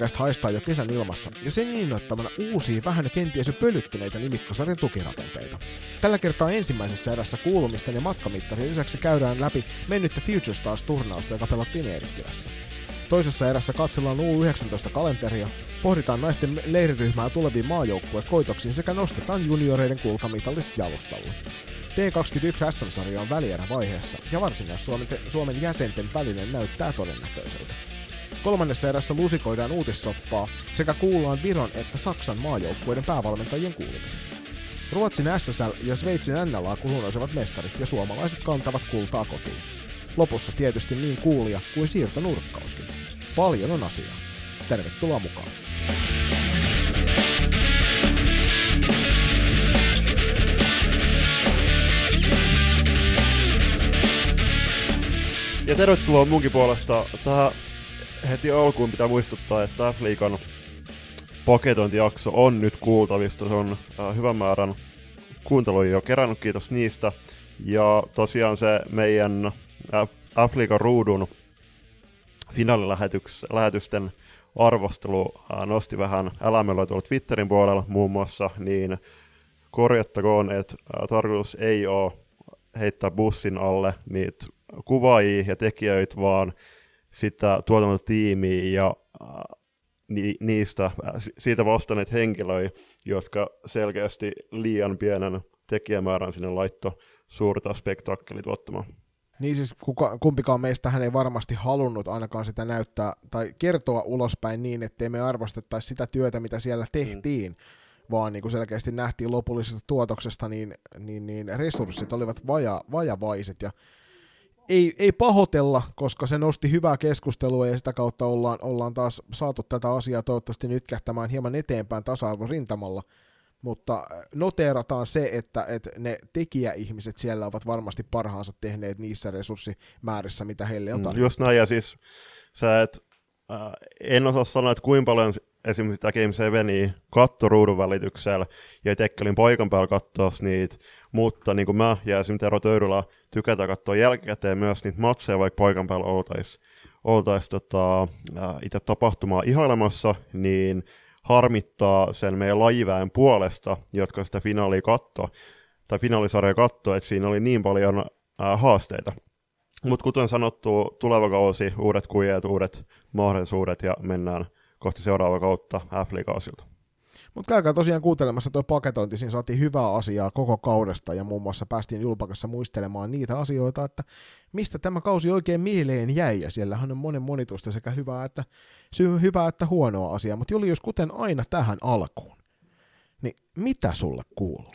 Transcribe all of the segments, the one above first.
Podcast haistaa jo kesän ilmassa, ja sen innoittamana uusia vähän kenties jo pölyttyneitä nimikkosarjan tukirakenteita. Tällä kertaa ensimmäisessä erässä kuulumisten ja matkamittarien lisäksi käydään läpi mennyttä Future Stars-turnausta, joka pelattiin Eerikkilässä. Toisessa erässä katsellaan U19-kalenteria, pohditaan naisten leiriryhmää tuleviin maajoukkuekoitoksiin sekä nostetaan junioreiden kultamitallista jalustalle. T21 SM-sarja on välierävaiheessa ja varsinais-Suomen Suomen jäsenten välinen näyttää todennäköiseltä. Kolmannessa erässä lusikoidaan uutissoppaa sekä kuullaan Viron että Saksan maajoukkueiden päävalmentajien kuulumiset. Ruotsin SSL ja Sveitsin NLA kulunaisevat mestarit ja suomalaiset kantavat kultaa kotiin. Lopussa tietysti niin kuulia kuin siirtonurkkauskin. Paljon on asiaa. Tervetuloa mukaan. Ja tervetuloa munkin puolesta. Tähän heti alkuun pitää muistuttaa, että F-liikan paketointijakso on nyt kuultavista. Se on äh, hyvän määrän kuunteluja jo kerännyt, kiitos niistä. Ja tosiaan se meidän äh, F-liigan ruudun finaalilähetysten arvostelu äh, nosti vähän älämöllä tuolla Twitterin puolella muun muassa, niin korjattakoon, että äh, tarkoitus ei ole heittää bussin alle niitä kuvaajia ja tekijöitä, vaan sitä tuotantotiimiä ja äh, ni, niistä, äh, siitä vastanneet henkilöitä, jotka selkeästi liian pienen tekijämäärän sinne laitto suurta spektakkelituottamaan. Niin siis kuka, kumpikaan meistä hän ei varmasti halunnut ainakaan sitä näyttää tai kertoa ulospäin niin, ettei me arvostettaisi sitä työtä, mitä siellä tehtiin, mm. vaan niin kuin selkeästi nähtiin lopullisesta tuotoksesta, niin, niin, niin resurssit olivat vaja, vajavaiset ja ei, ei pahotella, koska se nosti hyvää keskustelua ja sitä kautta ollaan, ollaan taas saatu tätä asiaa toivottavasti nyt kähtämään hieman eteenpäin tasa-arvon rintamalla. Mutta äh, noteerataan se, että, että ne tekijäihmiset siellä ovat varmasti parhaansa tehneet niissä resurssimäärissä, mitä heille on mm, Just näin, ja siis sä et, äh, en osaa sanoa, että kuinka paljon esimerkiksi tämä Game 7 katto ruudun välityksellä, ja tekkelin paikan päällä katsoa niitä, mutta niin kuin mä ja esimerkiksi Tero Töyrylä tykätään katsoa jälkikäteen myös niitä matseja, vaikka paikan päällä oltaisiin oltais, tota, itse tapahtumaa ihailemassa, niin harmittaa sen meidän lajiväen puolesta, jotka sitä finaalia katto, tai finaalisarja katto, että siinä oli niin paljon ää, haasteita. Mutta kuten sanottu, tuleva kausi, uudet kujet, uudet mahdollisuudet ja mennään kohti seuraavaa kautta F-liigausilta. Mutta käykää tosiaan kuuntelemassa tuo paketointi, siinä saatiin hyvää asiaa koko kaudesta ja muun muassa päästiin Julpakassa muistelemaan niitä asioita, että mistä tämä kausi oikein mieleen jäi ja siellähän on monen monitusta sekä hyvää että, hyvää että huonoa asiaa, mutta jos kuten aina tähän alkuun, niin mitä sulle kuuluu?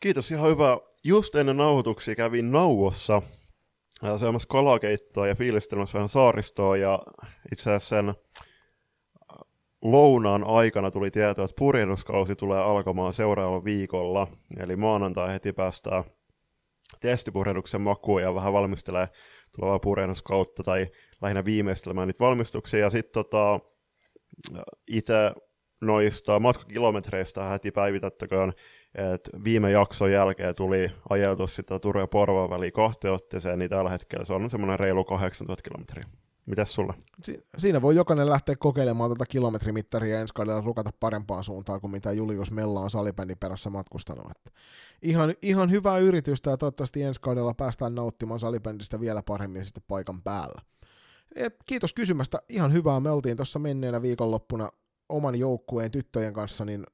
Kiitos, ihan hyvä. Just ennen nauhoituksia kävin nauossa syömässä kalakeittoa ja fiilistelemässä vähän saaristoa ja itse asiassa sen lounaan aikana tuli tieto, että purjehduskausi tulee alkamaan seuraavalla viikolla, eli maanantai heti päästään testipurjehduksen makuun ja vähän valmistelee tulevaa purjehduskautta tai lähinnä viimeistelemään niitä valmistuksia. Ja sitten tota, itse noista matkakilometreistä heti päivitettäköön, että viime jakson jälkeen tuli ajeltu sitä Turun ja Porvoon väliin kahteen otteeseen, niin tällä hetkellä se on semmoinen reilu 8000 kilometriä. Mitäs sulla? Si- siinä voi jokainen lähteä kokeilemaan tuota kilometrimittaria ensi kaudella rukata parempaan suuntaan kuin mitä Julius Mella on salibändin perässä matkustanut. Että ihan, ihan hyvää yritystä ja toivottavasti ensi kaudella päästään nauttimaan salibändistä vielä paremmin sitten paikan päällä. Et kiitos kysymästä. Ihan hyvää. Me oltiin tuossa menneenä viikonloppuna oman joukkueen tyttöjen kanssa niin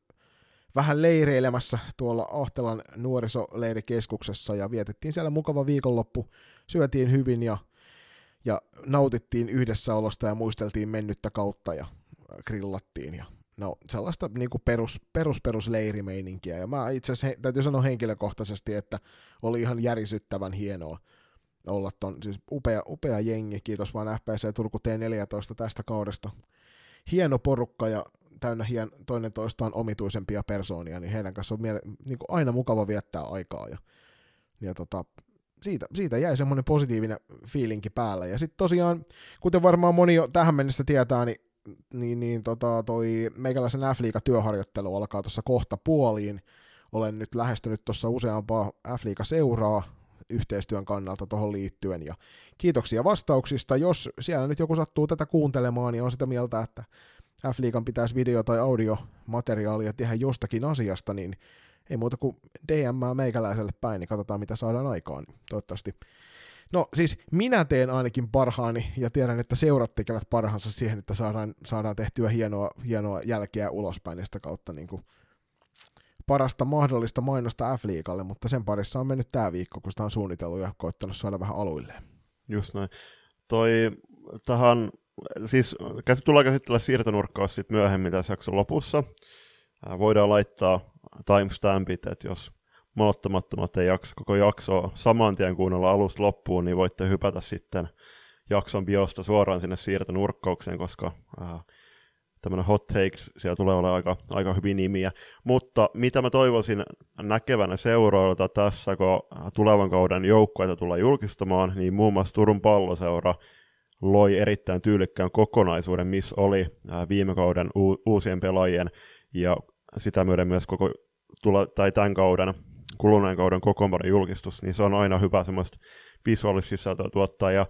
vähän leireilemässä tuolla Ahtelan nuorisoleirikeskuksessa ja vietettiin siellä mukava viikonloppu. Syötiin hyvin ja ja nautittiin yhdessäolosta ja muisteltiin mennyttä kautta ja grillattiin ja no, sellaista niin kuin perus, perus, perus leirimeininkiä. Ja mä itse asiassa täytyy sanoa henkilökohtaisesti, että oli ihan järisyttävän hienoa olla ton, siis upea, upea jengi, kiitos vaan FPC Turku T14 tästä kaudesta. Hieno porukka ja täynnä hien, toinen toistaan omituisempia persoonia, niin heidän kanssa on miele, niin kuin aina mukava viettää aikaa. Ja, ja tota, siitä, siitä jäi semmoinen positiivinen fiilinki päällä. Ja sitten tosiaan, kuten varmaan moni jo tähän mennessä tietää, niin, niin, niin tota, toi meikäläisen f työharjoittelu alkaa tuossa kohta puoliin. Olen nyt lähestynyt tuossa useampaa f seuraa yhteistyön kannalta tuohon liittyen. Ja kiitoksia vastauksista. Jos siellä nyt joku sattuu tätä kuuntelemaan, niin on sitä mieltä, että F-liigan pitäisi video- tai audiomateriaalia tehdä jostakin asiasta, niin ei muuta kuin DM meikäläiselle päin, niin katsotaan mitä saadaan aikaan. Toivottavasti No siis minä teen ainakin parhaani ja tiedän, että seurat tekevät parhaansa siihen, että saadaan, saadaan tehtyä hienoa, hienoa jälkeä ulospäin ja sitä kautta niin kuin parasta mahdollista mainosta F-liikalle, mutta sen parissa on mennyt tämä viikko, kun sitä on suunnitellut ja koittanut saada vähän aluilleen. Just näin. Toi tähän, siis tullaan käsitellä siirtonurkkaus sitten myöhemmin tässä jakson lopussa. Voidaan laittaa timestampit, että jos malottamattomat ei jaksa koko jaksoa saman tien kuunnella alusta loppuun, niin voitte hypätä sitten jakson biosta suoraan sinne siirtonurkkaukseen, koska äh, tämmöinen hot takes, siellä tulee olla aika, aika hyvin nimiä. Mutta mitä mä toivoisin näkevänä seuroilta tässä, kun tulevan kauden joukkueita tulee julkistamaan, niin muun muassa Turun palloseura loi erittäin tyylikkään kokonaisuuden, missä oli viime kauden uusien pelaajien ja sitä myöden myös koko tule- tai tämän kauden kuluneen kauden kokoonpanon julkistus, niin se on aina hyvä semmoista visuaalista sisältöä tuottaa, ja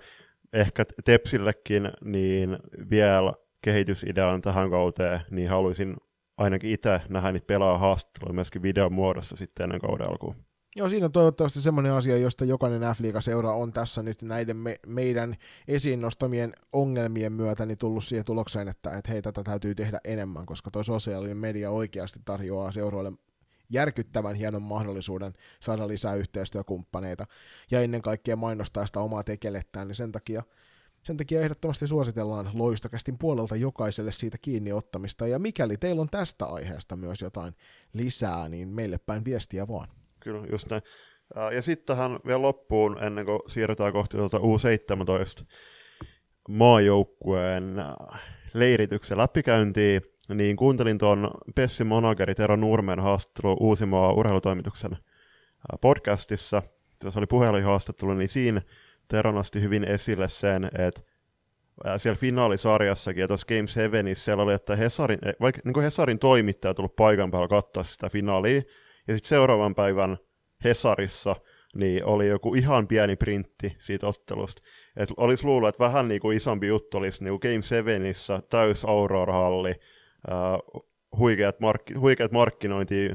ehkä Tepsillekin niin vielä kehitysidean tähän kauteen, niin haluaisin ainakin itse nähdä niitä pelaa haastatteluja myöskin videon muodossa sitten ennen kauden alkuun. Joo, siinä on toivottavasti semmoinen asia, josta jokainen f seura on tässä nyt näiden me, meidän esiin nostamien ongelmien myötä niin tullut siihen tulokseen, että, että hei, tätä täytyy tehdä enemmän, koska tuo sosiaalinen media oikeasti tarjoaa seuroille järkyttävän hienon mahdollisuuden saada lisää yhteistyökumppaneita ja ennen kaikkea mainostaa sitä omaa tekelettään, niin sen takia, sen takia ehdottomasti suositellaan loistokästin puolelta jokaiselle siitä kiinni ottamista, ja mikäli teillä on tästä aiheesta myös jotain lisää, niin meille päin viestiä vaan. Kyllä, just näin. Ja sitten tähän vielä loppuun, ennen kuin siirrytään kohti tuota U17 maajoukkueen leirityksen läpikäyntiin, niin kuuntelin tuon Pessi Monageri Tero Nurmen haastattelu Uusimaa urheilutoimituksen podcastissa. Se oli puhelinhaastattelu, niin siinä Tero nosti hyvin esille sen, että siellä finaalisarjassakin ja tuossa Game 7 siellä oli, että Hesarin, vaikka niin Hesarin toimittaja tullut paikan päällä katsoa sitä finaalia, ja sitten seuraavan päivän Hesarissa niin oli joku ihan pieni printti siitä ottelusta. Et olisi luullut, että vähän niin kuin isompi juttu olisi niin kuin Game 7 täys Aurora-halli, uh, huikeat, mark- huikeat markkinointi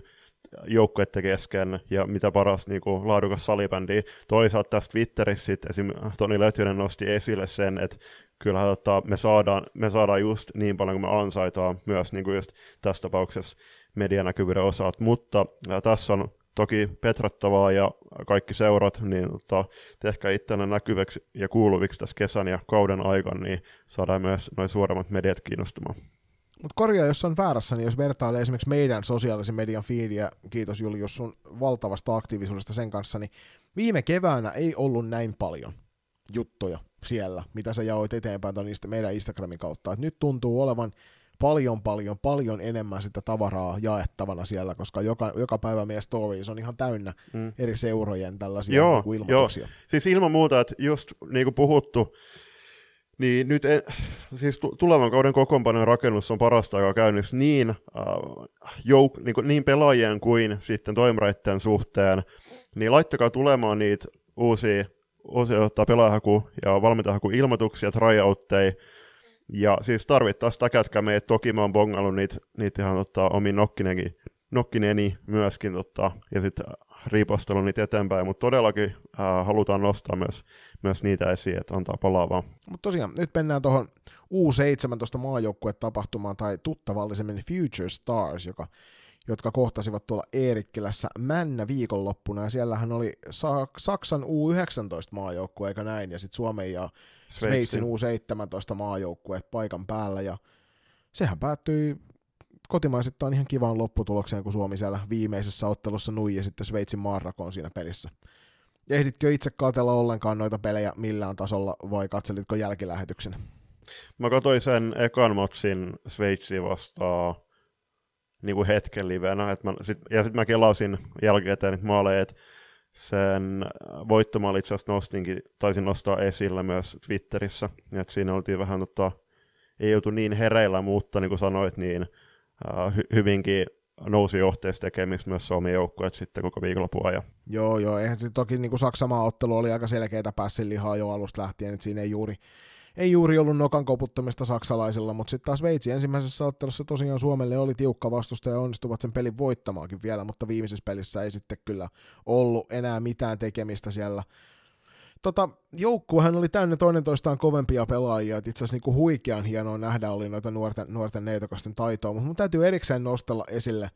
joukkueiden kesken ja mitä paras niin kuin, laadukas salibändi. Toisaalta tässä Twitterissä sitten esim. Toni Lötynen nosti esille sen, että kyllä tota, me, saadaan, me saadaan just niin paljon kuin me ansaitaan myös niin kuin just tässä tapauksessa medianäkyvyyden osalta, mutta tässä on toki petrattavaa ja kaikki seurat, niin tota, tehkää itseänne näkyväksi ja kuuluviksi tässä kesän ja kauden aikana, niin saadaan myös noin suoremmat mediat kiinnostumaan. Mutta korjaa, jos on väärässä, niin jos vertailee esimerkiksi meidän sosiaalisen median feedia, kiitos Julius sun valtavasta aktiivisuudesta sen kanssa, niin viime keväänä ei ollut näin paljon juttuja siellä, mitä sä jaoit eteenpäin ton meidän Instagramin kautta. Et nyt tuntuu olevan paljon, paljon, paljon enemmän sitä tavaraa jaettavana siellä, koska joka, joka päivä meidän stories on ihan täynnä mm. eri seurojen tällaisia joo, niin kuin ilmoituksia. Joo. Siis ilman muuta, että just niin kuin puhuttu, niin nyt en, siis tulevan kauden kokoonpanon rakennus on parasta aikaa käynnissä niin, äh, jouk, niin, kuin, niin pelaajien kuin sitten toimiraitten suhteen, niin laittakaa tulemaan niitä uusia, uusia pelaajahaku- ja valmentajahaku ilmoituksia, tryoutteja, ja siis tarvittaessa takätkää meitä, toki mä oon bongannut niitä, niitä ihan tota, omiin nokkineni, nokkineni myöskin, tota, ja sitten riipostelun niitä eteenpäin, mutta todellakin äh, halutaan nostaa myös, myös niitä esiin, että antaa palaavaa. Mutta tosiaan, nyt mennään tuohon U17 maajoukkuetapahtumaan, tai tuttavallisemmin Future Stars, joka, jotka kohtasivat tuolla Eerikkilässä Männä viikonloppuna, ja siellähän oli Sa- Saksan U19 maajoukkue, eikö näin, ja sitten Suomen ja Sveitsin. U17 maajoukkueet paikan päällä, ja sehän päättyi kotimaisittain ihan kivaan lopputulokseen, kun Suomi siellä viimeisessä ottelussa nui ja sitten Sveitsin maanrakoon siinä pelissä. Ehditkö itse katsella ollenkaan noita pelejä millään tasolla vai katselitko jälkilähetyksen? Mä katsoin sen ekan matsin Sveitsi vastaan niin kuin hetken livenä, et mä, sit, ja sitten mä kelasin jälkikäteen niitä maaleja, että sen voittomaali itse asiassa nostinkin, taisin nostaa esillä myös Twitterissä, että siinä oltiin vähän, tota, ei joutu niin hereillä, mutta niin kuin sanoit, niin hy- hyvinkin nousi johteessa tekemistä myös Suomen joukkueet sitten koko viikonlopun ajan. Joo, joo, eihän se toki niin kuin Saksamaa ottelu oli aika selkeitä pässin lihaa jo alusta lähtien, että siinä ei juuri, ei juuri ollut nokan koputtamista saksalaisilla, mutta sitten taas Veitsi ensimmäisessä ottelussa tosiaan Suomelle oli tiukka vastusta ja onnistuvat sen pelin voittamaankin vielä, mutta viimeisessä pelissä ei sitten kyllä ollut enää mitään tekemistä siellä. Tota, joukkuehan oli täynnä toinen toistaan kovempia pelaajia, että itse asiassa niinku huikean hienoa nähdä oli noita nuorten, nuorten neitokasten taitoa, mutta mun täytyy erikseen nostella esille,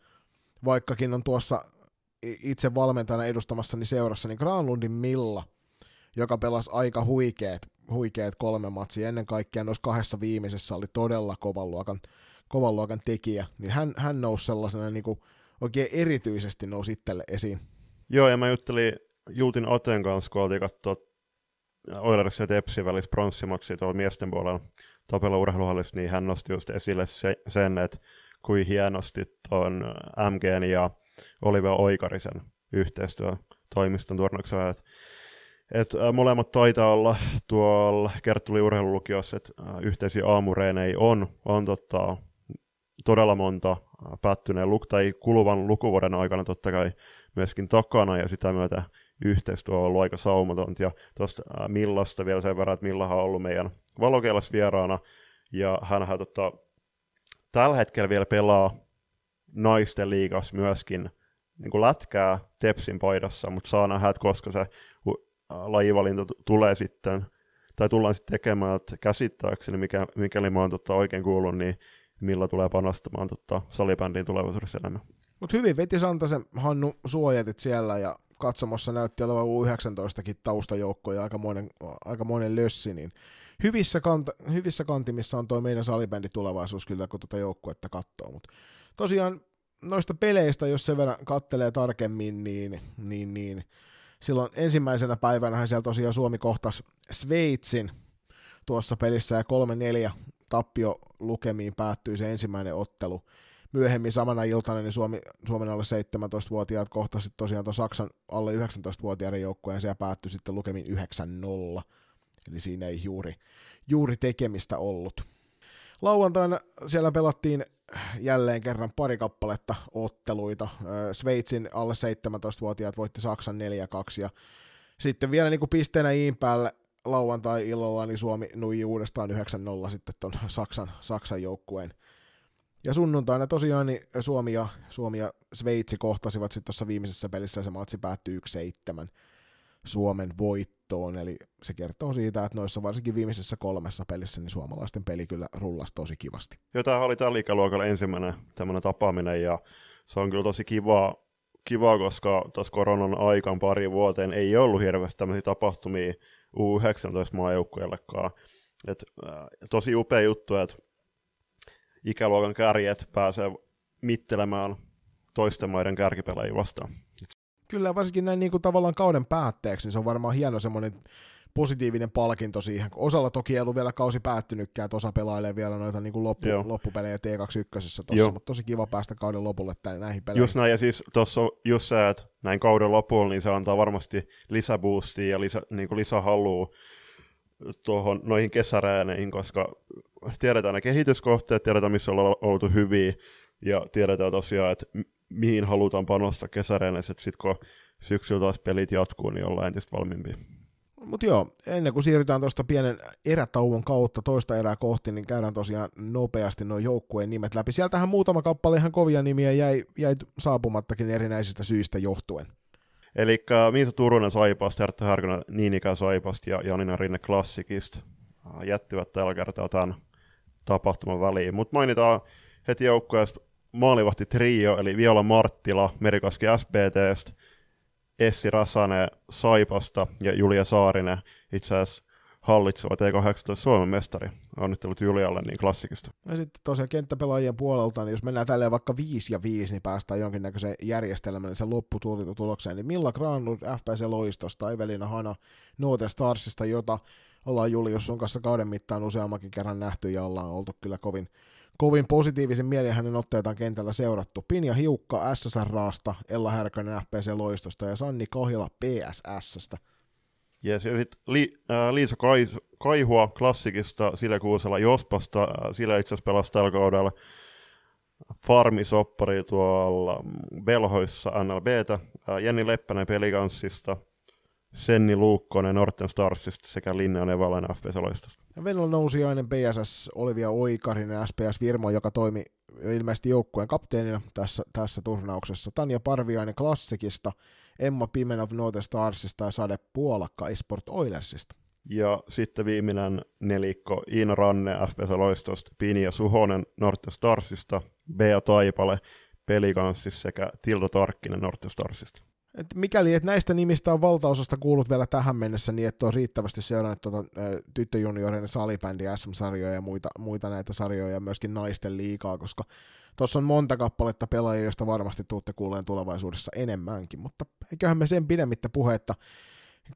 vaikkakin on tuossa itse valmentajana edustamassani seurassa, niin Granlundin Milla, joka pelasi aika huikeet huikeat kolme matsia, ennen kaikkea noissa kahdessa viimeisessä oli todella kovan luokan, kovan luokan tekijä, niin hän, hän nousi sellaisena niin kuin, oikein erityisesti nousi itselle esiin. Joo, ja mä juttelin Jultin Oten kanssa, kun oltiin katsoa Oilers ja Tepsin välissä pronssimatsia tuolla miesten puolella Tapella urheiluhallissa, niin hän nosti just esille se, sen, että kuin hienosti tuon MGn ja Oliver Oikarisen yhteistyö toimiston turnauksen, että et, ä, molemmat taitaa olla tuolla Kerttuli urheilulukiossa, että yhteisiä aamureeneja on, on tota, todella monta päättyneen luk- tai kuluvan lukuvuoden aikana totta kai myöskin takana, ja sitä myötä yhteistyö on ollut aika saumatonta. Ja tuosta Millasta vielä sen verran, että Millahan on ollut meidän valokeilas vieraana, ja hänhän tota, tällä hetkellä vielä pelaa naisten liigas myöskin niin kuin lätkää Tepsin paidassa, mutta saa nähdä, että koska se lajivalinta tulee sitten, tai tullaan sitten tekemään, että käsittääkseni, mikä, mikäli mä oon tota oikein kuullut, niin millä tulee panostamaan tota salibändiin tulevaisuudessa enemmän. Mutta hyvin veti Santasen Hannu suojatit siellä ja katsomossa näytti olevan U19kin taustajoukko ja aikamoinen, aikamoinen lössi, niin hyvissä, kant- hyvissä kantimissa on tuo meidän salibändi tulevaisuus kyllä, kun tuota joukkuetta katsoo, mutta tosiaan noista peleistä, jos sen verran kattelee tarkemmin, niin, niin, niin silloin ensimmäisenä päivänä siellä tosiaan Suomi kohtasi Sveitsin tuossa pelissä ja 3-4 tappio lukemiin päättyi se ensimmäinen ottelu. Myöhemmin samana iltana niin Suomi, Suomen alle 17-vuotiaat kohtasi tosiaan tuon Saksan alle 19-vuotiaiden joukkueen ja siellä päättyi sitten lukemin 9-0. Eli siinä ei juuri, juuri tekemistä ollut. Lauantaina siellä pelattiin jälleen kerran pari kappaletta otteluita. Sveitsin alle 17-vuotiaat voitti Saksan 4-2 ja sitten vielä niin kuin pisteenä iin päälle lauantai-illalla niin Suomi nui uudestaan 9-0 sitten ton Saksan, Saksan joukkueen. Ja sunnuntaina tosiaan niin Suomi, ja, Suomi ja Sveitsi kohtasivat sitten tuossa viimeisessä pelissä ja se matsi päättyi 1-7 Suomen voittoon, eli se kertoo siitä, että noissa varsinkin viimeisessä kolmessa pelissä niin suomalaisten peli kyllä rullasi tosi kivasti. Joo, tämä oli tällä ikäluokalla ensimmäinen tämmöinen tapaaminen, ja se on kyllä tosi kivaa, kivaa koska tuossa koronan aikaan pari vuoteen ei ollut hirveästi tämmöisiä tapahtumia U19-maajoukkueellekaan. Et, äh, tosi upea juttu, että ikäluokan kärjet pääsee mittelemään toisten maiden kärkipelaajia vastaan kyllä varsinkin näin niin kuin tavallaan kauden päätteeksi, niin se on varmaan hieno semmoinen positiivinen palkinto siihen. Osalla toki ei ollut vielä kausi päättynytkään, että osa pelailee vielä noita niin kuin loppu, loppupelejä T21 tuossa, mutta tosi kiva päästä kauden lopulle tämän, näihin peleihin. Just näin, ja siis tuossa just se, että näin kauden lopulla, niin se antaa varmasti lisäboostia ja lisä, niin kuin lisähalua tuohon noihin kesärääneihin, koska tiedetään ne kehityskohteet, tiedetään missä ollaan oltu hyviä, ja tiedetään tosiaan, että mihin halutaan panostaa kesäreenissä, että sitten kun syksyllä taas pelit jatkuu, niin ollaan entistä valmiimpia. Mutta joo, ennen kuin siirrytään tuosta pienen erätauon kautta toista erää kohti, niin käydään tosiaan nopeasti nuo joukkueen nimet läpi. Sieltähän muutama kappale ihan kovia nimiä jäi, jäi saapumattakin erinäisistä syistä johtuen. Eli Miisa Turunen Saipasta, Hertta Härkönen niin ikään Saipasta ja Janina Rinne Klassikista jättivät tällä kertaa tämän tapahtuman väliin. Mutta mainitaan heti joukkueesta maalivahti trio, eli Viola Marttila, Merikoski SBTstä, Essi Rasane Saipasta ja Julia Saarinen itse asiassa hallitsevat E18 Suomen mestari. Onnittelut Julialle niin klassikista. Ja sitten tosiaan kenttäpelaajien puolelta, niin jos mennään tälleen vaikka 5 ja 5, niin päästään jonkinnäköiseen järjestelmällisen lopputulokseen. Niin Milla Granlund FPC Loistosta, Evelina Hana Note Starsista, jota ollaan Julius sun kanssa kauden mittaan useammankin kerran nähty ja ollaan oltu kyllä kovin kovin mielen hänen otteitaan kentällä seurattu. Pinja Hiukka SSRaasta, Ella Härkönen FPC Loistosta ja Sanni Kahila PSSstä. Yes, ja sitten Li, äh, Liisa Kai, Kaihua klassikista, Sille Kuusela Jospasta, äh, Sille itse asiassa pelasi tällä kaudella farmisoppari tuolla Belhoissa NLBtä, Jenni Leppänen Pelikanssista, Senni Luukkonen Norten Starsista sekä Linnean Evalainen FPS-loistosta. Venäjän nousiainen PSS Olivia Oikarinen SPS Virmo, joka toimi ilmeisesti joukkueen kapteenina tässä, tässä turnauksessa. Tanja Parviainen Klassikista, Emma Pimenov Northern Starsista ja Sade Puolakka Esport Oilersista. Ja sitten viimeinen nelikko Iina Ranne FPS Loistosta, Pinja Suhonen Norte Starsista, Bea Taipale Pelikanssista sekä Tildo Tarkkinen Norte Starsista. Et mikäli et näistä nimistä on valtaosasta kuullut vielä tähän mennessä, niin et ole riittävästi seurannut tuota, tyttöjunioreiden salibändi SM-sarjoja ja muita, muita näitä sarjoja ja myöskin naisten liikaa, koska tuossa on monta kappaletta pelaajia, joista varmasti tuutte kuuleen tulevaisuudessa enemmänkin, mutta eiköhän me sen pidemmittä puhetta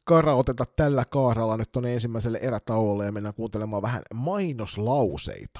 karauteta tällä kaaralla nyt tuonne ensimmäiselle erätauolle ja mennään kuuntelemaan vähän mainoslauseita.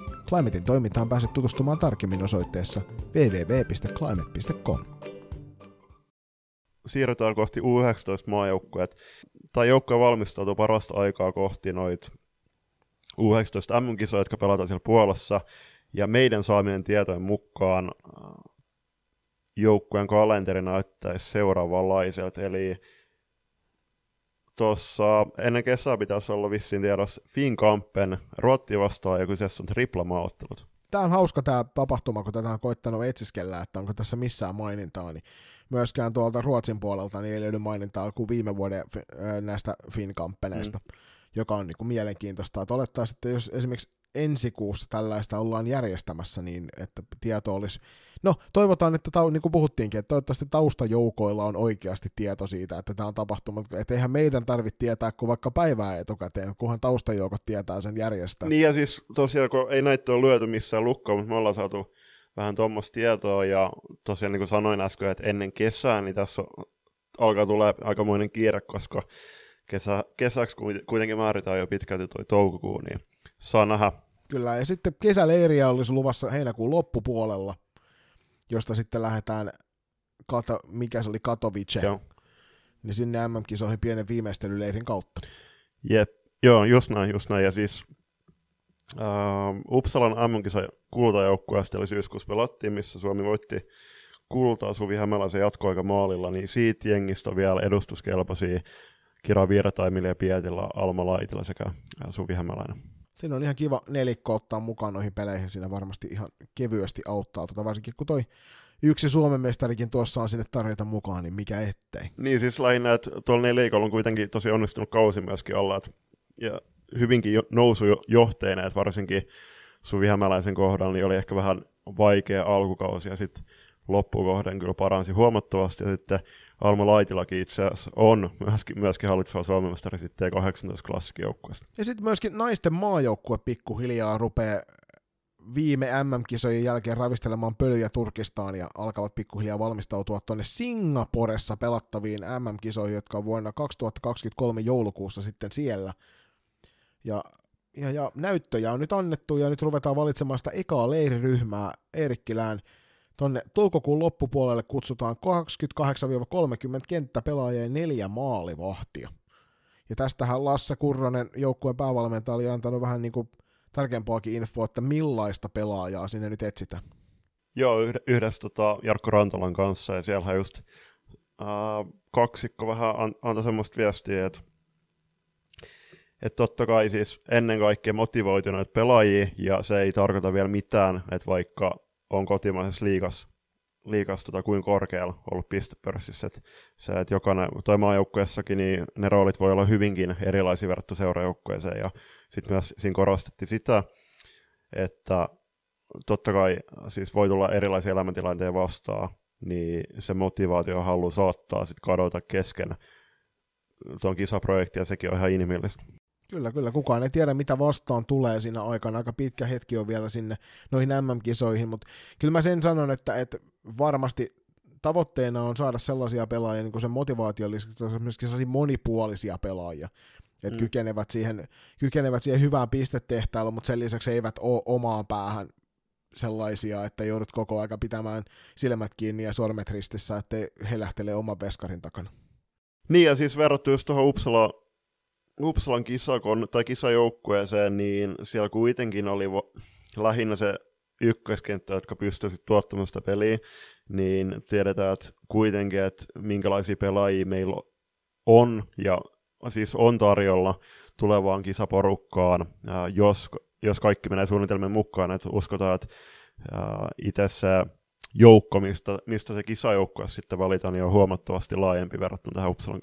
Climatein toimintaan pääset tutustumaan tarkemmin osoitteessa www.climate.com. Siirrytään kohti U19-maajoukkueet. Tai joukkue valmistautuu parasta aikaa kohti noit U19 MM-kisoja, jotka pelataan siellä Puolassa. Ja meidän saamien tietojen mukaan äh, joukkueen kalenteri näyttäisi seuraavanlaiselta, eli tuossa ennen kesää pitäisi olla vissiin tiedossa Finkampen Ruotti vastaan ja kyseessä on triplamaaottelut. Tämä on hauska tämä tapahtuma, kun tätä on koittanut etsiskellä, että onko tässä missään mainintaa, niin myöskään tuolta Ruotsin puolelta niin ei löydy mainintaa kuin viime vuoden näistä Finkampeneista, mm. joka on niin kuin mielenkiintoista. Että olettaisiin, että jos esimerkiksi ensi kuussa tällaista ollaan järjestämässä, niin että tieto olisi... No, toivotaan, että tau, niin kuin puhuttiinkin, että toivottavasti taustajoukoilla on oikeasti tieto siitä, että tämä on tapahtunut. Että eihän meidän tarvitse tietää kuin vaikka päivää etukäteen, kunhan taustajoukot tietää sen järjestää. Niin ja siis tosiaan, kun ei näitä ole lyöty missään lukkoon, mutta me ollaan saatu vähän tuommoista tietoa, ja tosiaan niin kuin sanoin äsken, että ennen kesää, niin tässä on, alkaa tulla aikamoinen kiire, koska kesä, kesäksi kuitenkin määritään jo pitkälti tuo toukokuu, niin saa nähdä. Kyllä, ja sitten kesäleiriä olisi luvassa heinäkuun loppupuolella, josta sitten lähdetään, Kato, mikä se oli, Katowice, Joo. niin sinne MM-kisoihin pienen viimeistelyleirin kautta. Jep, joo, just näin, just näin, ja siis uh, Uppsalan MM-kisa kultajoukkueesta eli syyskuussa pelattiin, missä Suomi voitti kultaa Suvi Hämäläisen jatkoaika maalilla, niin siitä jengistä on vielä edustuskelpoisia Kira Virtaimille ja Pietillä, Alma Laitila sekä Suvi Hämäläinen. Siinä on ihan kiva nelikko ottaa mukaan noihin peleihin, siinä varmasti ihan kevyesti auttaa, tota, varsinkin kun toi yksi Suomen mestarikin tuossa on sinne tarjota mukaan, niin mikä ettei. Niin siis lähinnä, että tuolla nelikolla on kuitenkin tosi onnistunut kausi myöskin olla, että, ja hyvinkin jo, nousu johteena, että varsinkin Suvi Hämäläisen kohdalla niin oli ehkä vähän vaikea alkukausi, ja sitten loppukohden kyllä paransi huomattavasti, ja sitten Alma Laitilakin itse asiassa on myöskin, myöskin hallitseva Suomen mestari sitten 18 klassikijoukkueesta. Ja sitten myöskin naisten maajoukkue pikkuhiljaa rupeaa viime MM-kisojen jälkeen ravistelemaan pölyjä Turkistaan ja alkavat pikkuhiljaa valmistautua tuonne Singaporessa pelattaviin MM-kisoihin, jotka on vuonna 2023 joulukuussa sitten siellä. Ja, ja, ja näyttöjä on nyt annettu ja nyt ruvetaan valitsemaan sitä ekaa leiriryhmää Eerikkilään – Tonne toukokuun loppupuolelle kutsutaan 28-30 kenttäpelaajia ja neljä maalivahtia. Ja tästähän Lasse Kurronen, joukkueen päävalmentaja, oli antanut vähän niin kuin tarkempaakin infoa, että millaista pelaajaa sinne nyt etsitään. Joo, yhdessä tota Jarkko Rantalan kanssa, ja siellä just äh, kaksikko vähän an, antoi semmoista viestiä, että että totta kai siis ennen kaikkea motivoituneet pelaajia, ja se ei tarkoita vielä mitään, että vaikka on kotimaisessa liikas, liikas tota, kuin korkealla ollut pistepörssissä. Et se, että jokainen, toi maajoukkueessakin, niin ne roolit voi olla hyvinkin erilaisia verrattuna seurajoukkueeseen, ja sitten myös siinä korostettiin sitä, että totta kai siis voi tulla erilaisia elämäntilanteita vastaan, niin se motivaatio halu saattaa sitten kadota kesken tuon kisaprojekti, ja sekin on ihan inhimillistä. Kyllä, kyllä. Kukaan ei tiedä, mitä vastaan tulee siinä aikana. Aika pitkä hetki on vielä sinne noihin MM-kisoihin, mutta kyllä mä sen sanon, että, että varmasti tavoitteena on saada sellaisia pelaajia, niin kuin sen motivaatiollisesti, myöskin sellaisia monipuolisia pelaajia, että mm. kykenevät, siihen, kykenevät siihen hyvään pistetehtailuun, mutta sen lisäksi eivät ole omaan päähän sellaisia, että joudut koko aika pitämään silmät kiinni ja sormet ristissä, että he lähtelee oman veskarin takana. Niin ja siis verrattu just tuohon Uppsala, Uppsalan kisakon, tai kisajoukkueeseen, niin siellä kuitenkin oli vo- lähinnä se ykköskenttä, jotka pystyisivät tuottamaan sitä peliä, niin tiedetään että kuitenkin, että minkälaisia pelaajia meillä on, ja siis on tarjolla tulevaan kisaporukkaan, jos, jos kaikki menee suunnitelmien mukaan, että uskotaan, että itse se joukko, mistä, mistä se kisajoukkue sitten valitaan, niin on huomattavasti laajempi verrattuna tähän Uppsalan,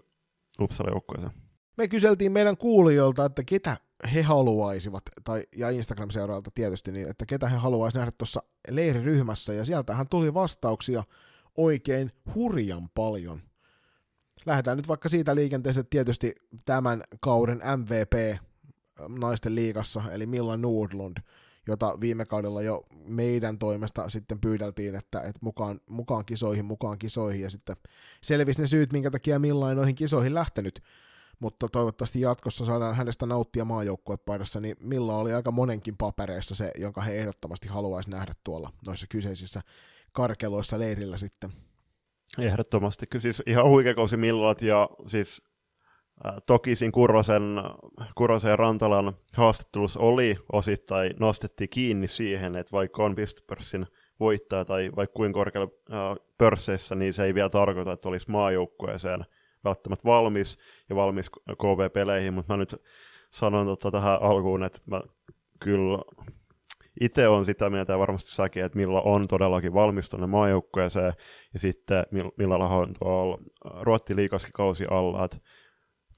Uppsalan joukkueeseen. Me kyseltiin meidän kuulijoilta, että ketä he haluaisivat, tai, ja Instagram-seuraajalta tietysti, niin, että ketä he haluaisivat nähdä tuossa leiriryhmässä, ja sieltähän tuli vastauksia oikein hurjan paljon. Lähdetään nyt vaikka siitä liikenteeseen, että tietysti tämän kauden MVP naisten liigassa, eli Milla Nordlund, jota viime kaudella jo meidän toimesta sitten pyydeltiin, että, että mukaan, mukaan kisoihin, mukaan kisoihin, ja sitten selvisi ne syyt, minkä takia Milla ei noihin kisoihin lähtenyt, mutta toivottavasti jatkossa saadaan hänestä nauttia maajoukkuepaidassa, niin Milla oli aika monenkin papereissa se, jonka he ehdottomasti haluaisi nähdä tuolla noissa kyseisissä karkeloissa leirillä sitten. Ehdottomasti, kyllä siis ihan huikea kausi Millat ja siis toki siinä Kurrosen, Kurrosen ja Rantalan haastattelussa oli osittain nostettiin kiinni siihen, että vaikka on pistopörssin voittaja tai vaikka kuinka korkealla pörsseissä, niin se ei vielä tarkoita, että olisi maajoukkueeseen – välttämättä valmis ja valmis KV-peleihin, mutta mä nyt sanon tota tähän alkuun, että mä kyllä itse on sitä mieltä ja varmasti säkin, että millä on todellakin valmis tuonne maajoukkueeseen ja sitten millä on tuolla Ruotti liikaskin kausi alla. Että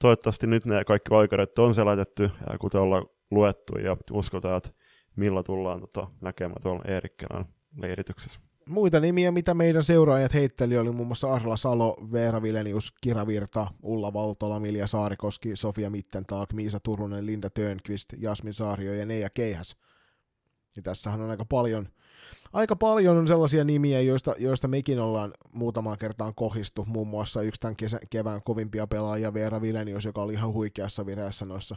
toivottavasti nyt ne kaikki vaikeudet on selätetty, ja kuten ollaan luettu ja uskotaan, että millä tullaan tota, näkemään tuolla Eerikkelän leirityksessä. Muita nimiä, mitä meidän seuraajat heitteli, oli muun muassa Arla Salo, Veera Vilenius, Kira Virta, Ulla Valtola, Milja Saarikoski, Sofia Mittentaak, Miisa Turunen, Linda Tönqvist, Jasmin Saario ja Neija Keihäs. Ja tässähän on aika paljon, aika paljon on sellaisia nimiä, joista, joista mekin ollaan muutamaan kertaan kohistu. Muun muassa yksi tämän kesän, kevään kovimpia pelaajia, Veera Vilenius, joka oli ihan huikeassa vireessä noissa,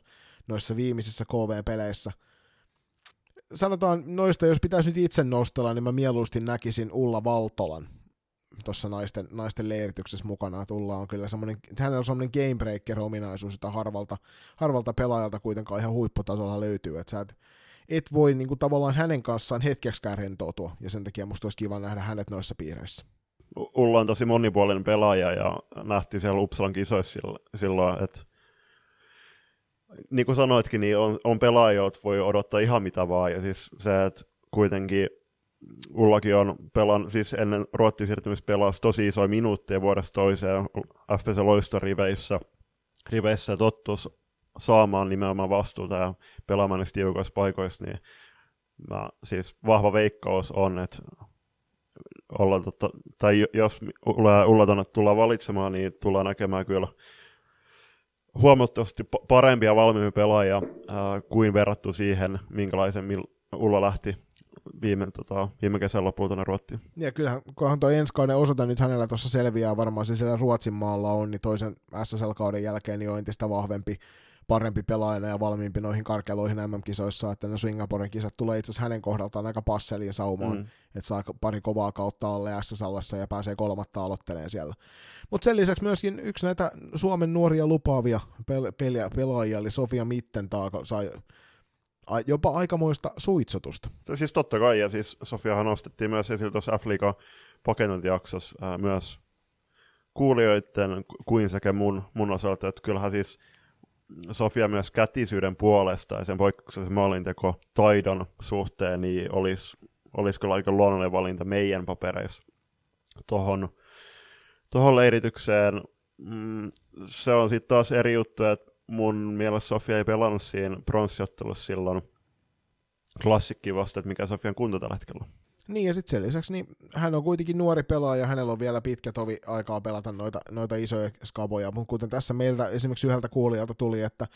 noissa viimeisissä KV-peleissä – sanotaan noista, jos pitäisi nyt itse nostella, niin mä mieluusti näkisin Ulla Valtolan tuossa naisten, naisten leirityksessä mukana, että Ulla on kyllä semmoinen, hänellä on semmoinen gamebreaker-ominaisuus, jota harvalta, harvalta pelaajalta kuitenkaan ihan huipputasolla löytyy, että sä et, et voi niin kuin, tavallaan hänen kanssaan hetkeksikään rentoutua, ja sen takia musta olisi kiva nähdä hänet noissa piireissä. Ulla on tosi monipuolinen pelaaja, ja nähtiin siellä Uppsalan kisoissa silloin, että niin kuin sanoitkin, niin on, on pelaajia, joita voi odottaa ihan mitä vaan, ja siis se, että kuitenkin Ullakin on pelan, siis ennen Ruotsin siirtymistä pelasi tosi isoja minuutteja vuodesta toiseen FPC Loiston riveissä, tottus saamaan nimenomaan vastuuta ja pelaamaan niissä tiukoissa paikoissa, niin mä, siis vahva veikkaus on, että olla, totta, tai jos Ulla tullaan valitsemaan, niin tullaan näkemään kyllä huomattavasti parempia ja valmiimpia pelaajia äh, kuin verrattu siihen, minkälaisen Ulla lähti viime, tota, viime kesän lopulta tuonne Ruottiin. Ja kyllähän, kunhan tuo ensi kauden osoite nyt hänellä tuossa selviää, varmaan se siellä Ruotsin maalla on, niin toisen SSL-kauden jälkeen niin on entistä vahvempi parempi pelaajana ja valmiimpi noihin karkeloihin MM-kisoissa, että ne Singaporen kisat tulee itse asiassa hänen kohdaltaan aika passeliin saumaan, mm. että saa pari kovaa kautta alle SSL ja pääsee kolmatta aloitteleen siellä. Mutta sen lisäksi myöskin yksi näitä Suomen nuoria lupaavia pel- pel- pelaajia, eli Sofia Mittentaako, sai jopa aikamoista suitsutusta. Siis totta kai, ja siis Sofiahan nostettiin myös esille tuossa F-Liiga paketointijaksossa myös kuulijoiden kuin sekä mun, mun osalta, että kyllähän siis Sofia myös kätisyyden puolesta ja sen poikkeuksellisen maalinteko taidon suhteen, niin olisi, olisi kyllä aika luonnollinen valinta meidän papereissa tuohon tohon leiritykseen. Mm, se on sitten taas eri juttu, että mun mielestä Sofia ei pelannut siinä pronssiottelussa silloin klassikki vasta, että mikä Sofian kunto tällä hetkellä niin, ja sitten sen lisäksi niin hän on kuitenkin nuori pelaaja, hänellä on vielä pitkä tovi aikaa pelata noita, noita isoja skaboja, mutta kuten tässä meiltä esimerkiksi yhdeltä kuulijalta tuli, että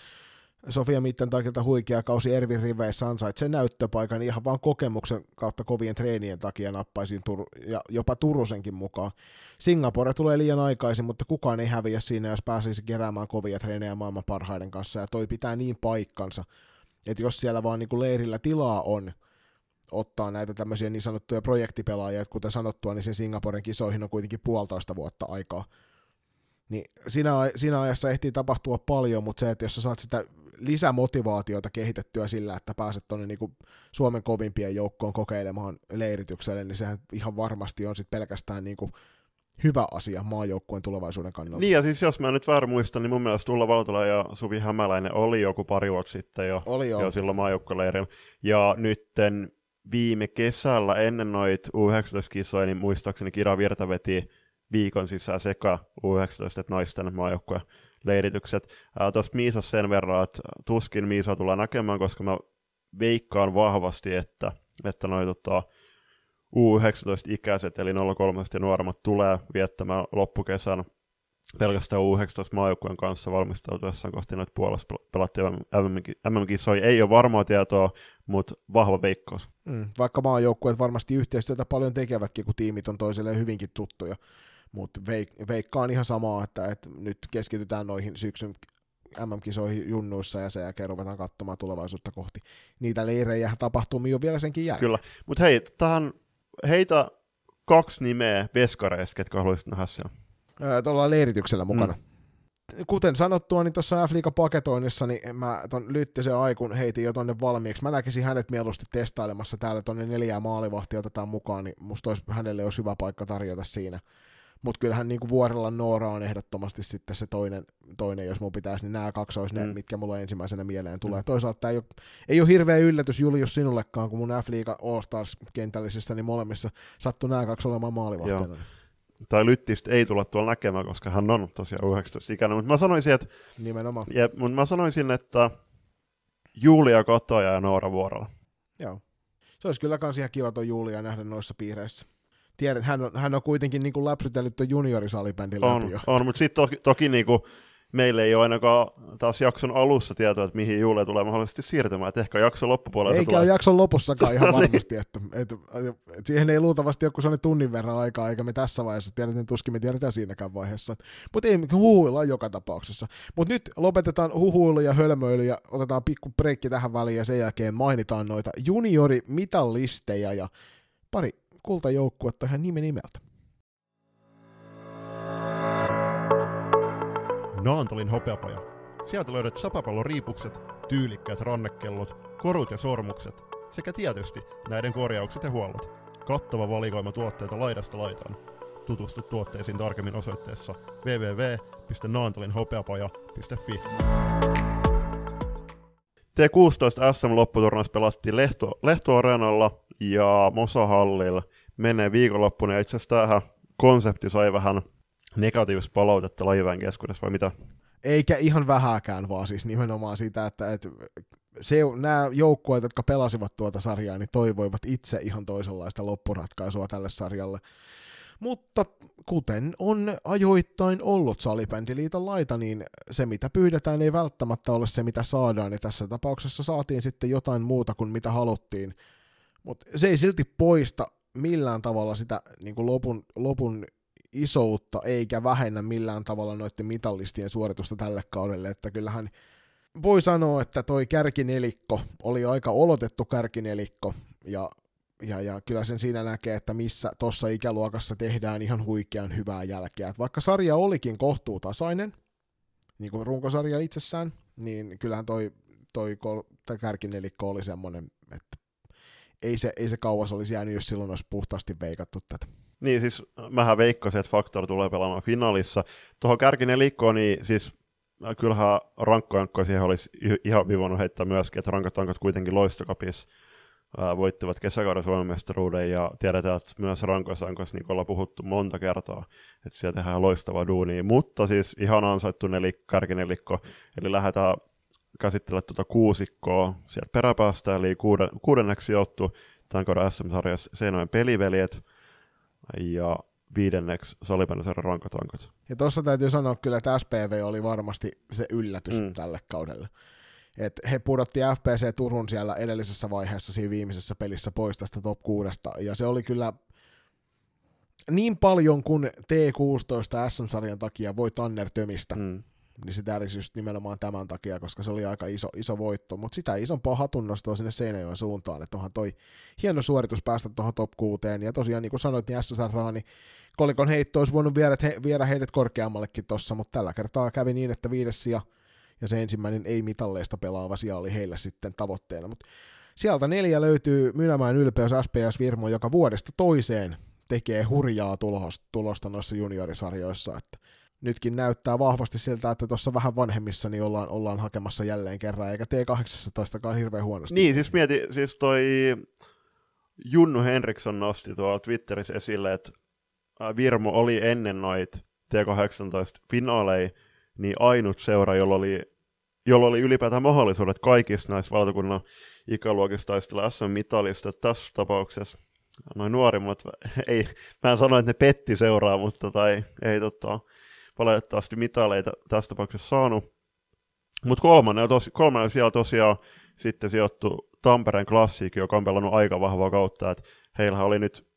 Sofia Mittentakilta huikea kausi Ervin riveissä ansaitsee näyttöpaikan ihan vaan kokemuksen kautta kovien treenien takia nappaisiin Tur- ja jopa Turusenkin mukaan. Singapore tulee liian aikaisin, mutta kukaan ei häviä siinä, jos pääsisi keräämään kovia treenejä maailman parhaiden kanssa, ja toi pitää niin paikkansa, että jos siellä vaan niin leirillä tilaa on, ottaa näitä tämmöisiä niin sanottuja projektipelaajia, että kuten sanottua, niin sen Singaporen kisoihin on kuitenkin puolitoista vuotta aikaa. Niin siinä, siinä ajassa ehtii tapahtua paljon, mutta se, että jos sä saat sitä lisämotivaatiota kehitettyä sillä, että pääset tuonne niin Suomen kovimpien joukkoon kokeilemaan leiritykselle, niin sehän ihan varmasti on sitten pelkästään niin kuin hyvä asia maajoukkueen tulevaisuuden kannalta. Niin ja siis jos mä nyt väärin muistan, niin mun mielestä Tulla Valtola ja Suvi Hämäläinen oli joku pari vuotta sitten jo, oli jo. jo silloin maajoukkueleirillä. Ja nytten viime kesällä ennen noit U19-kisoja, niin muistaakseni Kira Virta veti viikon sisään sekä U19 että naisten maajoukkueen leiritykset. Tuosta Miisas sen verran, että tuskin Miisa tullaan näkemään, koska mä veikkaan vahvasti, että, että noin tota, U19-ikäiset, eli 03 ja nuoremmat, tulee viettämään loppukesän pelkästään U19 maajoukkueen kanssa valmistautuessaan kohti noita puolesta pelattiin MM-kisoja. Ei ole varmaa tietoa, mutta vahva veikkaus. Mm, vaikka maajoukkueet varmasti yhteistyötä paljon tekevätkin, kun tiimit on toisilleen hyvinkin tuttuja. Mutta veik- veikkaan ihan samaa, että, että nyt keskitytään noihin syksyn MM-kisoihin junnuissa ja sen jälkeen ruvetaan katsomaan tulevaisuutta kohti. Niitä leirejä tapahtumia on vielä senkin jälkeen. Kyllä, mutta hei, tähän heitä kaksi nimeä veskareista, ketkä haluaisit nähdä siellä. Tuolla leirityksellä mukana. Mm kuten sanottua, niin tuossa f paketoinnissa, niin mä ton Lyttisen Aikun heitin jo tonne valmiiksi. Mä näkisin hänet mieluusti testailemassa täällä tonne neljää maalivahtia otetaan mukaan, niin musta olisi, hänelle olisi hyvä paikka tarjota siinä. Mutta kyllähän niin kuin Vuorella Noora on ehdottomasti sitten se toinen, toinen jos mun pitäisi, niin nämä kaksi olisi mm. ne, mitkä mulle ensimmäisenä mieleen tulee. Mm. Toisaalta tämä ei ole, ei ole hirveä yllätys Julius sinullekaan, kun mun F-liiga All-Stars-kentällisistä, niin molemmissa sattui nämä kaksi olemaan maalivahteena. Tai Lyttistä ei tulla tuolla näkemään, koska hän on tosiaan 19 ikäinen, mutta mä sanoisin, että Nimenomaan. Ja, mutta mä sanoisin, että Julia Kotoja ja Noora Vuorola. Joo. Se olisi kyllä kans ihan kiva tuon Julia nähdä noissa piireissä tiedän, hän on, hän on kuitenkin niin kuin läpsytellyt tuon juniorisalibändin on, läpi jo. On, mutta sitten toki, toki niin kuin meillä ei ole ainakaan taas jakson alussa tietoa, että mihin Juule tulee mahdollisesti siirtymään, että ehkä jakson loppupuolella Eikä tulee. jakson lopussakaan ihan niin. varmasti, että, että, että, siihen ei luultavasti joku sellainen tunnin verran aikaa, eikä me tässä vaiheessa tiedetään, tuskin me tiedetään siinäkään vaiheessa. Mutta ei huhuilla joka tapauksessa. Mutta nyt lopetetaan huhuilu ja hölmöily ja otetaan pikku breikki tähän väliin ja sen jälkeen mainitaan noita juniori-mitallisteja ja pari kultajoukkuetta ihan nime nimeltä. Naantalin hopeapaja. Sieltä löydät sapapallon riipukset, tyylikkäät rannekellot, korut ja sormukset sekä tietysti näiden korjaukset ja huollot. Kattava valikoima tuotteita laidasta laitaan. Tutustu tuotteisiin tarkemmin osoitteessa www.naantalinhopeapaja.fi. T16 SM-lopputurnaus pelattiin Lehto, Lehto-areenalla ja Mosahallilla menee viikonloppuna, itse asiassa tämähän konsepti sai vähän negatiivista palautetta lajiväen keskuudessa, vai mitä? Eikä ihan vähäkään, vaan siis nimenomaan sitä, että, että se, nämä joukkueet, jotka pelasivat tuota sarjaa, niin toivoivat itse ihan toisenlaista loppuratkaisua tälle sarjalle. Mutta kuten on ajoittain ollut Salibändiliiton laita, niin se mitä pyydetään ei välttämättä ole se mitä saadaan, ja tässä tapauksessa saatiin sitten jotain muuta kuin mitä haluttiin. Mutta se ei silti poista millään tavalla sitä niin kuin lopun, lopun isoutta, eikä vähennä millään tavalla noiden mitallistien suoritusta tälle kaudelle, että kyllähän voi sanoa, että toi kärkinelikko oli aika olotettu kärkinelikko, ja, ja, ja kyllä sen siinä näkee, että missä tuossa ikäluokassa tehdään ihan huikean hyvää jälkeä. Et vaikka sarja olikin kohtuutasainen, niin kuin runkosarja itsessään, niin kyllähän toi, toi, toi kärkinelikko oli semmoinen, että ei se, ei se kauas olisi jäänyt, jos silloin olisi puhtaasti veikattu tätä. Niin siis mähän veikkasin, että Faktor tulee pelaamaan finaalissa. Tuohon kärkinelikkoon, niin siis äh, kyllähän rankkojankkoja siihen olisi ihan vivonnut heittää myöskin, että rankat kuitenkin loistokapissa äh, voittivat kesäkauden Suomen mestaruuden ja tiedetään, että myös rankoissa niin kuin ollaan puhuttu monta kertaa, että siellä tehdään loistavaa duunia, mutta siis ihan ansaittu nelik, kärkinelikko, eli lähdetään käsittelemään tuota kuusikkoa. Sieltä peräpäästä, eli kuuden, kuudenneksi sijoittu tämän kauden SM-sarjassa Seinäjoen peliveljet, ja viidenneksi Salipännäsarjan rankatankat. Ja tuossa täytyy sanoa kyllä, että SPV oli varmasti se yllätys mm. tälle kaudelle. Et he pudotti FPC Turun siellä edellisessä vaiheessa siinä viimeisessä pelissä pois tästä top 6, ja se oli kyllä niin paljon kuin T16 SM-sarjan takia voi Tanner tömistä, mm. Niin sitä olisi just nimenomaan tämän takia, koska se oli aika iso, iso voitto, mutta sitä isompaa hatunnostoa sinne Seinäjoen suuntaan, että onhan toi hieno suoritus päästä tuohon top 6, ja tosiaan niin kuin sanoit, niin SSR niin kolikon heitto olisi voinut viedä, he, viedä heidät korkeammallekin tossa, mutta tällä kertaa kävi niin, että viides sija ja se ensimmäinen ei-mitalleista pelaava sija oli heillä sitten tavoitteena, mutta sieltä neljä löytyy Mynämään ylpeys SPS Virmo, joka vuodesta toiseen tekee hurjaa tulosta noissa juniorisarjoissa, että nytkin näyttää vahvasti siltä, että tuossa vähän vanhemmissa niin ollaan, ollaan hakemassa jälleen kerran, eikä T18kaan hirveän huonosti. Niin, siis mieti, siis toi Junnu Henriksson nosti tuolla Twitterissä esille, että Virmo oli ennen noit T18 finaaleja, niin ainut seura, jolla oli, jolla oli ylipäätään mahdollisuudet kaikista näistä valtakunnan ikäluokista taistella SM-mitalista. Tässä tapauksessa noin nuorimmat, ei, mä en sano, että ne petti seuraa, mutta tai tota, ei tota, valitettavasti mitaleita tässä tapauksessa saanut. Mutta kolmannen, tos, kolmannen siellä tosiaan sitten sijoittu Tampereen klassiikki, joka on pelannut aika vahvaa kautta, että heillä oli nyt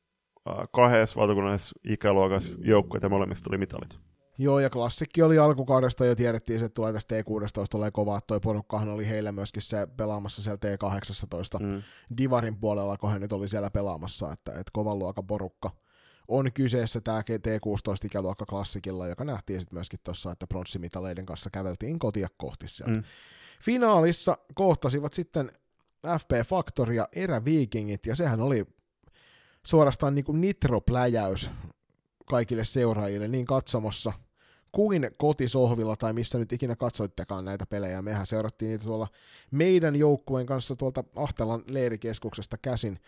kahdessa valtakunnallisessa ikäluokassa joukkueet ja molemmista tuli mitalit. Joo, ja klassikki oli alkukaudesta jo tiedettiin, että tulee tästä T16, tulee kova, toi porukkahan oli heillä myöskin se pelaamassa siellä T18 mm. Divarin puolella, kun he nyt oli siellä pelaamassa, että, että kovan luokan porukka on kyseessä tämä T16 ikäluokka klassikilla, joka nähtiin sitten myöskin tuossa, että pronssimitaleiden kanssa käveltiin kotia kohti sieltä. Mm. Finaalissa kohtasivat sitten FP Factory ja Eräviikingit, ja sehän oli suorastaan niin kuin nitropläjäys kaikille seuraajille niin katsomossa kuin kotisohvilla tai missä nyt ikinä katsoittekaan näitä pelejä. Mehän seurattiin niitä tuolla meidän joukkueen kanssa tuolta Ahtelan leirikeskuksesta käsin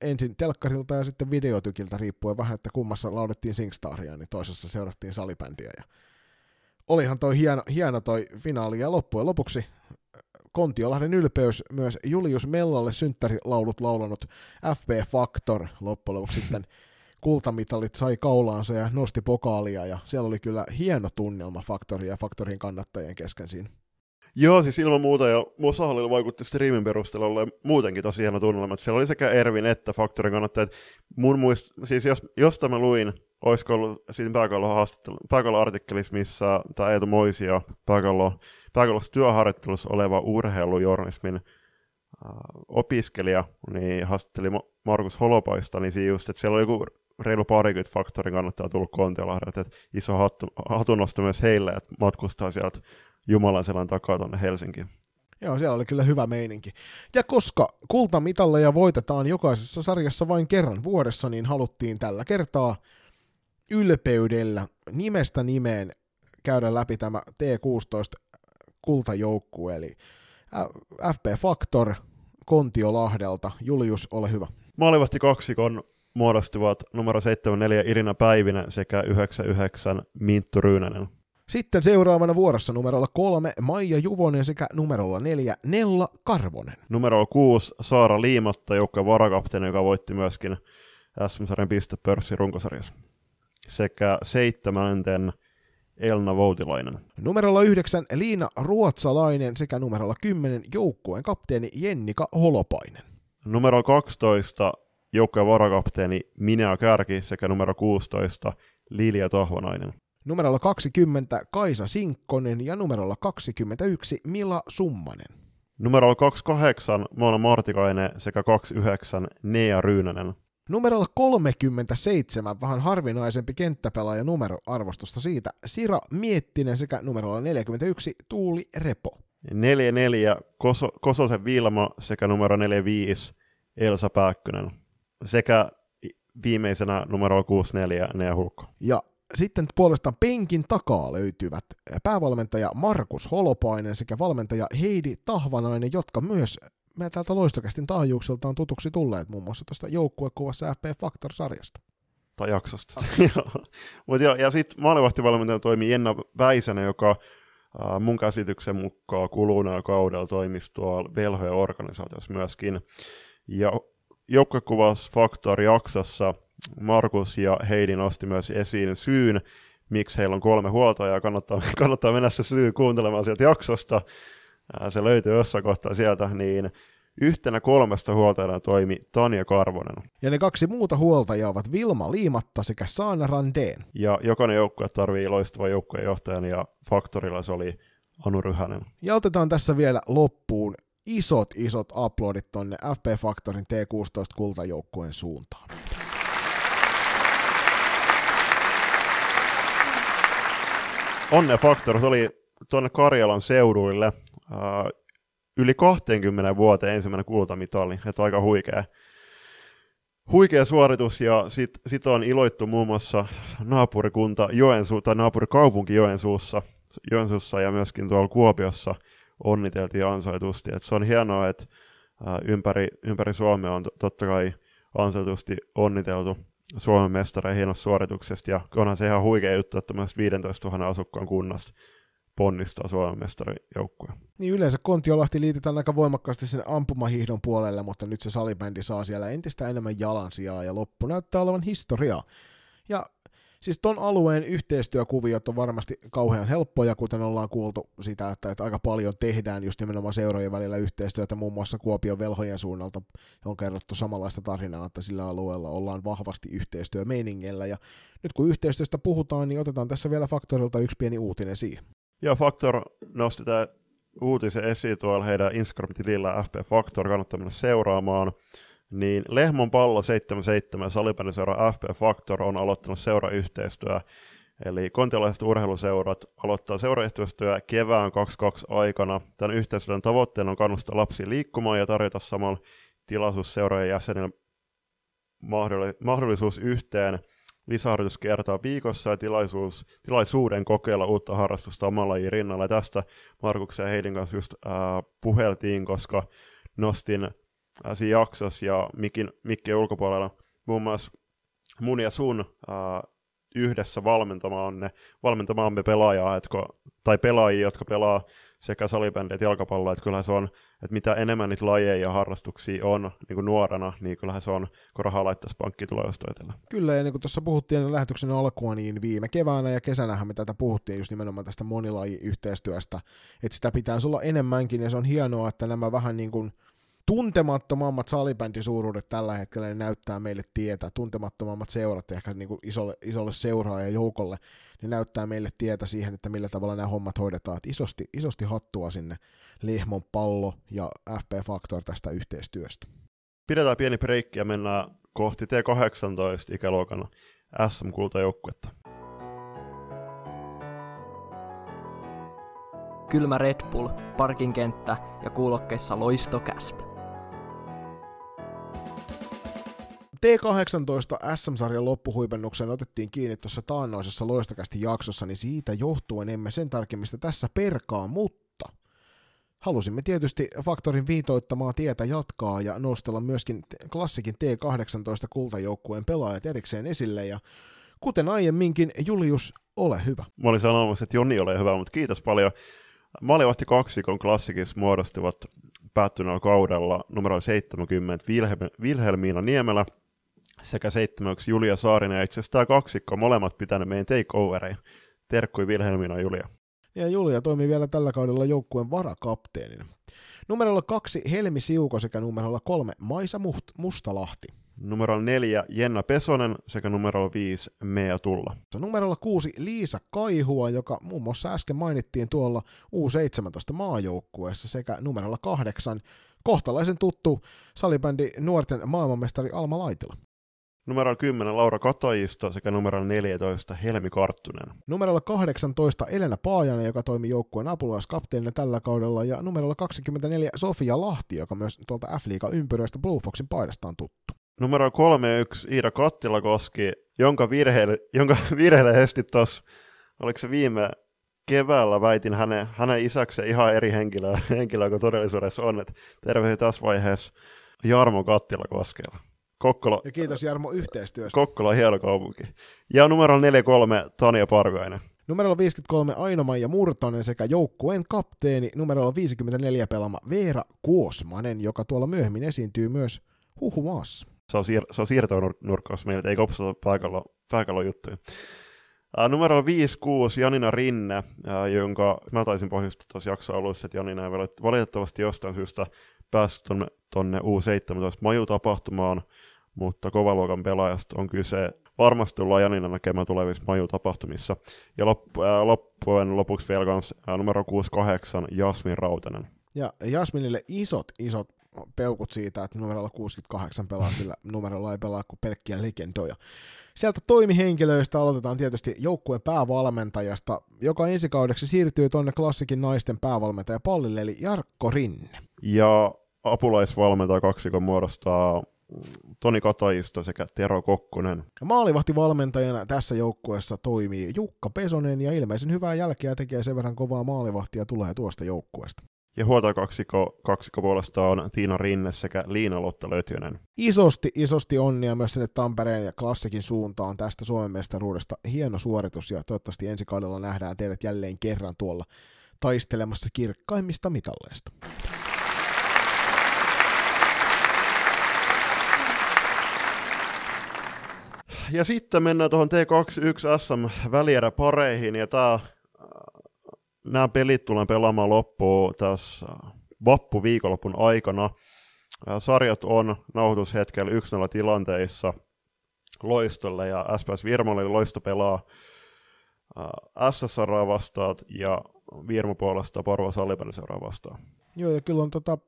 ensin telkkarilta ja sitten videotykiltä riippuen vähän, että kummassa laudettiin Singstaria, niin toisessa seurattiin salibändiä. Ja olihan toi hieno, hieno toi finaali ja loppujen lopuksi Kontiolahden ylpeys myös Julius Mellalle synttärilaulut laulanut FP Factor loppujen lopuksi sitten kultamitalit sai kaulaansa ja nosti pokaalia ja siellä oli kyllä hieno tunnelma Faktori ja Faktorin kannattajien kesken siinä. Joo, siis ilman muuta, ja Musahallilla vaikutti striimin perusteella muutenkin tosi hieno tunnelma, että siellä oli sekä Ervin että Faktorin kannattajat. Mun muist, siis jos, jos tämä luin, olisiko ollut siinä pääkallon artikkelissa, missä tämä Eetu Moisia pääkallo, pääkallossa työharjoittelussa oleva urheilujournalismin äh, opiskelija, niin haastatteli Markus Holopaista, niin siinä just, että siellä oli joku reilu parikymmentä faktorin kannattaa tullut Kontiolahdelta, että iso hattu, hatunnosto myös heille, että matkustaa sieltä Jumalan selän takaa tuonne Helsinkiin. Joo, siellä oli kyllä hyvä meininki. Ja koska kultamitalleja voitetaan jokaisessa sarjassa vain kerran vuodessa, niin haluttiin tällä kertaa ylpeydellä nimestä nimeen käydä läpi tämä T16 kultajoukkue, eli FP Factor Kontiolahdelta. Julius, ole hyvä. Maalivahti kaksikon muodostuvat numero 74 Irina Päivinen sekä 99 Minttu Ryynänen. Sitten seuraavana vuorossa numerolla kolme Maija Juvonen sekä numerolla neljä Nella Karvonen. Numerolla kuusi Saara Liimatta, joka varakapteeni, joka voitti myöskin SM-sarjan pistepörssi runkosarjassa. Sekä seitsemänten Elna Voutilainen. Numerolla yhdeksän Liina Ruotsalainen sekä numerolla kymmenen joukkueen kapteeni Jennika Holopainen. Numero 12 joukkueen varakapteeni Minea Kärki sekä numero 16 Lilja Tohvanainen. Numerolla 20 Kaisa Sinkkonen ja numerolla 21 Mila Summanen. Numerolla 28 Mona Martikainen sekä 29 Nea Ryynänen. Numerolla 37 vähän harvinaisempi kenttäpelaaja numero arvostusta siitä Sira Miettinen sekä numerolla 41 Tuuli Repo. 44 Koso, Kososen Vilma sekä numero 45 Elsa Pääkkönen sekä viimeisenä numero 64 Nea Hulkko. Ja sitten puolestaan penkin takaa löytyvät päävalmentaja Markus Holopainen sekä valmentaja Heidi Tahvanainen, jotka myös me täältä loistokästin taajuukselta on tutuksi tulleet muun muassa tuosta joukkuekuvassa FP Factor-sarjasta. Tai jaksosta. Mut jo, ja sitten maalivahtivalmentaja toimii Jenna Väisänen, joka äh, mun käsityksen mukaan kuluneella kaudella toimisi tuolla velhojen organisaatiossa myöskin. Ja joukkuekuvassa Factor jaksossa Markus ja Heidi nosti myös esiin syyn, miksi heillä on kolme huoltajaa. Kannattaa, kannattaa mennä se syy kuuntelemaan sieltä jaksosta. se löytyy jossain kohtaa sieltä, niin yhtenä kolmesta huoltajana toimi Tanja Karvonen. Ja ne kaksi muuta huoltajaa ovat Vilma Liimatta sekä Saana Randeen. Ja jokainen joukkue tarvii loistavan joukkueen ja Faktorilla se oli Anu Ryhänen. Ja otetaan tässä vielä loppuun isot isot uploadit tonne FP Factorin T16 kultajoukkueen suuntaan. Onne Factor oli tuonne Karjalan seuduille äh, yli 20 vuoteen ensimmäinen kultamitali, että aika huikea, huikea suoritus, ja sitten sit on iloittu muun muassa naapurikunta Joensuu, tai naapurikaupunki Joensuussa, Joensuussa ja myöskin tuolla Kuopiossa onniteltiin ansaitusti. Et se on hienoa, että ympäri, ympäri Suomea on totta kai ansaitusti onniteltu Suomen mestareja hienosta suorituksesta, ja onhan se ihan huikea juttu, että myös 15 000 asukkaan kunnasta ponnistaa Suomen mestarijoukkue. Niin yleensä Kontiolahti liitetään aika voimakkaasti sen ampumahiihdon puolelle, mutta nyt se salibändi saa siellä entistä enemmän jalansijaa ja loppu näyttää olevan historiaa. Ja siis ton alueen yhteistyökuviot on varmasti kauhean helppoja, kuten ollaan kuultu sitä, että, että aika paljon tehdään just nimenomaan seurojen välillä yhteistyötä, muun muassa Kuopion velhojen suunnalta on kerrottu samanlaista tarinaa, että sillä alueella ollaan vahvasti yhteistyömeiningellä, ja nyt kun yhteistyöstä puhutaan, niin otetaan tässä vielä Faktorilta yksi pieni uutinen siihen. Ja Factor nosti tämä uutisen esiin tuolla heidän Instagram-tilillä FP Factor, kannattaa mennä seuraamaan. Niin Lehmon pallo 77 salibändiseura FP Factor on aloittanut seurayhteistyö. Eli kontialaiset urheiluseurat aloittaa seurayhteistyö kevään 22 aikana. Tämän yhteistyön tavoitteena on kannustaa lapsia liikkumaan ja tarjota samalla tilaisuus seurojen jäsenille mahdollisuus yhteen lisäharjoituskertaa viikossa ja tilaisuus, tilaisuuden kokeilla uutta harrastusta omalla lajin rinnalla. Ja tästä Markuksen ja Heidin kanssa just äh, puheltiin, koska nostin siinä jaksossa ja Mikin, Mikkien ulkopuolella muun muassa mun ja sun äh, yhdessä valmentamaan ne, valmentamaamme pelaajaa, etko, tai pelaajia, jotka pelaa sekä salibändiä että jalkapalloa, että kyllähän se on, että mitä enemmän niitä lajeja ja harrastuksia on niin kuin nuorena, niin kyllähän se on, kun rahaa laittaisi pankki tulee Kyllä, ja niin kuin tuossa puhuttiin lähetyksen alkua, niin viime keväänä ja kesänähän me tätä puhuttiin just nimenomaan tästä monilajiyhteistyöstä, että sitä pitäisi olla enemmänkin, ja se on hienoa, että nämä vähän niin kuin tuntemattomammat salibändisuuruudet tällä hetkellä ne näyttää meille tietä, tuntemattomammat seurat ehkä niin kuin isolle, isolle seuraajajoukolle, ne näyttää meille tietä siihen, että millä tavalla nämä hommat hoidetaan. Et isosti, isosti hattua sinne Lehmon pallo ja FP Factor tästä yhteistyöstä. Pidetään pieni breikki ja mennään kohti T18 ikäluokan SM-kultajoukkuetta. Kylmä Red Bull, parkinkenttä ja kuulokkeissa loistokästä. T18 SM-sarjan loppuhuipennukseen otettiin kiinni tuossa taannoisessa loistakästi jaksossa, niin siitä johtuen emme sen tarkemmista tässä perkaa, mutta halusimme tietysti Faktorin viitoittamaa tietä jatkaa ja nostella myöskin klassikin T18 kultajoukkueen pelaajat erikseen esille ja kuten aiemminkin, Julius, ole hyvä. Mä olin sanomassa, että Joni ole hyvä, mutta kiitos paljon. Maalivahti kaksikon klassikissa muodostivat päättyneellä kaudella numero 70 Vilhelmiina Niemelä sekä seitsemäksi Julia Saarinen. Ja itse asiassa tämä kaksikko molemmat pitänyt meidän takeovereja. Terkkui Vilhelmina Julia. Ja Julia toimii vielä tällä kaudella joukkueen varakapteenina. Numerolla kaksi Helmi Siuko sekä numerolla kolme Maisa Must- Mustalahti. Numerolla neljä Jenna Pesonen sekä numerolla viisi Mea Tulla. Numerolla kuusi Liisa Kaihua, joka muun muassa äsken mainittiin tuolla U17 maajoukkueessa sekä numerolla kahdeksan kohtalaisen tuttu salibändi nuorten maailmanmestari Alma Laitila. Numero 10 Laura Katajisto sekä numero 14 Helmi Karttunen. Numerolla 18 Elena Paajanen, joka toimi joukkueen apulaiskapteenina tällä kaudella, ja numerolla 24 Sofia Lahti, joka myös tuolta F-liiga ympyröistä Blue Foxin paidasta on tuttu. Numero 31 Iida Kattilakoski, jonka virheelle, jonka virheellisesti tuossa, oliko se viime keväällä väitin hänen, hänen isäkseen ihan eri henkilöä, henkilöä kuin todellisuudessa on, että terveisiä tässä vaiheessa Jarmo Kattilakoskella. Kokkola. Ja kiitos Jarmo yhteistyöstä. Kokkola on hieno kaupunki. Ja numero 43 Tania Parviainen. Numero 53 Aino-Maija Murtonen sekä joukkueen kapteeni numero 54 pelama Veera Kuosmanen, joka tuolla myöhemmin esiintyy myös Huhumaassa. Se on, siir- se on siirtonurkkaus meiltä, ei kopsata paikalla, paikalla juttuja. Uh, numero 5-6 Janina Rinne, uh, jonka mä taisin pohjustaa tuossa jakson alussa, että Janina ei valitettavasti jostain syystä päässyt tonne, tonne U17 majutapahtumaan, mutta kovaluokan pelaajasta on kyse. Varmasti tullaan Janina näkemään tulevissa majutapahtumissa. Ja loppu, äh, loppujen lopuksi vielä kans, äh, numero 68 Jasmin Rautanen. Ja Jasminille isot, isot peukut siitä, että numerolla 68 pelaa, sillä numerolla ei pelaa kuin pelkkiä legendoja. Sieltä toimihenkilöistä aloitetaan tietysti joukkueen päävalmentajasta, joka ensi kaudeksi siirtyy tuonne klassikin naisten päävalmentaja pallille, eli Jarkko Rinne. Ja apulaisvalmentaja kaksikon muodostaa Toni Katajisto sekä Tero Kokkonen. Ja maalivahtivalmentajana tässä joukkueessa toimii Jukka Pesonen ja ilmeisen hyvää jälkeä tekee sen verran kovaa maalivahtia tulee tuosta joukkueesta. Ja huoltajakaksiko kaksikko puolesta on Tiina Rinne sekä Liina Lotta Lötjönen. Isosti, isosti onnia myös sinne Tampereen ja klassikin suuntaan tästä Suomen mestaruudesta. Hieno suoritus ja toivottavasti ensi kaudella nähdään teidät jälleen kerran tuolla taistelemassa kirkkaimmista mitalleista. Ja sitten mennään tuohon T21 SM välieräpareihin, ja tää, nämä pelit tullaan pelaamaan loppuun tässä vappu viikonlopun aikana. Sarjat on nauhoitushetkellä 1-0 tilanteissa Loistolle ja SPS Virmalle, Loisto pelaa SSR vastaan ja Virmo puolesta Porvo Salipäinen seuraa vastaan. Joo, ja kyllä on tota,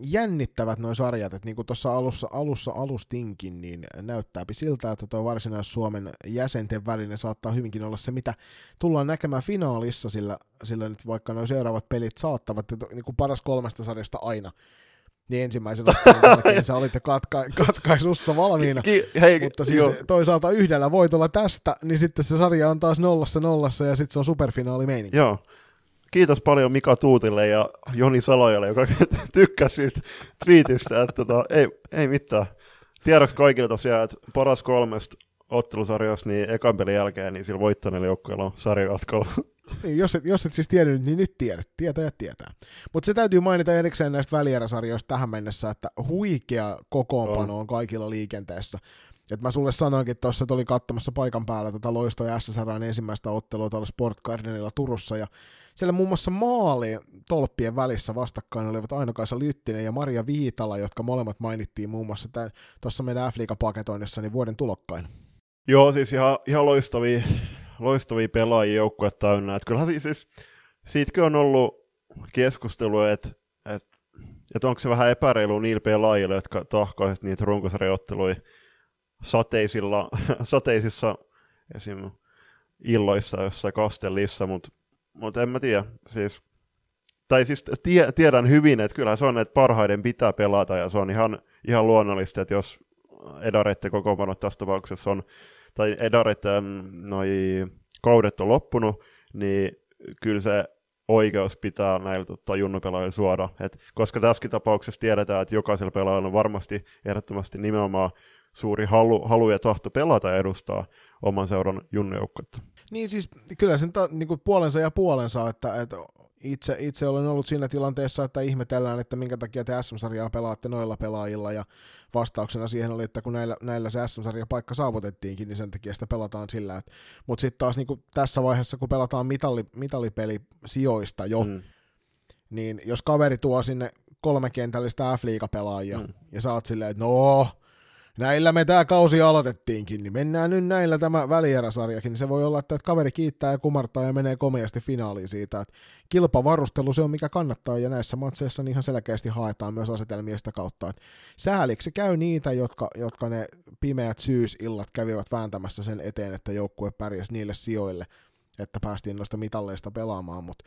jännittävät noin sarjat, että niin kuin tuossa alussa, alussa alustinkin, niin näyttääpi siltä, että tuo varsinais Suomen jäsenten välinen saattaa hyvinkin olla se, mitä tullaan näkemään finaalissa, sillä, sillä nyt vaikka nuo seuraavat pelit saattavat, niin kuin paras kolmesta sarjasta aina, niin ensimmäisen jälkeen sä olitte katka- katkaisussa valmiina, Ki- hei, mutta siis jo. toisaalta yhdellä voitolla tästä, niin sitten se sarja on taas nollassa nollassa ja sitten se on superfinaali meininki. Joo, kiitos paljon Mika Tuutille ja Joni Salojalle, joka tykkäsi twiitistä, että tota, ei, ei mitään. Tiedoksi kaikille tosiaan, että paras kolmesta ottelusarjassa, niin ekan pelin jälkeen, niin sillä voittaneella joukkueella on sarjatkolla. Niin, jos, et, jos et siis tiennyt, niin nyt tiedät. Tietää ja tietää. Mutta se täytyy mainita erikseen näistä välieräsarjoista tähän mennessä, että huikea kokoonpano on, kaikilla liikenteessä. Et mä sulle sanoinkin tuossa, että oli katsomassa paikan päällä tätä loistoa SSRn ensimmäistä ottelua tuolla Sport Gardenilla Turussa, ja siellä muun muassa maali tolppien välissä vastakkain olivat Aino-Kaisa Lyttinen ja Maria Viitala, jotka molemmat mainittiin muun muassa tuossa meidän f paketoinnissa niin vuoden tulokkain. Joo, siis ihan, ihan loistavia, loistavia pelaajia joukkue täynnä. Et kyllähän siis, siis siitäkin on ollut keskustelua, että et, et onko se vähän epäreilu niillä pelaajille, jotka tahkoivat niitä runkosarjoitteluja sateisilla, sateisissa esim. illoissa jossain kastellissa, mutta mutta en mä tiedä. Siis, tai siis tie, tiedän hyvin, että kyllä se on, että parhaiden pitää pelata, ja se on ihan, ihan luonnollista, että jos Edareiden kokoonpano tässä tapauksessa on, tai Edareiden noi kaudet on loppunut, niin kyllä se oikeus pitää näillä tota, junnupelaajilla suoda. Et, koska tässäkin tapauksessa tiedetään, että jokaisella pelaajalla on varmasti ehdottomasti nimenomaan suuri halu, halu ja tahto pelata ja edustaa oman seuran junnujoukkuetta. Niin siis kyllä sen ta, niin kuin puolensa ja puolensa, että, että itse, itse olen ollut siinä tilanteessa, että ihmetellään, että minkä takia te SM-sarjaa pelaatte noilla pelaajilla, ja vastauksena siihen oli, että kun näillä, näillä se SM-sarja paikka saavutettiinkin, niin sen takia sitä pelataan sillä. Että, mutta sitten taas niin kuin tässä vaiheessa, kun pelataan mitalli, mitallipeli sijoista jo, mm. niin jos kaveri tuo sinne kolme kentällistä F-liigapelaajia, mm. ja sä oot silleen, että no, näillä me tämä kausi aloitettiinkin, niin mennään nyt näillä tämä välieräsarjakin, niin se voi olla, että kaveri kiittää ja kumartaa ja menee komeasti finaaliin siitä, että kilpavarustelu se on mikä kannattaa, ja näissä matseissa niin ihan selkeästi haetaan myös asetelmista kautta, että sääliksi käy niitä, jotka, jotka ne pimeät syysillat kävivät vääntämässä sen eteen, että joukkue pärjäsi niille sijoille, että päästiin noista mitalleista pelaamaan, mutta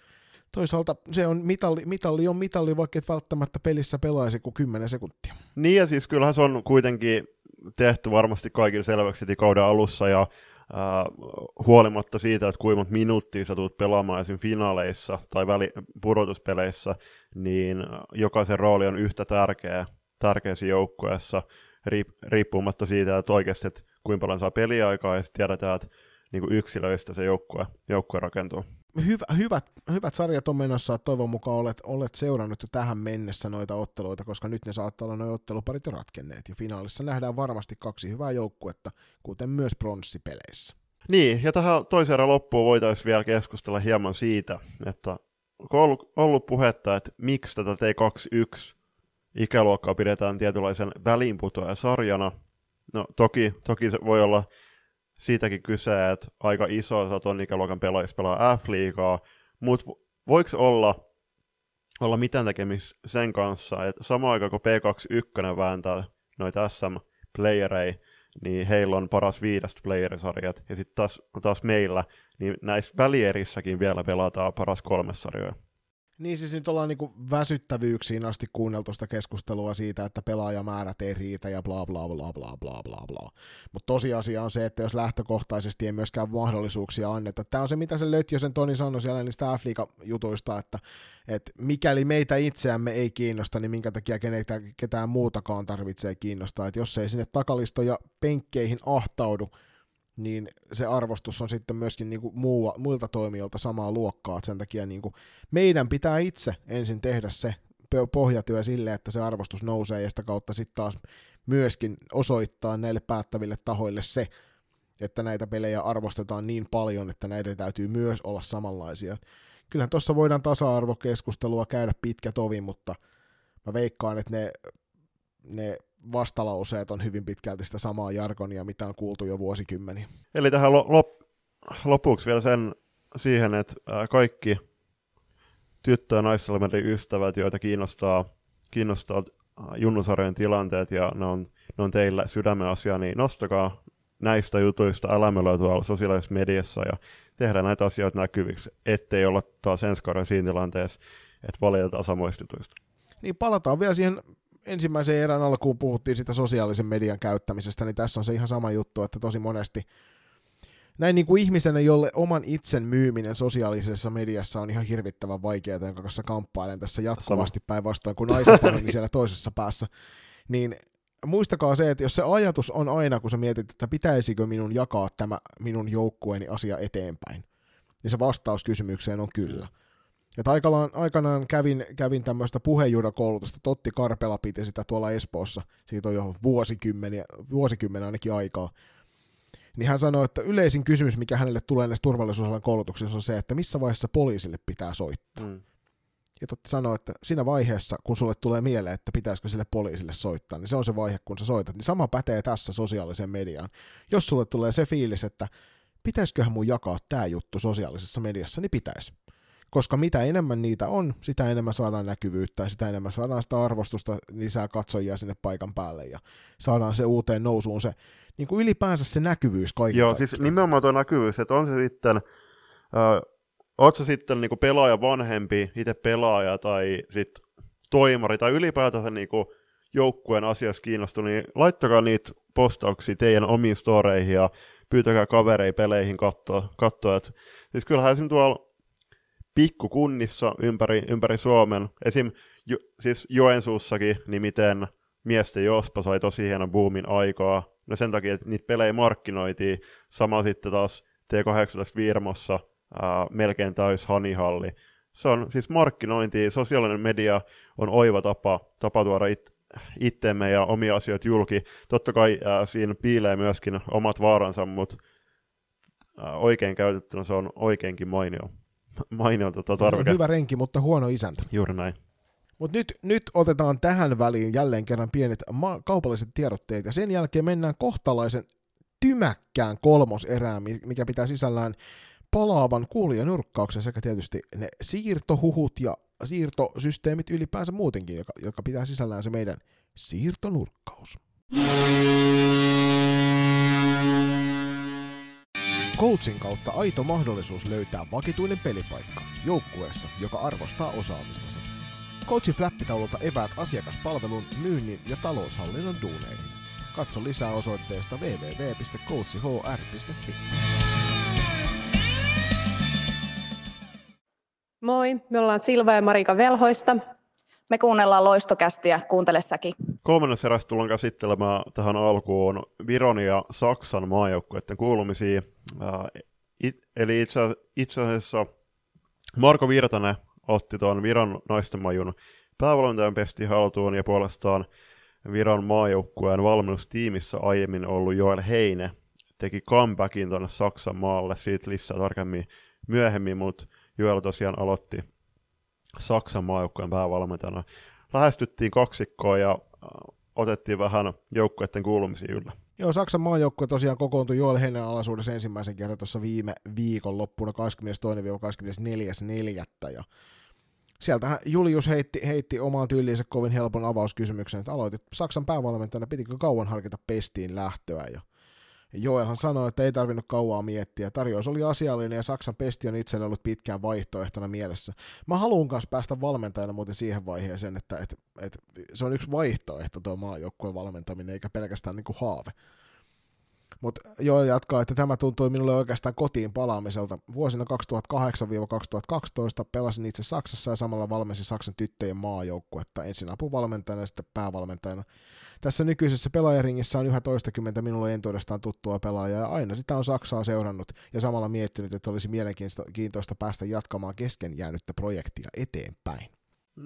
toisaalta se on mitalli, mitalli on mitalli, vaikka et välttämättä pelissä pelaisi kuin 10 sekuntia. Niin ja siis kyllähän se on kuitenkin tehty varmasti kaikille selväksi heti kauden alussa ja äh, huolimatta siitä, että kuinka monta minuuttia sä tulet pelaamaan esim. finaaleissa tai väli, pudotuspeleissä, niin jokaisen rooli on yhtä tärkeä, tärkeässä joukkueessa, riip, riippumatta siitä, että oikeasti, että kuinka paljon saa peliaikaa ja sitten tiedetään, että niin kuin yksilöistä se joukkue, joukkue rakentuu hyvä, hyvät, hyvät sarjat on menossa, toivon mukaan olet, olet seurannut jo tähän mennessä noita otteluita, koska nyt ne saattaa olla noin otteluparit jo ratkenneet, ja finaalissa nähdään varmasti kaksi hyvää joukkuetta, kuten myös pronssipeleissä. Niin, ja tähän toiseen erään loppuun voitaisiin vielä keskustella hieman siitä, että on ollut, ollut puhetta, että miksi tätä T21 ikäluokkaa pidetään tietynlaisen väliinputoajan sarjana. No toki, toki se voi olla siitäkin kyse, että aika iso osa ton ikäluokan pelaajista pelaa F-liigaa, mutta voiko olla, olla mitään tekemistä sen kanssa, että samaan aikaan kun P21 vääntää noita SM-playereja, niin heillä on paras viidestä playerisarjat, ja sitten taas, taas meillä, niin näissä välierissäkin vielä pelataan paras kolmes sarjoja. Niin siis nyt ollaan niinku väsyttävyyksiin asti kuunneltu sitä keskustelua siitä, että pelaajamäärät ei riitä ja bla bla bla bla bla bla bla. Mutta tosiasia on se, että jos lähtökohtaisesti ei myöskään mahdollisuuksia anneta. Tämä on se, mitä se sen Toni sanoi siellä niistä f jutuista että, että mikäli meitä itseämme ei kiinnosta, niin minkä takia kenetä, ketään muutakaan tarvitsee kiinnostaa. Että jos ei sinne takalistoja penkkeihin ahtaudu, niin se arvostus on sitten myöskin niin kuin muu, muilta toimijoilta samaa luokkaa, sen takia niin kuin meidän pitää itse ensin tehdä se pohjatyö sille, että se arvostus nousee ja sitä kautta sitten taas myöskin osoittaa näille päättäville tahoille se, että näitä pelejä arvostetaan niin paljon, että näiden täytyy myös olla samanlaisia. Kyllähän tuossa voidaan tasa-arvokeskustelua käydä pitkä tovi, mutta mä veikkaan, että ne, ne vastalauseet on hyvin pitkälti sitä samaa jargonia, mitä on kuultu jo vuosikymmeniä. Eli tähän lop- lopuksi vielä sen siihen, että kaikki tyttö- ja naissalmedin ystävät, joita kiinnostaa, kiinnostaa junnusarjojen tilanteet ja ne on, ne on teillä sydämen asia, niin nostakaa näistä jutuista älämölöä tuolla sosiaalisessa mediassa ja tehdään näitä asioita näkyviksi, ettei olla taas ensi siinä tilanteessa, että valitetaan samoista jutuista. Niin palataan vielä siihen ensimmäisen erän alkuun puhuttiin sitä sosiaalisen median käyttämisestä, niin tässä on se ihan sama juttu, että tosi monesti näin niin kuin ihmisenä, jolle oman itsen myyminen sosiaalisessa mediassa on ihan hirvittävän vaikeaa, jonka kanssa kamppailen tässä jatkuvasti päinvastoin kuin naisenparoni siellä toisessa päässä, niin muistakaa se, että jos se ajatus on aina, kun sä mietit, että pitäisikö minun jakaa tämä minun joukkueeni asia eteenpäin, niin se vastaus kysymykseen on kyllä. Et aikanaan, aikanaan kävin, kävin tämmöistä puheenjuudakoulutusta, Totti Karpela piti sitä tuolla Espoossa, siitä on jo vuosikymmeniä, vuosikymmenen ainakin aikaa. Niin hän sanoi, että yleisin kysymys, mikä hänelle tulee näissä turvallisuusalan koulutuksissa on se, että missä vaiheessa poliisille pitää soittaa. Mm. Ja Totti sanoi, että siinä vaiheessa, kun sulle tulee mieleen, että pitäisikö sille poliisille soittaa, niin se on se vaihe, kun sä soitat. Niin sama pätee tässä sosiaaliseen mediaan. Jos sulle tulee se fiilis, että pitäisiköhän mun jakaa tämä juttu sosiaalisessa mediassa, niin pitäisi koska mitä enemmän niitä on, sitä enemmän saadaan näkyvyyttä ja sitä enemmän saadaan sitä arvostusta, lisää katsojia sinne paikan päälle ja saadaan se uuteen nousuun se niin kuin ylipäänsä se näkyvyys kaikille. Joo, siis nimenomaan tuo näkyvyys, että on se sitten, äh, oot se sitten niin kuin pelaaja vanhempi, itse pelaaja tai sitten toimari tai ylipäätänsä niin kuin joukkueen asiassa kiinnostunut, niin laittakaa niitä postauksia teidän omiin storeihin ja pyytäkää kavereita peleihin katsoa. siis kyllähän esimerkiksi tuolla pikkukunnissa ympäri, ympäri Suomen, esim. Jo, siis Joensuussakin, niin miten miesten Jospa sai tosi hienon boomin aikaa. No sen takia, että niitä pelejä markkinoitiin. Sama sitten taas T18 Virmossa, ää, melkein täys hanihalli. Se on siis markkinointi, sosiaalinen media on oiva tapa, tapa tuoda it, itteemme ja omia asioita julki. Totta kai ää, siinä piilee myöskin omat vaaransa, mutta ää, oikein käytettynä se on oikeinkin mainio mainio tota, tarvike. Hyvä renki, mutta huono isäntä. Juuri näin. Mutta nyt, nyt otetaan tähän väliin jälleen kerran pienet ma- kaupalliset tiedotteet, ja sen jälkeen mennään kohtalaisen tymäkkään kolmoserään, mikä pitää sisällään palaavan kuulijanurkkauksen sekä tietysti ne siirtohuhut ja siirtosysteemit ylipäänsä muutenkin, joka, jotka pitää sisällään se meidän siirtonurkkaus. Coachin kautta aito mahdollisuus löytää vakituinen pelipaikka joukkueessa, joka arvostaa osaamistasi. Coachin flappitaululta eväät asiakaspalvelun, myynnin ja taloushallinnon duuneihin. Katso lisää osoitteesta www.coachhr.fi. Moi, me ollaan Silva ja Marika Velhoista. Me kuunnellaan loistokästiä, kuuntele säkin. Kolmannessa erässä tullaan käsittelemään tähän alkuun Viron ja Saksan maajoukkueiden kuulumisia. it, eli itse, itse asiassa Marko Virtanen otti tuon Viron naisten majun päävalmentajan pesti haltuun ja puolestaan Viron maajoukkueen valmennustiimissä aiemmin ollut Joel Heine teki comebackin tuonne Saksan maalle, siitä lisää tarkemmin myöhemmin, mutta Joel tosiaan aloitti Saksan maajoukkueen päävalmentajana. Lähestyttiin kaksikkoa ja äh, otettiin vähän joukkueiden kuulumisia yllä. Joo, Saksan maajoukkue tosiaan kokoontui Joel Hennen alaisuudessa ensimmäisen kerran tuossa viime viikon loppuna 22-24.4. Ja sieltähän Julius heitti, heitti omaan tyyliinsä kovin helpon avauskysymyksen, että aloitit Saksan päävalmentajana, pitikö kauan harkita pestiin lähtöä, ja Joelhan sanoi, että ei tarvinnut kauaa miettiä. Tarjous oli asiallinen ja Saksan pesti on itselle ollut pitkään vaihtoehtona mielessä. Mä haluan kanssa päästä valmentajana muuten siihen vaiheeseen, että, että, että se on yksi vaihtoehto tuo maajoukkueen valmentaminen, eikä pelkästään niin kuin haave. Mutta Joel jatkaa, että tämä tuntui minulle oikeastaan kotiin palaamiselta. Vuosina 2008-2012 pelasin itse Saksassa ja samalla valmensin Saksan tyttöjen maajoukkuetta ensin apuvalmentajana ja sitten päävalmentajana. Tässä nykyisessä pelaajaringissä on yhä toistakymmentä minulle entuudestaan tuttua pelaajaa ja aina sitä on Saksaa seurannut ja samalla miettinyt, että olisi mielenkiintoista päästä jatkamaan kesken jäänyttä projektia eteenpäin.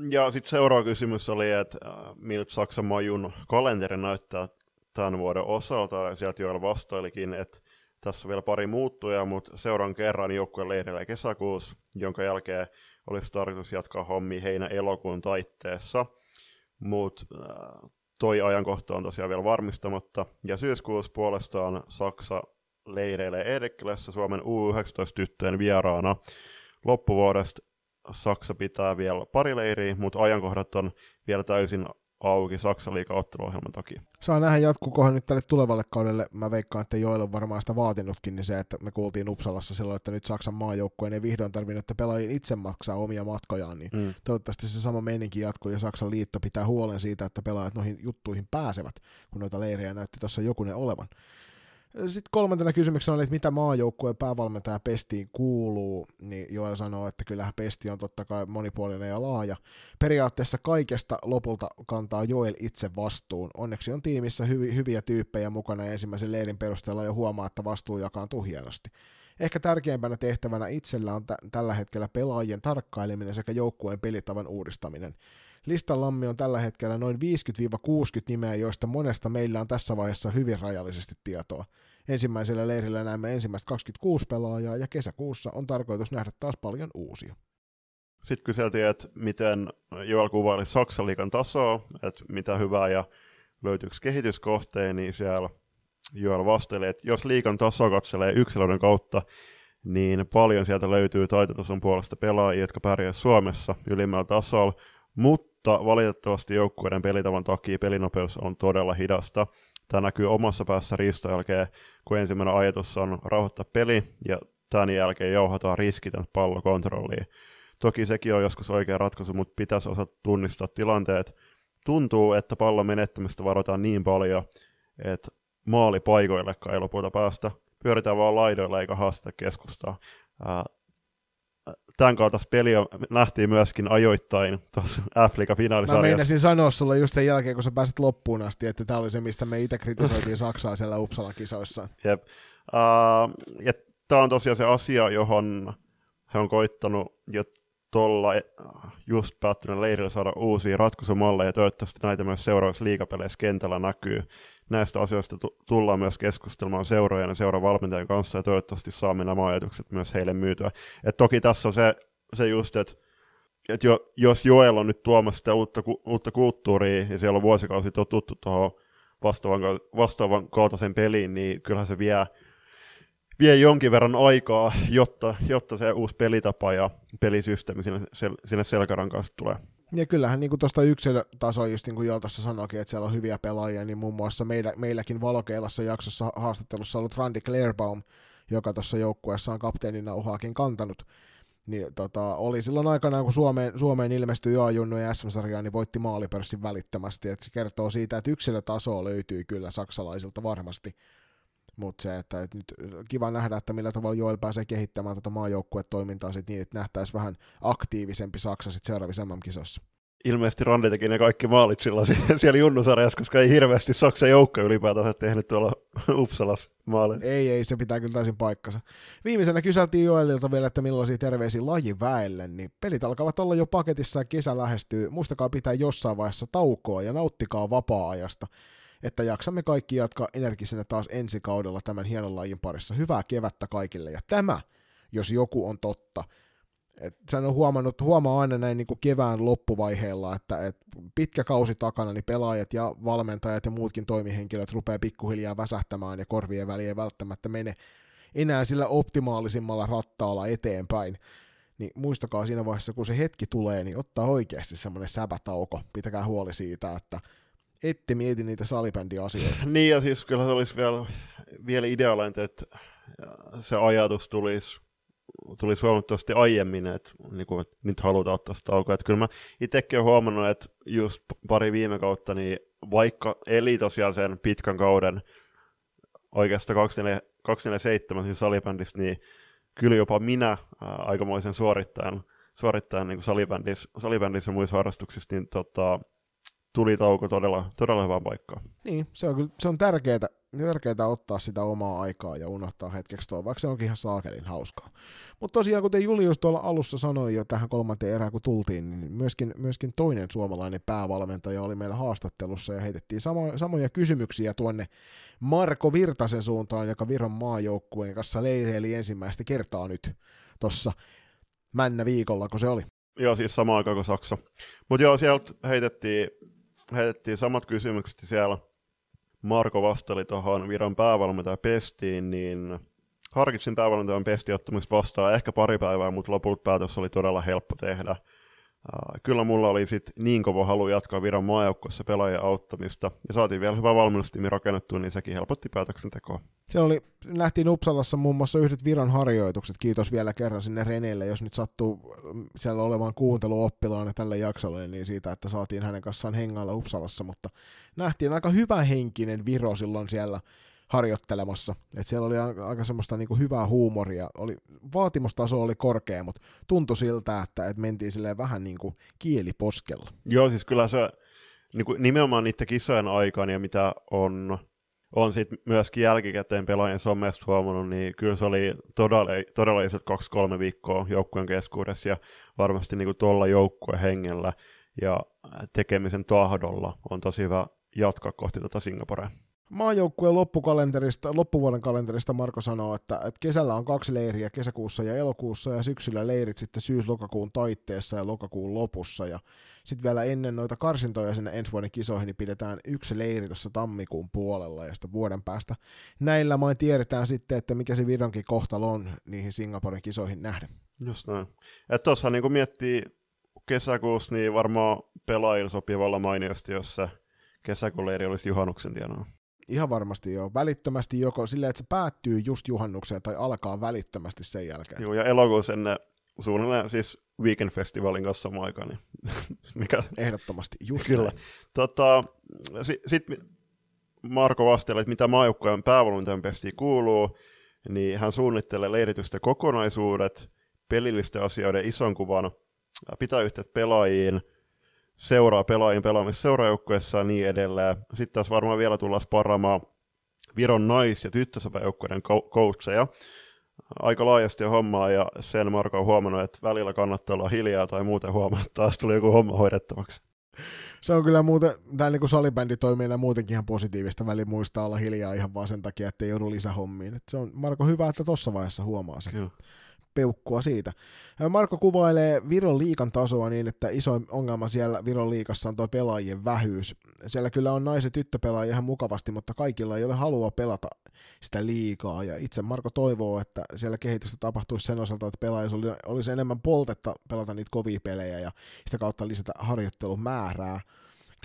Ja sitten seuraava kysymys oli, että äh, miltä Saksan majun kalenteri näyttää tämän vuoden osalta, ja sieltä Joel vastailikin, että tässä on vielä pari muuttuja, mutta seuraan kerran joukkueen leirillä kesäkuussa, jonka jälkeen olisi tarkoitus jatkaa hommi heinä-elokuun taitteessa, mutta äh, toi ajankohta on tosiaan vielä varmistamatta. Ja syyskuussa puolestaan Saksa leireilee Edekilässä Suomen U19-tyttöjen vieraana. Loppuvuodesta Saksa pitää vielä pari leiriä, mutta ajankohdat on vielä täysin auki Saksan liiga-otteluohjelman takia. Saa nähdä jatkukohan nyt tälle tulevalle kaudelle. Mä veikkaan, että Joel on varmaan sitä vaatinutkin, niin se, että me kuultiin Uppsalassa silloin, että nyt Saksan maajoukkueen ei vihdoin tarvinnut, että pelaajien itse maksaa omia matkojaan, niin mm. toivottavasti se sama meininki jatkuu ja Saksan liitto pitää huolen siitä, että pelaajat noihin juttuihin pääsevät, kun noita leirejä näytti tuossa jokunen olevan. Sitten kolmantena kysymyksenä oli, että mitä maajoukkueen päävalmentaja Pestiin kuuluu, niin Joel sanoo, että kyllähän Pesti on totta kai monipuolinen ja laaja. Periaatteessa kaikesta lopulta kantaa Joel itse vastuun. Onneksi on tiimissä hyvi, hyviä tyyppejä mukana ja ensimmäisen leirin perusteella jo huomaa, että vastuu jakaantuu hienosti. Ehkä tärkeimpänä tehtävänä itsellä on t- tällä hetkellä pelaajien tarkkaileminen sekä joukkueen pelitavan uudistaminen. Listallamme on tällä hetkellä noin 50-60 nimeä, joista monesta meillä on tässä vaiheessa hyvin rajallisesti tietoa. Ensimmäisellä leirillä näemme ensimmäistä 26 pelaajaa ja kesäkuussa on tarkoitus nähdä taas paljon uusia. Sitten kyseltiin, että miten Joel kuvaili Saksan liikan tasoa, että mitä hyvää ja löytyykö kehityskohteen, niin siellä Joel vasteli, että jos liikan tasoa katselee yksilöiden kautta, niin paljon sieltä löytyy taitotason puolesta pelaajia, jotka pärjäävät Suomessa ylimmällä tasolla, mutta valitettavasti joukkueiden pelitavan takia pelinopeus on todella hidasta. Tämä näkyy omassa päässä riiston jälkeen, kun ensimmäinen ajatus on rauhoittaa peli, ja tämän jälkeen jauhataan riskitön pallokontrolliin. Toki sekin on joskus oikea ratkaisu, mutta pitäisi osata tunnistaa tilanteet. Tuntuu, että pallon menettämistä varotaan niin paljon, että maalipaikoillekaan ei lopulta päästä. Pyöritään vaan laidoilla eikä haasteta keskustaa tämän kaltaista peliä nähtiin myöskin ajoittain tuossa F-liiga finaalisarjassa. Mä meinasin sanoa sulle just sen jälkeen, kun sä pääsit loppuun asti, että tämä oli se, mistä me itse kritisoitiin Saksaa siellä Uppsalan kisoissa. Jep. Uh, ja tämä on tosiaan se asia, johon he on koittanut jo tuolla just päättyneellä leirillä saada uusia ratkaisumalleja, ja toivottavasti näitä myös seuraavassa liigapeleissä kentällä näkyy näistä asioista tullaan myös keskustelemaan seurojen ja seuravalmentajan kanssa ja toivottavasti saamme nämä ajatukset myös heille myytyä. Et toki tässä on se, se just, että et jo, jos Joel on nyt tuomassa sitä uutta, uutta kulttuuria ja siellä on vuosikausi totuttu tuohon vastaavan, vastaavan kaltaisen peliin, niin kyllähän se vie, vie jonkin verran aikaa, jotta, jotta se uusi pelitapa ja pelisysteemi sinne, sinne selkärankaan tulee. Ja kyllähän niin tuosta yksilötasoa, just niin kuin Joel tuossa sanoikin, että siellä on hyviä pelaajia, niin muun muassa meillä, meilläkin Valokeilassa jaksossa haastattelussa ollut Randy Clairbaum, joka tuossa joukkueessa on kapteenina uhaakin kantanut, niin tota, oli silloin aikanaan, kun Suomeen, Suomeen ilmestyi A-junnu ja SM-sarjaa, niin voitti maalipörssin välittömästi, että se kertoo siitä, että yksilötasoa löytyy kyllä saksalaisilta varmasti, mutta se, että, että nyt kiva nähdä, että millä tavalla Joel pääsee kehittämään tuota maajoukkuetoimintaa sit niin, että nähtäisi vähän aktiivisempi Saksa sitten seuraavissa MM-kisossa. Ilmeisesti Randi teki ne kaikki maalit silloin siellä junnusarjassa, koska ei hirveästi Saksan joukko ylipäätään tehnyt tuolla Uppsalas maaleja. Ei, ei, se pitää kyllä täysin paikkansa. Viimeisenä kyseltiin Joelilta vielä, että millaisia terveisiä lajiväelle, niin pelit alkavat olla jo paketissa ja kesä lähestyy. Muistakaa pitää jossain vaiheessa taukoa ja nauttikaa vapaa-ajasta että jaksamme kaikki jatkaa energisenä taas ensi kaudella tämän hienon lajin parissa. Hyvää kevättä kaikille, ja tämä, jos joku on totta, et sen on huomannut, huomaa aina näin niin kuin kevään loppuvaiheella, että et pitkä kausi takana, niin pelaajat ja valmentajat ja muutkin toimihenkilöt rupeaa pikkuhiljaa väsähtämään ja korvien väliin ei välttämättä mene enää sillä optimaalisimmalla rattaalla eteenpäin. Niin muistakaa siinä vaiheessa, kun se hetki tulee, niin ottaa oikeasti semmoinen säpätauko. Pitäkää huoli siitä, että ette mieti niitä salibändiasioita. niin ja siis kyllä se olisi vielä, vielä ideaalinta, että se ajatus tulisi tuli huomattavasti aiemmin, että, niin kuin, että nyt halutaan ottaa taukoa. Että kyllä mä itsekin olen huomannut, että just pari viime kautta, niin vaikka eli tosiaan sen pitkän kauden oikeastaan 247 siis salibändissä, niin kyllä jopa minä ää, aikamoisen suorittajan, suorittajan niin salibändissä, salibändissä ja muissa harrastuksissa, niin tota, tuli tauko todella, todella hyvään paikkaan. Niin, se on, kyllä, se on tärkeää, tärkeää ottaa sitä omaa aikaa ja unohtaa hetkeksi tuo, vaikka se onkin ihan saakelin hauskaa. Mutta tosiaan, kuten Julius tuolla alussa sanoi jo tähän kolmanteen erään, kun tultiin, niin myöskin, myöskin toinen suomalainen päävalmentaja oli meillä haastattelussa ja heitettiin samo, samoja kysymyksiä tuonne Marko Virtasen suuntaan, joka Viron maajoukkueen kanssa leireili ensimmäistä kertaa nyt tuossa männä viikolla, kun se oli. Joo, siis sama aika kuin Saksa. Mutta joo, sieltä heitettiin, heitettiin samat kysymykset siellä Marko vasteli tuohon Viron päävalmentajan pestiin, niin harkitsin päävalmentajan pestiottamista vastaan ehkä pari päivää, mutta lopulta päätös oli todella helppo tehdä. Kyllä mulla oli sit niin kova halu jatkaa Viron maajoukkoissa pelaajien auttamista, ja saatiin vielä hyvä valmennustiimi rakennettua, niin sekin helpotti päätöksentekoa. Se oli, nähtiin Uppsalassa muun muassa yhdet Viron harjoitukset, kiitos vielä kerran sinne Reneille, jos nyt sattuu siellä olevan kuunteluoppilaana tälle jaksolle, niin siitä, että saatiin hänen kanssaan hengailla Uppsalassa, mutta nähtiin aika hyvä henkinen Viro silloin siellä harjoittelemassa. Et siellä oli aika semmoista niinku hyvää huumoria. Oli, vaatimustaso oli korkea, mutta tuntui siltä, että et mentiin silleen vähän niinku kieliposkella. Joo, siis kyllä se niinku, nimenomaan niiden kisojen aikaan ja mitä on, on sit myöskin jälkikäteen pelaajien somesta huomannut, niin kyllä se oli todella, todella kaksi-kolme viikkoa joukkueen keskuudessa ja varmasti niinku tuolla joukkueen hengellä ja tekemisen tahdolla on tosi hyvä jatkaa kohti tuota Singaporea maajoukkueen loppukalenterista, loppuvuoden kalenterista Marko sanoo, että, että kesällä on kaksi leiriä kesäkuussa ja elokuussa ja syksyllä leirit sitten syys-lokakuun taitteessa ja lokakuun lopussa ja sitten vielä ennen noita karsintoja sinne ensi vuoden kisoihin niin pidetään yksi leiri tuossa tammikuun puolella ja sitten vuoden päästä näillä main tiedetään sitten, että mikä se Vironkin kohtalo on niihin Singaporen kisoihin nähden. Just näin. Että tuossa niin miettii kesäkuussa, niin varmaan pelaajilla sopivalla mainiosti, jos se kesäkuun leiri olisi juhannuksen tienoa. Ihan varmasti joo. Välittömästi joko silleen, että se päättyy just juhannukseen tai alkaa välittömästi sen jälkeen. Joo, ja elokuussa ennen suunnilleen siis Weekend Festivalin kanssa samaan aikaan. Niin mikä... Ehdottomasti, just Kyllä. Tota, Sitten sit Marko vasteli, että mitä maajoukkojen päävalmentajan pestiin kuuluu, niin hän suunnittelee leiritysten kokonaisuudet, pelillisten asioiden ison kuvan, pitää yhteyttä pelaajiin – seuraa pelaajien pelaamista seuraajoukkueessa ja niin edelleen. Sitten taas varmaan vielä tullaan sparaamaan Viron nais- ja tyttösäpäjoukkueiden coacheja. Aika laajasti hommaa ja sen Marko on huomannut, että välillä kannattaa olla hiljaa tai muuten huomaa, että taas tuli joku homma hoidettavaksi. Se on kyllä muuten, tämä niin salibändi toimii muutenkin ihan positiivista väli muistaa olla hiljaa ihan vaan sen takia, että ei joudu lisähommiin. Et se on Marko hyvä, että tuossa vaiheessa huomaa sen. Kyllä peukkua siitä. Marko kuvailee Viron liikan tasoa niin, että isoin ongelma siellä Viron liikassa on tuo pelaajien vähyys. Siellä kyllä on naiset tyttöpelaajia ihan mukavasti, mutta kaikilla ei ole halua pelata sitä liikaa. Ja itse Marko toivoo, että siellä kehitystä tapahtuisi sen osalta, että pelaajilla olisi enemmän poltetta pelata niitä kovia pelejä ja sitä kautta lisätä harjoittelun määrää.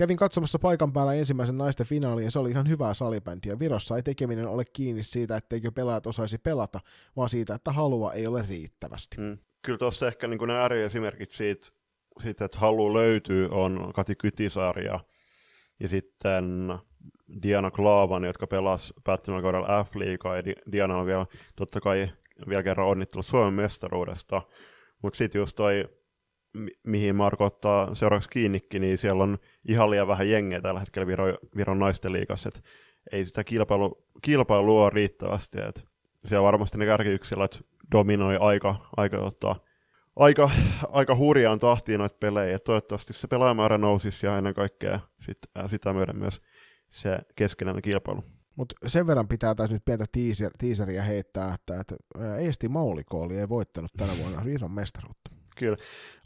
Kävin katsomassa paikan päällä ensimmäisen naisten finaalin ja se oli ihan hyvää salibändiä. Virossa ei tekeminen ole kiinni siitä, etteikö pelaajat osaisi pelata, vaan siitä, että halua ei ole riittävästi. Mm. Kyllä tuossa ehkä niin ne ääriesimerkit siitä, siitä, että halu löytyy, on Kati Kytisaari ja, ja sitten Diana Klaavan, jotka pelas päättymällä kaudella F-liigaa, ja Diana on vielä totta kai vielä kerran onnittelut Suomen mestaruudesta. Mutta sitten just toi mihin Marko ottaa seuraavaksi kiinnikin, niin siellä on ihan liian vähän jengejä tällä hetkellä Viron, Viron naisten liigassa, että ei sitä kilpailu, kilpailua riittävästi, että siellä varmasti ne kärkiyksilöt dominoi aika, aika, tota, aika, aika hurjaan tahtiin noita pelejä, että toivottavasti se pelaajamäärä nousisi ja ennen kaikkea sit, äh, sitä myöden myös se keskinäinen kilpailu. Mutta sen verran pitää taas nyt pientä teaser, teaseria heittää, että, että Eesti Maulikooli ei voittanut tänä vuonna Riiron mestaruutta. Kyllä.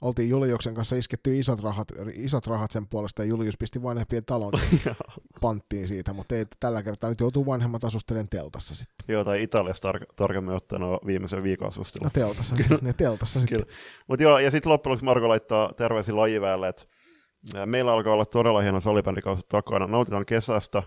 Oltiin Juliuksen kanssa isketty isot rahat, isot rahat sen puolesta ja Julius pisti vanhempien talon panttiin siitä, mutta ei tällä kertaa nyt joutuu vanhemmat asustelemaan teltassa sitten. Joo, tai Italiassa tar- tarkemmin ottaen viimeisen viikon asustelu. No teltassa, Kyllä. ne teltassa sitten. Mutta joo, ja sitten loppujen lopuksi Marko laittaa terveisiä lajiväelle, että meillä alkaa olla todella hieno salibändikausi takana. Nautitaan kesästä,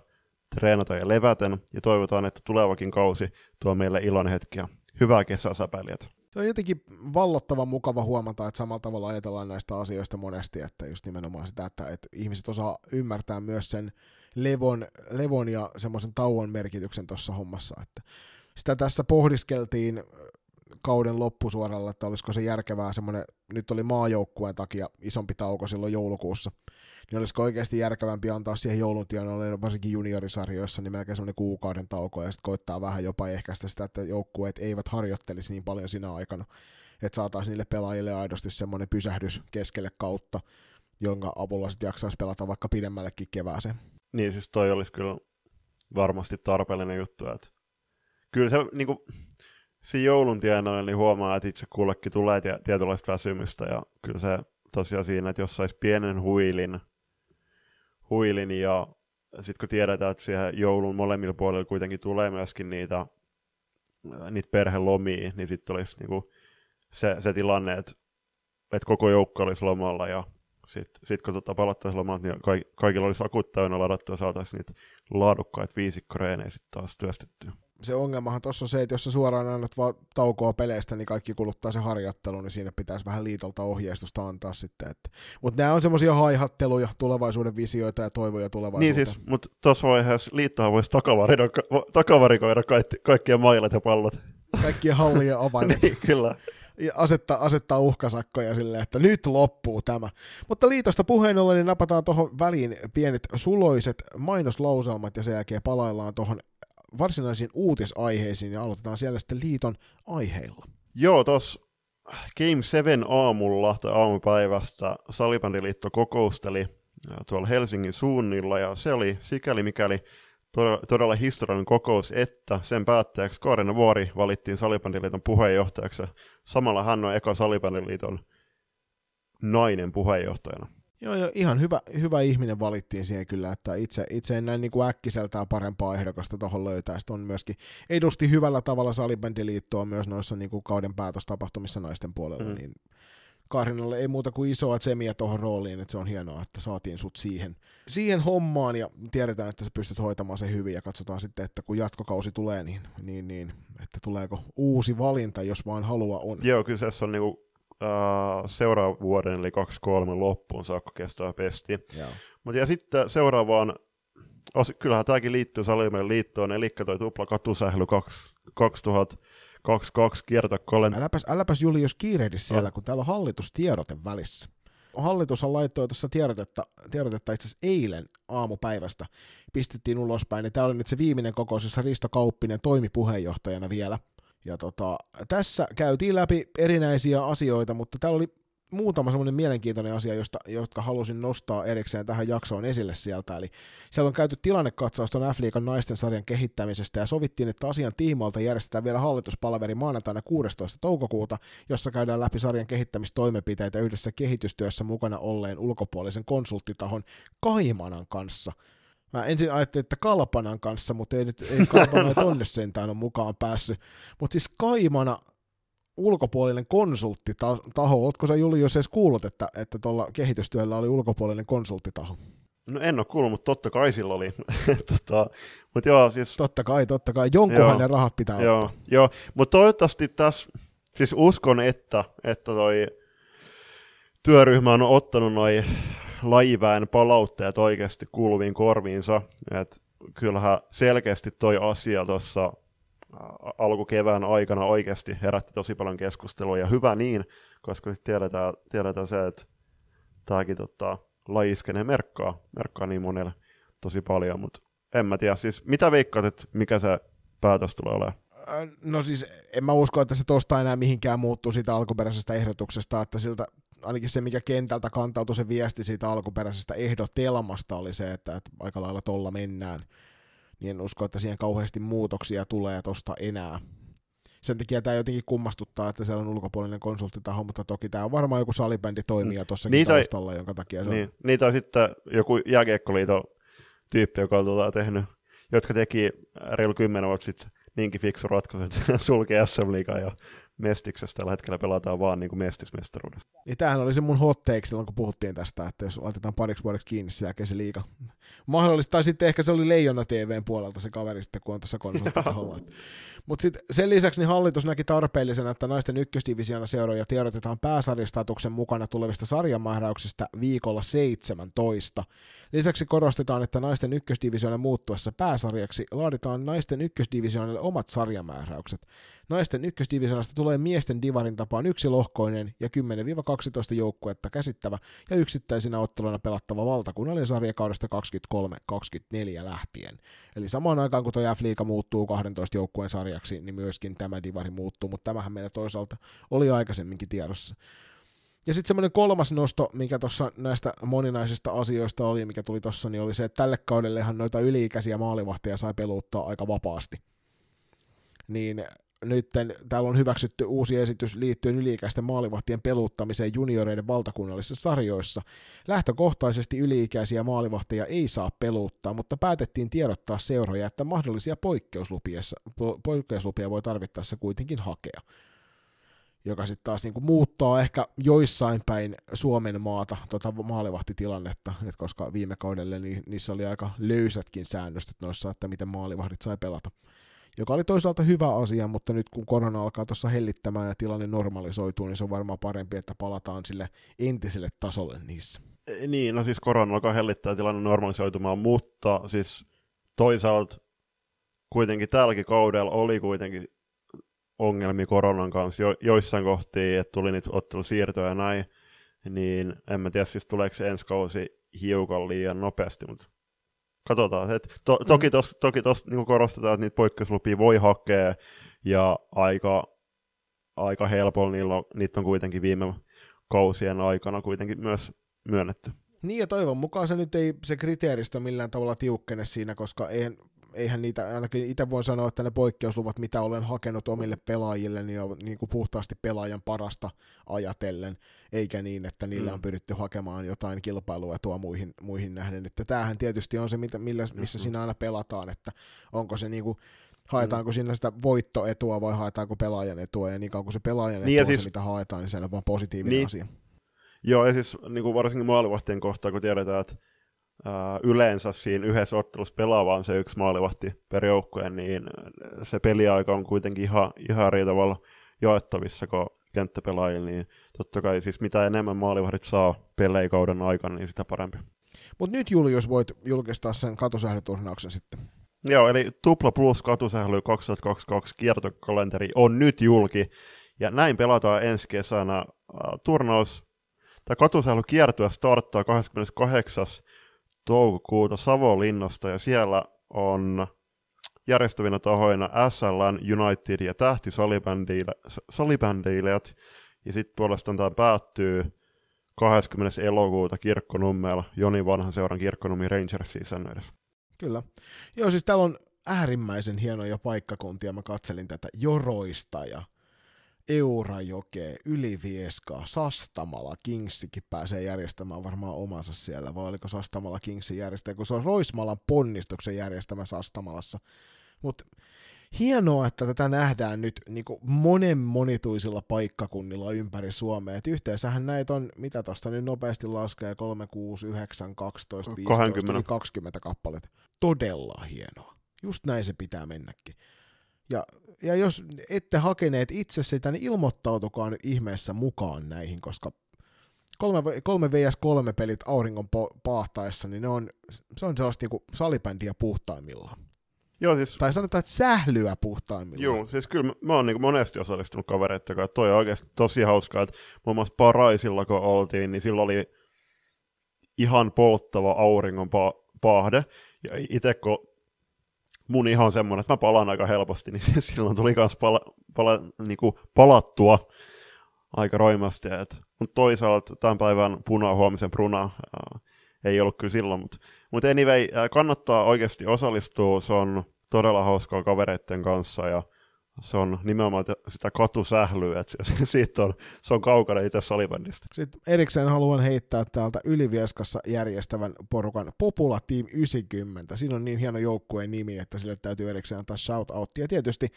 treenata ja leväten, ja toivotaan, että tulevakin kausi tuo meille ilon hetkiä. Hyvää kesää säpäilijät. Se on jotenkin vallottavan mukava huomata, että samalla tavalla ajatellaan näistä asioista monesti, että just nimenomaan sitä, että, että ihmiset osaa ymmärtää myös sen levon, levon ja semmoisen tauon merkityksen tuossa hommassa. Että sitä tässä pohdiskeltiin kauden loppusuoralla, että olisiko se järkevää semmoinen, nyt oli maajoukkueen takia isompi tauko silloin joulukuussa, niin olisiko oikeasti järkevämpi antaa siihen jouluntienoille, varsinkin juniorisarjoissa, niin melkein semmoinen kuukauden tauko, ja sitten koittaa vähän jopa ehkäistä sitä, että joukkueet eivät harjoittelisi niin paljon siinä aikana, että saataisiin niille pelaajille aidosti semmoinen pysähdys keskelle kautta, jonka avulla sitten jaksaisi pelata vaikka pidemmällekin kevääseen. Niin, siis toi olisi kyllä varmasti tarpeellinen juttu, että kyllä se niin kuin, siinä joulun tienoilla niin huomaa, että itse kullekin tulee tietynlaista väsymystä, ja kyllä se tosiaan siinä, että jos saisi pienen huilin huilin ja sitten kun tiedetään, että siihen joulun molemmilla puolilla kuitenkin tulee myöskin niitä, niitä perhelomia, niin sitten olisi niinku se, se tilanne, että, että koko joukko olisi lomalla ja sitten sit kun tota palattaisiin lomalta, niin kaikilla olisi akut täynnä ladattu ja saataisiin niitä laadukkaita viisikkoreenejä sitten taas työstettyä se ongelmahan tuossa on se, että jos sä suoraan annat vaan taukoa peleistä, niin kaikki kuluttaa se harjoittelu, niin siinä pitäisi vähän liitolta ohjeistusta antaa sitten. Että. Mutta nämä on semmoisia haihatteluja, tulevaisuuden visioita ja toivoja tulevaisuuteen. Niin siis, mutta tuossa vaiheessa liittohan voisi takavarikoida kaikki, kaikkien mailat ja pallot. Kaikkien hallien avaimet. niin, kyllä. Ja asettaa, asettaa uhkasakkoja silleen, että nyt loppuu tämä. Mutta liitosta puheen ollen, niin napataan tuohon väliin pienet suloiset mainoslauselmat ja sen jälkeen palaillaan tuohon varsinaisiin uutisaiheisiin ja aloitetaan siellä sitten liiton aiheilla. Joo, tuossa Game 7 aamulla tai aamupäivästä Salibändiliitto kokousteli tuolla Helsingin suunnilla ja se oli sikäli mikäli todella historiallinen kokous, että sen päättäjäksi Kaarina Vuori valittiin Salibändiliiton puheenjohtajaksi. Samalla hän on eka Salibändiliiton nainen puheenjohtajana. Joo, joo ihan hyvä, hyvä ihminen valittiin siihen kyllä, että itse, itse en näin niin kuin äkkiseltään parempaa ehdokasta tuohon löytää. Sitten on myöskin edusti hyvällä tavalla salibändiliittoa myös noissa niin kuin kauden päätöstapahtumissa naisten puolella, mm. niin Karinalle ei muuta kuin isoa tsemiä tuohon rooliin, että se on hienoa, että saatiin sut siihen, siihen hommaan ja tiedetään, että sä pystyt hoitamaan se hyvin ja katsotaan sitten, että kun jatkokausi tulee, niin, niin, niin että tuleeko uusi valinta, jos vaan halua on. Joo, kyllä se on niinku uh, seuraavan vuoden, eli 23 loppuun saakka kestää pesti. Mutta ja sitten seuraavaan, os, kyllähän tämäkin liittyy Salimen liittoon, eli toi tupla katusähly 2022 kiertokollen. Äläpäs, äläpäs Julius kiirehdi siellä, oh. kun täällä on hallitustiedote välissä. Hallitushan laittoi tuossa tiedotetta, tiedotetta itse asiassa eilen aamupäivästä, pistettiin ulospäin, niin tämä oli nyt se viimeinen kokous, jossa Risto Kauppinen toimi puheenjohtajana vielä – ja tota, tässä käytiin läpi erinäisiä asioita, mutta täällä oli muutama semmoinen mielenkiintoinen asia, josta, jotka halusin nostaa erikseen tähän jaksoon esille sieltä. Eli siellä on käyty tilannekatsaus tuon f naisten sarjan kehittämisestä ja sovittiin, että asian tiimoilta järjestetään vielä hallituspalaveri maanantaina 16. toukokuuta, jossa käydään läpi sarjan kehittämistoimenpiteitä yhdessä kehitystyössä mukana olleen ulkopuolisen konsulttitahon Kaimanan kanssa – Mä ensin ajattelin, että Kalpanan kanssa, mutta ei nyt ei Kalpana tonne sentään ole mukaan päässyt. Mutta siis Kaimana ulkopuolinen konsulttitaho, ootko sä Juli jos edes kuullut, että, että tuolla kehitystyöllä oli ulkopuolinen konsulttitaho? No en ole kuullut, mutta totta kai sillä oli. tota, mut joo, siis... Totta kai, totta kai. Jonkunhan ne rahat pitää joo, ottaa. Joo, mutta toivottavasti tässä, siis uskon, että, että toi työryhmä on ottanut noin lajiväen palautteet oikeasti kuuluviin korviinsa. Et kyllähän selkeästi toi asia tuossa alkukevään aikana oikeasti herätti tosi paljon keskustelua, ja hyvä niin, koska sitten tiedetään, tiedetään se, että tämäkin tota, lajiskenee merkkaa, merkkaa niin monelle tosi paljon, mutta en mä tiedä, siis mitä veikkaat, että mikä se päätös tulee olemaan? No siis en mä usko, että se tosta enää mihinkään muuttuu siitä alkuperäisestä ehdotuksesta, että siltä ainakin se, mikä kentältä kantautui se viesti siitä alkuperäisestä ehdotelmasta oli se, että, että aika lailla tolla mennään, niin en usko, että siihen kauheasti muutoksia tulee tosta enää. Sen takia tämä jotenkin kummastuttaa, että siellä on ulkopuolinen konsulttitaho, mutta toki tämä on varmaan joku salibändi toimija tuossakin Niitä- taustalla, jonka takia se on. Niin, niitä on sitten joku jääkiekkoliiton tyyppi, joka on tuota tehnyt, jotka teki reilu kymmenen vuotta sitten niinkin fiksu ratkaisu, että sulki SM Liigaa ja Mestiksestä tällä hetkellä pelataan vaan niin mestismestaruudesta. Niin tämähän oli se mun hot take silloin, kun puhuttiin tästä, että jos laitetaan pariksi vuodeksi kiinni sen jälkeen se liiga. Mahdollista, tai sitten ehkä se oli Leijona TVn puolelta se kaveri sitten, kun on tässä konsulttitaholla. Mutta sitten sen lisäksi niin hallitus näki tarpeellisena, että naisten ykkösdivisioona seuroja tiedotetaan pääsarjastatuksen mukana tulevista sarjamääräyksistä viikolla 17. Lisäksi korostetaan, että naisten ykkösdivisioonan muuttuessa pääsarjaksi laaditaan naisten ykkösdivisioonalle omat sarjamääräykset. Naisten ykkösdivisioonasta tulee miesten divarin tapaan yksi lohkoinen ja 10-12 joukkuetta käsittävä ja yksittäisinä otteluina pelattava valtakunnallinen sarja kaudesta 23-24 lähtien. Eli samaan aikaan kun tuo F-liiga muuttuu 12 joukkueen sarjaksi, niin myöskin tämä divari muuttuu, mutta tämähän meillä toisaalta oli aikaisemminkin tiedossa. Ja sitten semmoinen kolmas nosto, mikä tuossa näistä moninaisista asioista oli, mikä tuli tuossa, niin oli se, että tälle kaudellehan noita yli-ikäisiä maalivahteja sai peluuttaa aika vapaasti. Niin nyt täällä on hyväksytty uusi esitys liittyen yliikäisten maalivahtien peluuttamiseen junioreiden valtakunnallisissa sarjoissa. Lähtökohtaisesti yliikäisiä maalivahteja ei saa peluuttaa, mutta päätettiin tiedottaa seuroja, että mahdollisia poikkeuslupia, poikkeuslupia voi tarvittaessa kuitenkin hakea joka sitten taas niinku muuttaa ehkä joissain päin Suomen maata tota maalivahtitilannetta, et koska viime kaudelle niin niissä oli aika löysätkin säännöstöt noissa, että miten maalivahdit sai pelata. Joka oli toisaalta hyvä asia, mutta nyt kun korona alkaa tuossa hellittämään ja tilanne normalisoituu, niin se on varmaan parempi, että palataan sille entiselle tasolle niissä. E, Niin, no siis korona alkaa hellittää tilanne normalisoitumaan, mutta siis toisaalta kuitenkin tälläkin kaudella oli kuitenkin ongelmia koronan kanssa jo, joissain kohtiin, että tuli niitä ottelusiirtoja ja näin, niin en mä tiedä siis tuleeko se ensi kausi hiukan liian nopeasti, mutta katsotaan. Et to, toki tuossa toki tos, niin korostetaan, että niitä poikkeuslupia voi hakea ja aika, aika helpolla niillä on, niitä on kuitenkin viime kausien aikana kuitenkin myös myönnetty. Niin ja toivon mukaan se nyt ei se kriteeristö millään tavalla tiukkene siinä, koska eihän, eihän niitä, ainakin itse voin sanoa, että ne poikkeusluvat, mitä olen hakenut omille pelaajille, niin on niin kuin puhtaasti pelaajan parasta ajatellen, eikä niin, että niillä Mm. on pyritty hakemaan jotain kilpailuetua muihin, muihin nähden. Että tämähän tietysti on se, mitä, millä, missä Mhm. siinä aina pelataan, että onko se niin kuin, haetaanko siinä sitä voittoetua vai haetaanko pelaajan etua, ja niin kauan kuin se pelaajan etu Niin ja on siis- se, mitä haetaan, niin se on vaan positiivinen Niin. asia. Joo, ja siis niin kuin varsinkin maalivahtien kohtaa, kun tiedetään, että yleensä siinä yhdessä ottelussa pelaa vaan se yksi maalivahti per joukkue, niin se peliaika on kuitenkin ihan, ihan eri tavalla jaettavissa kuin kenttäpelaajilla, niin totta kai siis mitä enemmän maalivahdit saa peleikauden aikana, niin sitä parempi. Mutta nyt Julius voit julkistaa sen katusählyturnauksen sitten. Joo, eli Tupla Plus katusähly 2022 kiertokalenteri on nyt julki, ja näin pelataan ensi kesänä. Turnaus, tai katusähly kiertue starttaa 28. toukokuuta Savonlinnasta, ja siellä on järjestävinä tahoina SLN, United ja Tähti salibändeilijät, ja sitten puolestaan tämä päättyy 20. elokuuta Kirkkonummella Joni Vanhan seuran Kirkkonummi Rangersin säännöidessä. Kyllä. Joo, siis täällä on äärimmäisen hienoja paikkakuntia. Mä katselin tätä Joroista ja Eurajokea, Ylivieskaa, Sastamala, Kingsikin pääsee järjestämään varmaan omansa siellä, vai oliko Sastamala Kingsin järjestäjä, kun se on Roismalan ponnistuksen järjestämä Sastamalassa. Mutta hienoa, että tätä nähdään nyt niin monen monituisilla paikkakunnilla ympäri Suomea. Et yhteensähän näitä on, mitä tuosta nyt nopeasti laskee, 3, 6, 9, 12, 15, 20. yli 20 kappaletta. Todella hienoa. Just näin se pitää mennäkin. Ja, ja jos ette hakeneet itse sitä, niin ilmoittautukaa nyt ihmeessä mukaan näihin, koska 3, 3 vs 3 pelit auringon paahtaessa, niin ne on, se on sellaista niinku salibändiä puhtaimmillaan. Joo, siis Tai sanotaan, että sählyä puhtaimmillaan. Joo, siis kyllä mä, mä oon niin monesti osallistunut kavereiden kanssa, että toi on oikeasti tosi hauskaa, että muun muassa Paraisilla kun oltiin, niin silloin oli ihan polttava auringon pa- paahde, ja itse kun mun ihan semmoinen, että mä palaan aika helposti, niin silloin tuli myös pala, pala, niin palattua aika roimasti. Mutta toisaalta tämän päivän puna, huomisen pruna, ää, ei ollut kyllä silloin. Mutta mut anyway, ää, kannattaa oikeasti osallistua, se on todella hauskaa kavereiden kanssa ja se on nimenomaan sitä katusählyä, että siitä on, se on kaukana itse salibändistä. Sitten erikseen haluan heittää täältä Ylivieskassa järjestävän porukan Popula Team 90. Siinä on niin hieno joukkueen nimi, että sille täytyy erikseen antaa shout Ja tietysti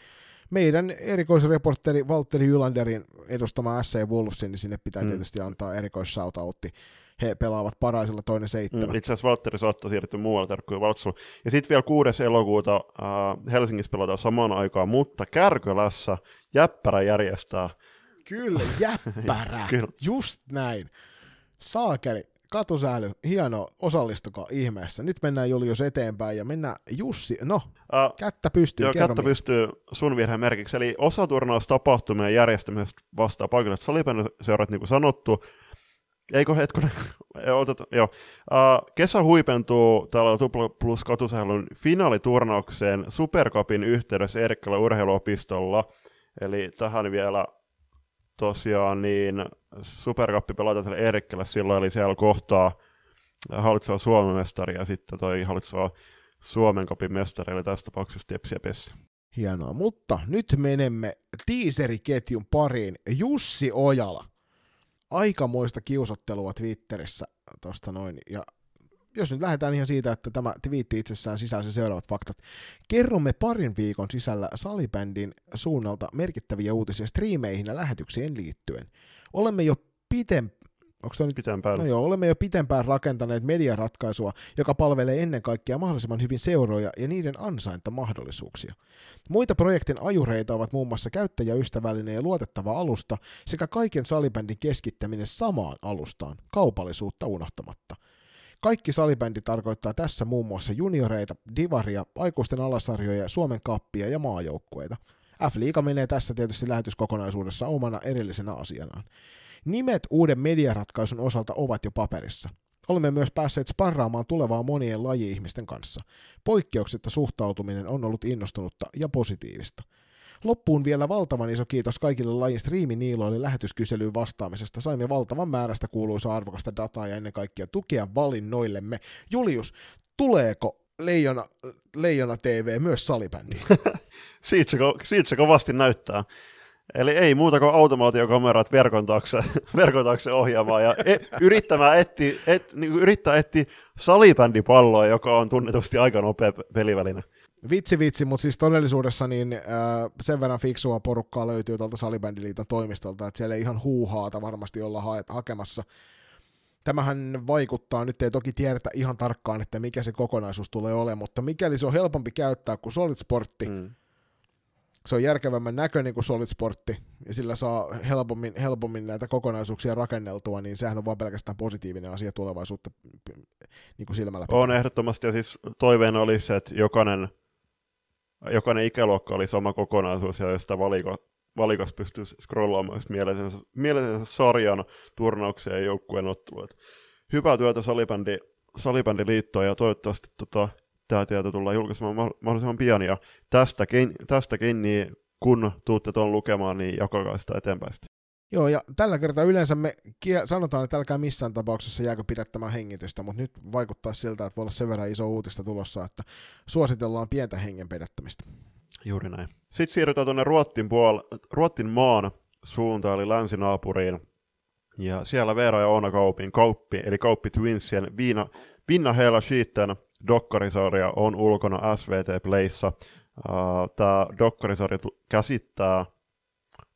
meidän erikoisreporteri Valtteri Jylanderin edustama SC Wolvesin, niin sinne pitää mm. tietysti antaa erikoissautautti. He pelaavat paraisella toinen seitsemän. Mm, itse asiassa Valtteri saattaa siirtyä muualle tarkkuun Valtsuun. Ja sitten vielä 6. elokuuta äh, Helsingissä pelataan samaan aikaan, mutta Kärkölässä Jäppärä järjestää. Kyllä, Jäppärä. Kyllä. Just näin. Saakeli, katusääly, hieno, osallistukaa ihmeessä. Nyt mennään Julius eteenpäin ja mennään Jussi, no, uh, kättä pystyy, Joo, kättä pystyy sun virheen merkiksi. Eli osa tapahtumien järjestämisestä vastaa paikalliset salibändiseurat, niin kuin sanottu. Eikö hetkonen? Oteta, joo. Uh, kesä huipentuu tällä Tupla Plus katusählyn finaaliturnaukseen Supercupin yhteydessä Eerikkälä urheiluopistolla. Eli tähän vielä tosiaan niin Supercuppi pelataan tällä Eerikkällä silloin, eli siellä kohtaa hallitseva Suomen mestari ja sitten toi hallitseva Suomen kopin mestari, eli tässä tapauksessa Tepsi ja Pessi. Hienoa, mutta nyt menemme tiiseriketjun pariin. Jussi Ojala. Aikamoista kiusottelua Twitterissä tuosta noin, ja jos nyt lähdetään ihan siitä, että tämä twiitti itsessään sisälsi seuraavat faktat. Kerromme parin viikon sisällä salibändin suunnalta merkittäviä uutisia striimeihin ja lähetyksiin liittyen. Olemme jo pitem, Onko nyt? Pitempään. No joo, olemme jo pitempään rakentaneet mediaratkaisua, joka palvelee ennen kaikkea mahdollisimman hyvin seuroja ja niiden ansaintamahdollisuuksia. Muita projektin ajureita ovat muun muassa käyttäjäystävällinen ja luotettava alusta sekä kaiken salibändin keskittäminen samaan alustaan, kaupallisuutta unohtamatta – kaikki salibändi tarkoittaa tässä muun muassa junioreita, divaria, aikuisten alasarjoja, Suomen kappia ja maajoukkueita. F-liiga menee tässä tietysti lähetyskokonaisuudessa omana erillisenä asianaan. Nimet uuden mediaratkaisun osalta ovat jo paperissa. Olemme myös päässeet sparraamaan tulevaa monien laji-ihmisten kanssa. Poikkeuksetta suhtautuminen on ollut innostunutta ja positiivista. Loppuun vielä valtavan iso kiitos kaikille lajin striiminiiloille lähetyskyselyyn vastaamisesta. Saimme valtavan määrästä kuuluisaa arvokasta dataa ja ennen kaikkea tukea valinnoillemme. Julius, tuleeko Leijona, Leijona TV myös salibändiin? siitä, se, siitä se kovasti näyttää. Eli ei muuta kuin automaatiokamerat verkon taakse, verkon taakse ohjaamaan ja e, yrittämään etti, et, niin yrittää etsiä salibändipalloa, joka on tunnetusti aika nopea peliväline. Vitsi vitsi, mutta siis todellisuudessa niin äh, sen verran fiksua porukkaa löytyy tuolta Salibändiliiton toimistolta, että siellä ei ihan huuhaata varmasti olla ha- hakemassa. Tämähän vaikuttaa, nyt ei toki tiedetä ihan tarkkaan, että mikä se kokonaisuus tulee olemaan, mutta mikäli se on helpompi käyttää kuin Solid Sportti, mm. Se on järkevämmän näköinen kuin Solid Sportti, ja sillä saa helpommin, helpommin näitä kokonaisuuksia rakenneltua, niin sehän on vain pelkästään positiivinen asia tulevaisuutta niin kuin silmällä. Pitää. On ehdottomasti, ja siis toiveena olisi se, että jokainen jokainen ikäluokka oli sama kokonaisuus, ja sitä valiko, valikossa pystyy scrollaamaan mielensä, mielensä sarjan turnauksia ja joukkueen ottelua. Hyvää työtä salibändi, salibändiliittoon, ja toivottavasti tota, tämä tieto tullaan julkaisemaan mahdollisimman pian, ja tästäkin, tästäkin niin kun tuutte tuon lukemaan, niin jakakaa sitä eteenpäin. Joo, ja tällä kertaa yleensä me sanotaan, että älkää missään tapauksessa jääkö pidättämään hengitystä, mutta nyt vaikuttaa siltä, että voi olla sen verran iso uutista tulossa, että suositellaan pientä hengen pidättämistä. Juuri näin. Sitten siirrytään tuonne Ruottin, puol- Ruottin maan suuntaan, eli länsinaapuriin. Ja siellä Veera ja Oona Kaupin, Kauppi, eli Kauppi Twinsien Viina, Vinna Hela Sheeten dokkarisarja on ulkona SVT Playssa. Tämä dokkarisarja käsittää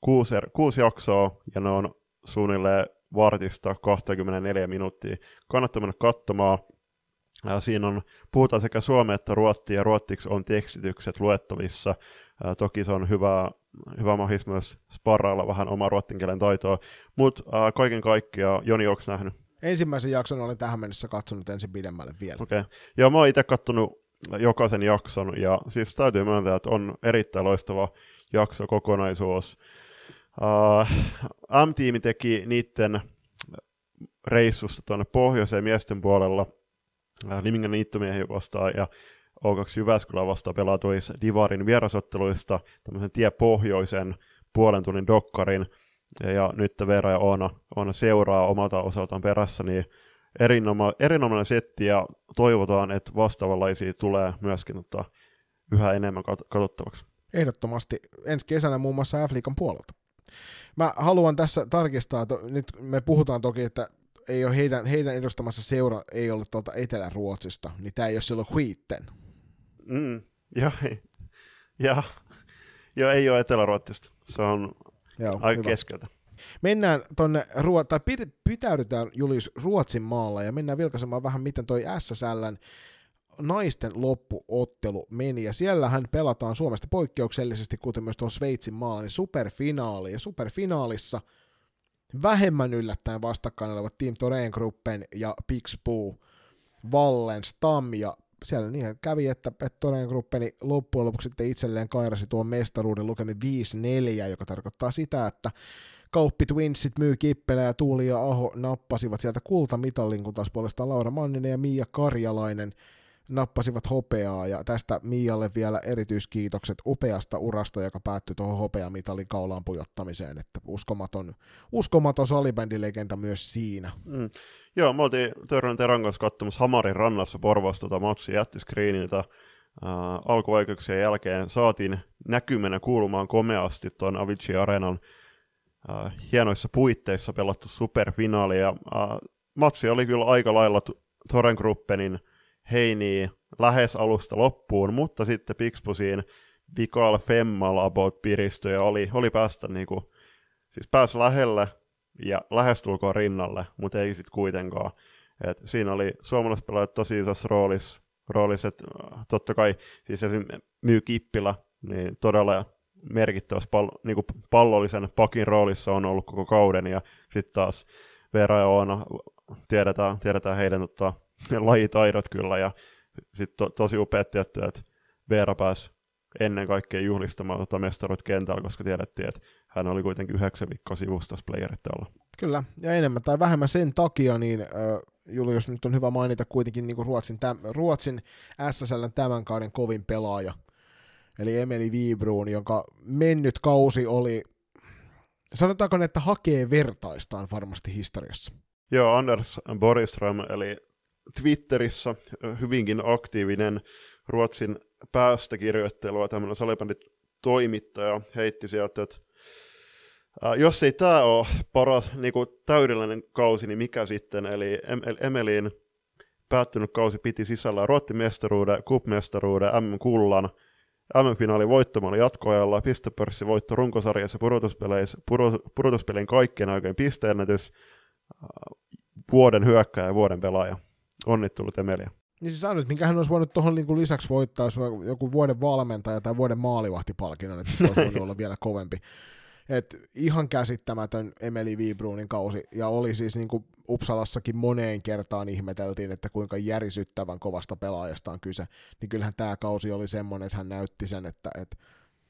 kuusi, er, kuusi jaksoa, ja ne on suunnilleen vartista 24 minuuttia. Kannattaa mennä katsomaan. Siinä on, puhutaan sekä suomea että ruottia, ja ruottiksi on tekstitykset luettavissa. Toki se on hyvä, hyvä mahdollisuus myös sparrailla vähän omaa ruottinkielen taitoa. Mutta kaiken kaikkiaan, Joni, onko nähnyt? Ensimmäisen jakson olen tähän mennessä katsonut ensin pidemmälle vielä. Okei. Okay. Joo, mä oon itse katsonut jokaisen jakson, ja siis täytyy myöntää, että on erittäin loistava jakso kokonaisuus. Uh, M-tiimi teki niiden reissusta tuonne pohjoiseen miesten puolella uh, Limingan niittomiehiä vastaan ja O2 Jyväskylä vastaan pelatuisi Divarin vierasotteluista tämmöisen tie pohjoisen puolen tunnin dokkarin. Ja, ja nyt Veera ja Oona, Oona seuraa omalta osaltaan perässä, niin erinoma, erinomainen setti ja toivotaan, että vastaavanlaisia tulee myöskin ottaa yhä enemmän kat- katsottavaksi. Ehdottomasti ensi kesänä muun muassa f puolelta. Mä haluan tässä tarkistaa, että nyt me puhutaan toki, että ei ole heidän, heidän edustamassa seura ei ole tuolta Etelä-Ruotsista, niin tämä ei ole silloin Huitten. Mm, ja, ja, ja, ei ole Etelä-Ruotsista. Se on Joo, aika hyvä. keskeltä. Mennään tonne, tai pitäydytään Julius Ruotsin maalla ja mennään vilkaisemaan vähän, miten toi SSLn naisten loppuottelu meni, ja siellähän pelataan Suomesta poikkeuksellisesti, kuten myös tuossa Sveitsin maalla, niin superfinaali, ja superfinaalissa vähemmän yllättäen vastakkain olevat Team Toreen Gruppen ja Pixpoo, Vallen, Stam, ja siellä niin kävi, että, että Toreen Gruppeni loppujen lopuksi sitten itselleen kairasi tuon mestaruuden lukemin 5-4, joka tarkoittaa sitä, että Kauppi Twinsit myy Kippelä ja Tuuli ja Aho nappasivat sieltä kultamitalin, kun taas puolestaan Laura Manninen ja Mia Karjalainen – nappasivat hopeaa, ja tästä Mialle vielä erityiskiitokset upeasta urasta, joka päättyi tuohon hopeamitalin kaulaan pujottamiseen, että uskomaton, uskomaton salibändilegenda myös siinä. Mm. Joo, me oltiin Törnän Teran kanssa katsomassa Hamarin rannassa Porvasta tota matsia jättiskriiniltä. Uh, alkuvaikeuksien jälkeen saatiin näkymänä kuulumaan komeasti tuon Avicii Arenan hienoissa puitteissa pelattu superfinaali, ja uh, matsi oli kyllä aika lailla Toren Gruppenin Heini lähes alusta loppuun, mutta sitten Pixbusiin Vikal Femmal about piristyi ja oli, oli päästä niinku, siis pääsi lähelle ja lähestulkoon rinnalle, mutta ei sitten kuitenkaan. Et siinä oli suomalaispelaajat tosi isossa roolissa, roolissa että äh, totta kai siis Myy Kippilä, niin todella merkittävässä pall- niin kuin pallollisen pakin roolissa on ollut koko kauden, ja sitten taas Veera ja Oona, tiedetään, tiedetään heidän lajitaidot kyllä, ja sitten to, tosi upeat tietty, että Veera pääsi ennen kaikkea juhlistamaan tuota mestaruut kentällä, koska tiedettiin, että hän oli kuitenkin yhdeksän viikkoa sivusta playerit alla. Kyllä, ja enemmän tai vähemmän sen takia, niin äh, Julius nyt on hyvä mainita kuitenkin niin kuin Ruotsin, täm, Ruotsin SSLn tämän kauden kovin pelaaja, eli Emeli Vibruun, jonka mennyt kausi oli, sanotaanko, että hakee vertaistaan varmasti historiassa. Joo, Anders Boriström, eli Twitterissä hyvinkin aktiivinen Ruotsin päästökirjoittelua tämmöinen salibändit toimittaja heitti sieltä, että jos ei tämä ole paras niin kuin täydellinen kausi, niin mikä sitten? Eli Emelin päättynyt kausi piti sisällä Ruotsin mestaruuden, M-kullan, M-finaalin voittomaali jatkoajalla, pistepörssi voitto runkosarjassa, pudotuspeleissä, pudotuspelien kaikkien aikojen pisteennätys, vuoden hyökkäjä ja vuoden pelaaja. Onnittelut Emilia. Niin siis nyt, minkä hän olisi voinut tuohon niin lisäksi voittaa, jos joku vuoden valmentaja tai vuoden maalivahtipalkinnon, että se olisi voinut olla vielä kovempi. Et ihan käsittämätön Emeli Vibruunin kausi, ja oli siis niin kuin Uppsalassakin moneen kertaan ihmeteltiin, että kuinka järisyttävän kovasta pelaajasta on kyse, niin kyllähän tämä kausi oli semmoinen, että hän näytti sen, että, että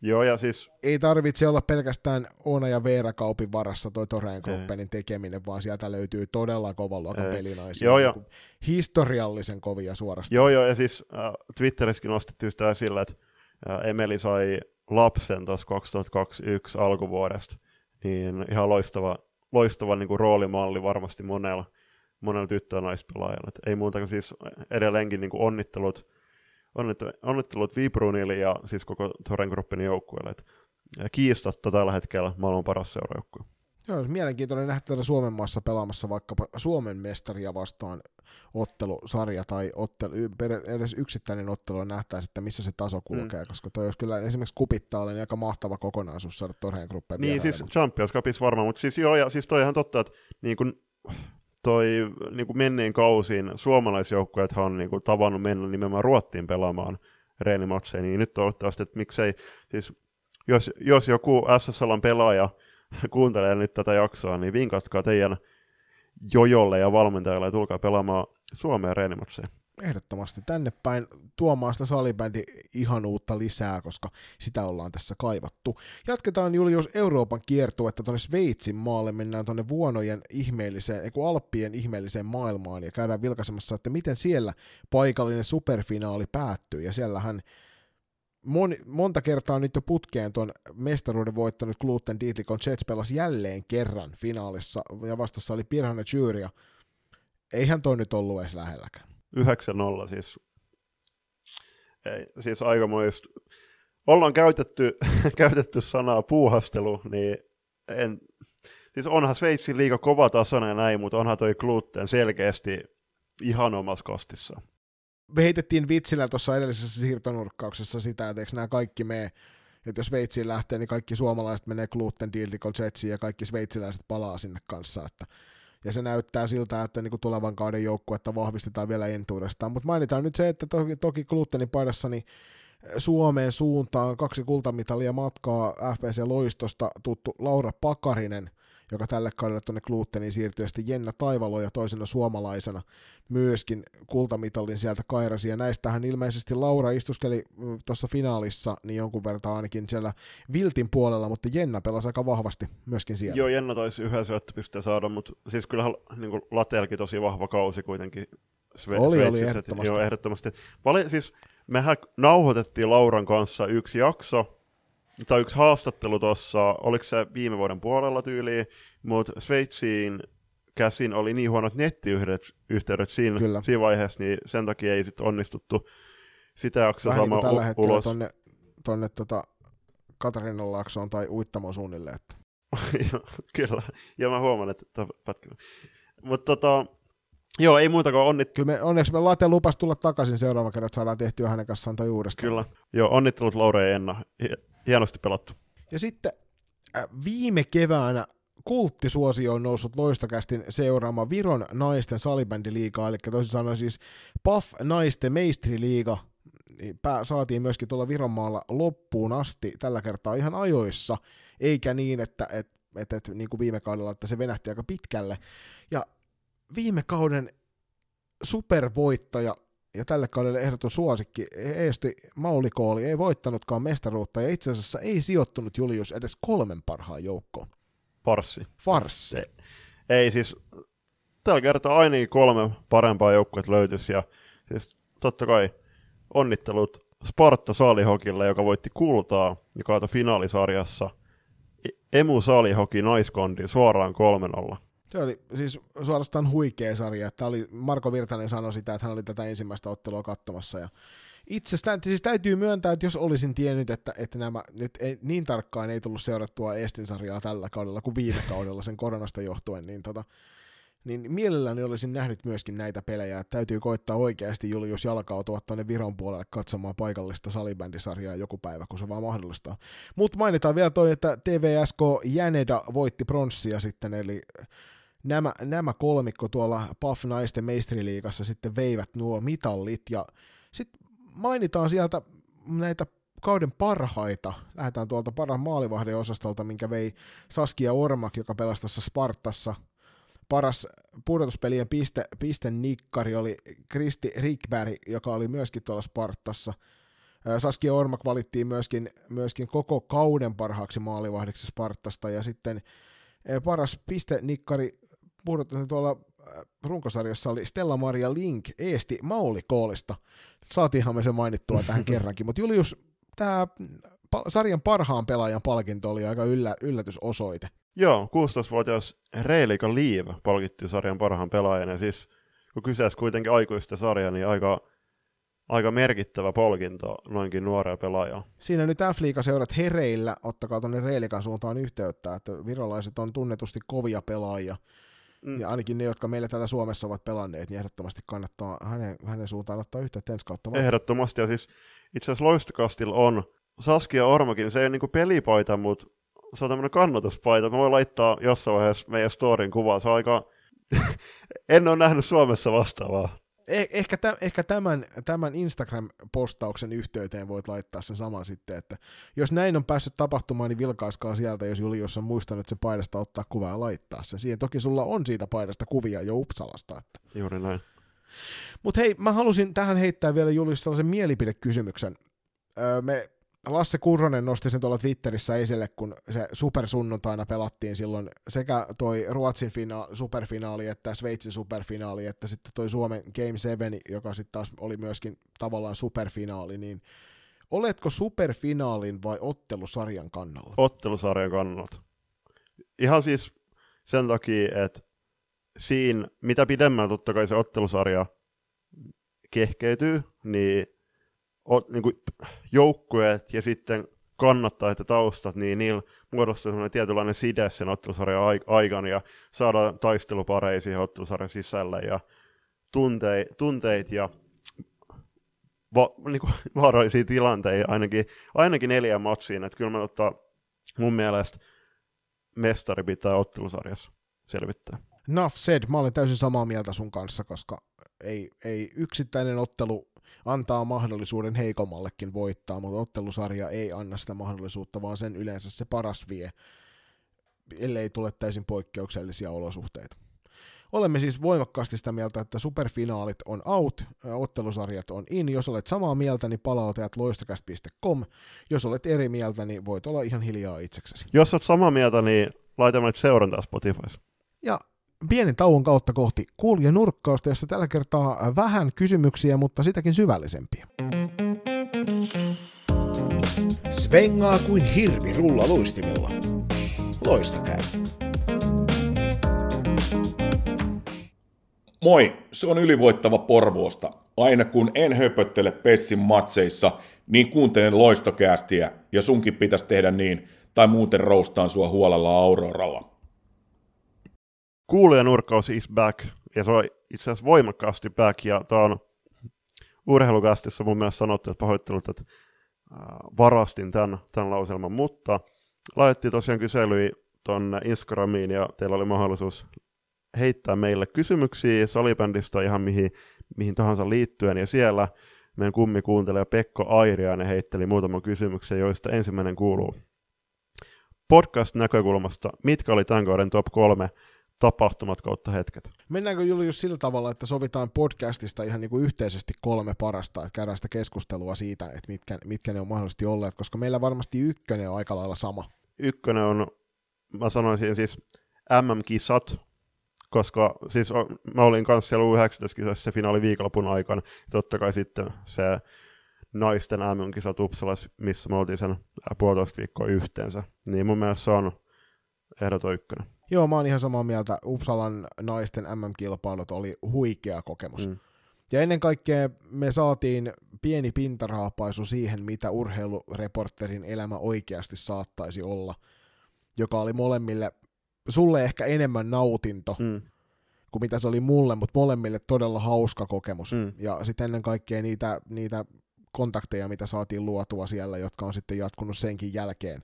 Joo, ja siis... Ei tarvitse olla pelkästään Oona ja Veera kaupin varassa toi Toreen Gruppenin tekeminen, vaan sieltä löytyy todella kovan luokan pelinaisia. Joo, niin historiallisen kovia suorastaan. Joo, joo, ja siis äh, Twitterissäkin nostettiin sitä esille, että äh, Emeli sai lapsen tuossa 2021 alkuvuodesta, niin ihan loistava, loistava niin kuin roolimalli varmasti monella, monella tyttö- ja naispelaajalla. Et ei muuta kuin siis edelleenkin niin kuin onnittelut onnittelut Vibrunille ja siis koko Toren Gruppin joukkueelle. Kiistatta tällä hetkellä maailman paras seurajoukkue. Joo, olisi mielenkiintoinen nähdä täällä Suomen maassa pelaamassa vaikkapa Suomen mestaria vastaan ottelusarja tai ottelu, edes yksittäinen ottelu nähtäisi, että missä se taso kulkee, mm. koska toi olisi kyllä esimerkiksi kupittaa niin aika mahtava kokonaisuus saada Torheen Gruppeen Niin, siis Champions Cupissa varmaan, mutta siis joo, ja siis toi ihan totta, että niin kun toi niin kuin menneen kausiin suomalaisjoukkueethan on niin kuin, tavannut mennä nimenomaan Ruottiin pelaamaan reenimatseja, niin nyt toivottavasti, että miksei, siis jos, jos joku SSLn pelaaja kuuntelee nyt tätä jaksoa, niin vinkatkaa teidän jojolle ja valmentajalle ja tulkaa pelaamaan Suomeen reenimatseja ehdottomasti tänne päin tuomaan sitä salibändi ihanuutta lisää, koska sitä ollaan tässä kaivattu. Jatketaan Julius Euroopan kiertuetta tuonne Sveitsin maalle, mennään tuonne vuonojen ihmeelliseen, eiku Alppien ihmeelliseen maailmaan ja käydään vilkaisemassa, että miten siellä paikallinen superfinaali päättyy ja siellähän moni, monta kertaa nyt jo putkeen tuon mestaruuden voittanut Gluten Dietikon Jets pelasi jälleen kerran finaalissa, ja vastassa oli Pirhana Jyria. Eihän toi nyt ollut edes lähelläkään. 9-0 siis. Ei, siis aikamoista. Ollaan käytetty, käytetty sanaa puuhastelu, niin en, siis onhan Sveitsin liiga kova tasana ja näin, mutta onhan toi Gluten selkeästi ihan omassa kostissa. Me heitettiin vitsillä tuossa edellisessä siirtonurkkauksessa sitä, että eikö nämä kaikki mene, että jos Sveitsiin lähtee, niin kaikki suomalaiset menee Gluten Jetsiin ja kaikki sveitsiläiset palaa sinne kanssa, että ja se näyttää siltä, että niin kuin tulevan kauden joukkuetta vahvistetaan vielä entuudestaan. Mutta mainitaan nyt se, että toki, toki Glutenin paidassa niin Suomeen suuntaan kaksi kultamitalia matkaa FPC Loistosta tuttu Laura Pakarinen, joka tälle kaudelle tuonne Gluteniin siirtyi, ja sitten Jenna Taivalo ja toisena suomalaisena myöskin kultamitalin sieltä kairasi, ja näistähän ilmeisesti Laura istuskeli mm, tuossa finaalissa niin jonkun verran ainakin siellä Viltin puolella, mutta Jenna pelasi aika vahvasti myöskin siellä. Joo, Jenna taisi yhden syöttöpisteen saada, mutta siis kyllähän niin Latelkin tosi vahva kausi kuitenkin Sve- oli, oli, ehdottomasti. Joo, ehdottomasti. Paljon, siis mehän nauhoitettiin Lauran kanssa yksi jakso, tai yksi haastattelu tuossa, oliko se viime vuoden puolella tyyliin, mutta Sveitsiin käsin oli niin huonot nettiyhteydet siinä, Kyllä. siinä vaiheessa, niin sen takia ei sitten onnistuttu sitä jaksoa Vähän niin tällä u- ulos. tonne, tonne tota Katarinan laaksoon tai Uittamon suunnille. Että. Kyllä, ja mä huomaan, että pätkä. Mutta tota, Joo, ei muuta kuin onnit. Kyllä me, onneksi me Late lupas tulla takaisin seuraava kerran, että saadaan tehtyä hänen kanssaan tai uudestaan. Kyllä. Joo, onnittelut Laura ja Enna. Hienosti pelattu. Ja sitten äh, viime keväänä kulttisuosio on noussut loistokästin seuraama Viron naisten salibändiliiga, eli toisin sanoen siis PAF naisten meistriliiga, niin pää, saatiin myöskin tuolla Vironmaalla loppuun asti tällä kertaa ihan ajoissa, eikä niin, että et, et, et, niin kuin viime kaudella, että se venähti aika pitkälle. Ja viime kauden supervoittaja ja tälle kaudelle ehdoton suosikki, Eesti Maulikooli, ei voittanutkaan mestaruutta ja itse asiassa ei sijoittunut Julius edes kolmen parhaan joukkoon. Farssi. Farssi. Ei, ei siis, tällä kertaa ainakin kolme parempaa joukkuetta löytyisi ja siis totta kai onnittelut Sparta Salihokille, joka voitti kultaa ja kaatoi finaalisarjassa Emu Salihoki naiskondi suoraan 3-0. Se oli siis suorastaan huikea sarja. Että oli, Marko Virtanen sanoi sitä, että hän oli tätä ensimmäistä ottelua katsomassa. Ja itsestään, siis täytyy myöntää, että jos olisin tiennyt, että, että nämä nyt ei, niin tarkkaan ei tullut seurattua Estin sarjaa tällä kaudella kuin viime kaudella sen koronasta johtuen, niin, tota, niin mielelläni olisin nähnyt myöskin näitä pelejä. Että täytyy koittaa oikeasti Julius jalkautua tuonne Viron puolelle katsomaan paikallista salibändisarjaa joku päivä, kun se vaan mahdollistaa. Mutta mainitaan vielä toi, että TVSK Jäneda voitti pronssia sitten, eli nämä, nämä kolmikko tuolla PAF naisten meistriliigassa sitten veivät nuo mitallit ja sitten mainitaan sieltä näitä kauden parhaita. Lähdetään tuolta parhaan maalivahden osastolta, minkä vei Saskia Ormak, joka pelasi tuossa Spartassa. Paras pudotuspelien piste, piste nikkari oli Kristi Rikberg, joka oli myöskin tuolla Spartassa. Saskia Ormak valittiin myöskin, myöskin koko kauden parhaaksi maalivahdiksi Spartasta, ja sitten paras piste nikkari puhuttu tuolla runkosarjassa oli Stella Maria Link Eesti Maulikoolista. Saatiinhan me se mainittua tähän kerrankin, mutta Julius, tämä sarjan parhaan pelaajan palkinto oli aika yllä, yllätysosoite. Joo, 16-vuotias Reilika Liiv palkittiin sarjan parhaan pelaajan, ja siis kun kyseessä kuitenkin aikuista sarja, niin aika, aika merkittävä palkinto noinkin nuorea pelaajaa. Siinä nyt f seurat hereillä, ottakaa tuonne Reilikan suuntaan yhteyttä, että virolaiset on tunnetusti kovia pelaajia, Mm. Ja ainakin ne, jotka meillä täällä Suomessa ovat pelanneet, niin ehdottomasti kannattaa hänen, hänen suuntaan ottaa yhteyttä ensi kautta. Vaan. Ehdottomasti, ja siis itse asiassa Loistokastil on Saskia Ormakin, se ei ole niinku pelipaita, mutta se on tämmöinen kannatuspaita. Mä voin laittaa jossain vaiheessa meidän storin kuvaa. Se on aika... en ole nähnyt Suomessa vastaavaa. Eh, ehkä, tä, ehkä tämän, tämän Instagram-postauksen yhteyteen voit laittaa sen saman sitten, että jos näin on päässyt tapahtumaan, niin vilkaiskaa sieltä, jos Julius on muistanut että se paidasta ottaa kuvaa ja laittaa sen. Siihen toki sulla on siitä paidasta kuvia jo Uppsalasta. Että. Juuri näin. Mutta hei, mä halusin tähän heittää vielä Julius sellaisen mielipidekysymyksen. Öö, me Lasse Kurronen nosti sen tuolla Twitterissä esille, kun se supersunnuntaina pelattiin silloin sekä toi Ruotsin fina- superfinaali että Sveitsin superfinaali, että sitten toi Suomen Game 7, joka sitten taas oli myöskin tavallaan superfinaali, niin Oletko superfinaalin vai ottelusarjan kannalla? ottelusarjan kannalta. Ihan siis sen takia, että siinä, mitä pidemmän totta kai se ottelusarja kehkeytyy, niin, o, niin kuin joukkueet ja sitten kannattajat ja taustat, niin niillä muodostuu sellainen tietynlainen side sen ottelusarjan ai- aikana ja saadaan taistelupareja siihen ottelusarjan sisällä ja tunteet ja va, niin kuin, vaarallisia tilanteita ainakin, ainakin neljän matsiin, että kyllä mä ottaa mun mielestä mestari pitää ottelusarjassa selvittää. Nuff said, mä olen täysin samaa mieltä sun kanssa, koska ei, ei yksittäinen ottelu antaa mahdollisuuden heikommallekin voittaa, mutta ottelusarja ei anna sitä mahdollisuutta, vaan sen yleensä se paras vie, ellei tule täysin poikkeuksellisia olosuhteita. Olemme siis voimakkaasti sitä mieltä, että superfinaalit on out, ottelusarjat on in. Jos olet samaa mieltä, niin palautajat loistokäst.com. Jos olet eri mieltä, niin voit olla ihan hiljaa itseksesi. Jos olet samaa mieltä, niin laita meidät seurantaa Spotifyssa. Ja pienen tauon kautta kohti kuulija nurkkausta, jossa tällä kertaa vähän kysymyksiä, mutta sitäkin syvällisempiä. Svengaa kuin hirvi rulla luistimilla. Loistakäistä. Moi, se on ylivoittava Porvoosta. Aina kun en höpöttele Pessin matseissa, niin kuuntelen loistokäästiä ja sunkin pitäisi tehdä niin, tai muuten roustaan sua huolella Auroralla. Kuulijanurkkaus is back, ja se on itse asiassa voimakkaasti back, ja tämä on urheilukästissä mun mielestä sanottu, että pahoittelut, että varastin tämän, tämän lauselman, mutta laitettiin tosiaan kyselyjä tuonne Instagramiin, ja teillä oli mahdollisuus heittää meille kysymyksiä salibändistä ihan mihin, mihin tahansa liittyen, ja siellä meidän kummi kuuntelija Pekko Airiainen heitteli muutaman kysymyksen, joista ensimmäinen kuuluu. Podcast-näkökulmasta, mitkä oli tämän kauden top kolme tapahtumat kautta hetket? Mennäänkö Julius sillä tavalla, että sovitaan podcastista ihan niin kuin yhteisesti kolme parasta, että käydään sitä keskustelua siitä, että mitkä, mitkä ne on mahdollisesti olleet, koska meillä varmasti ykkönen on aika lailla sama. Ykkönen on, mä sanoisin siis MM-kisat, koska siis o- mä olin kanssa siellä U19-kisoissa se finaali viikonlopun aikana. Totta kai sitten se naisten MM-kisat Uppsalassa, missä me oltiin sen puolitoista viikkoa yhteensä. Niin mun mielestä se on ehdoton ykkönen. Joo, mä oon ihan samaa mieltä. Uppsalan naisten MM-kilpailut oli huikea kokemus. Mm. Ja ennen kaikkea me saatiin pieni pintaraapaisu siihen, mitä urheilureporterin elämä oikeasti saattaisi olla, joka oli molemmille, sulle ehkä enemmän nautinto Mm. kuin mitä se oli mulle, mutta molemmille todella hauska kokemus. Mm. Ja sitten ennen kaikkea niitä, niitä kontakteja, mitä saatiin luotua siellä, jotka on sitten jatkunut senkin jälkeen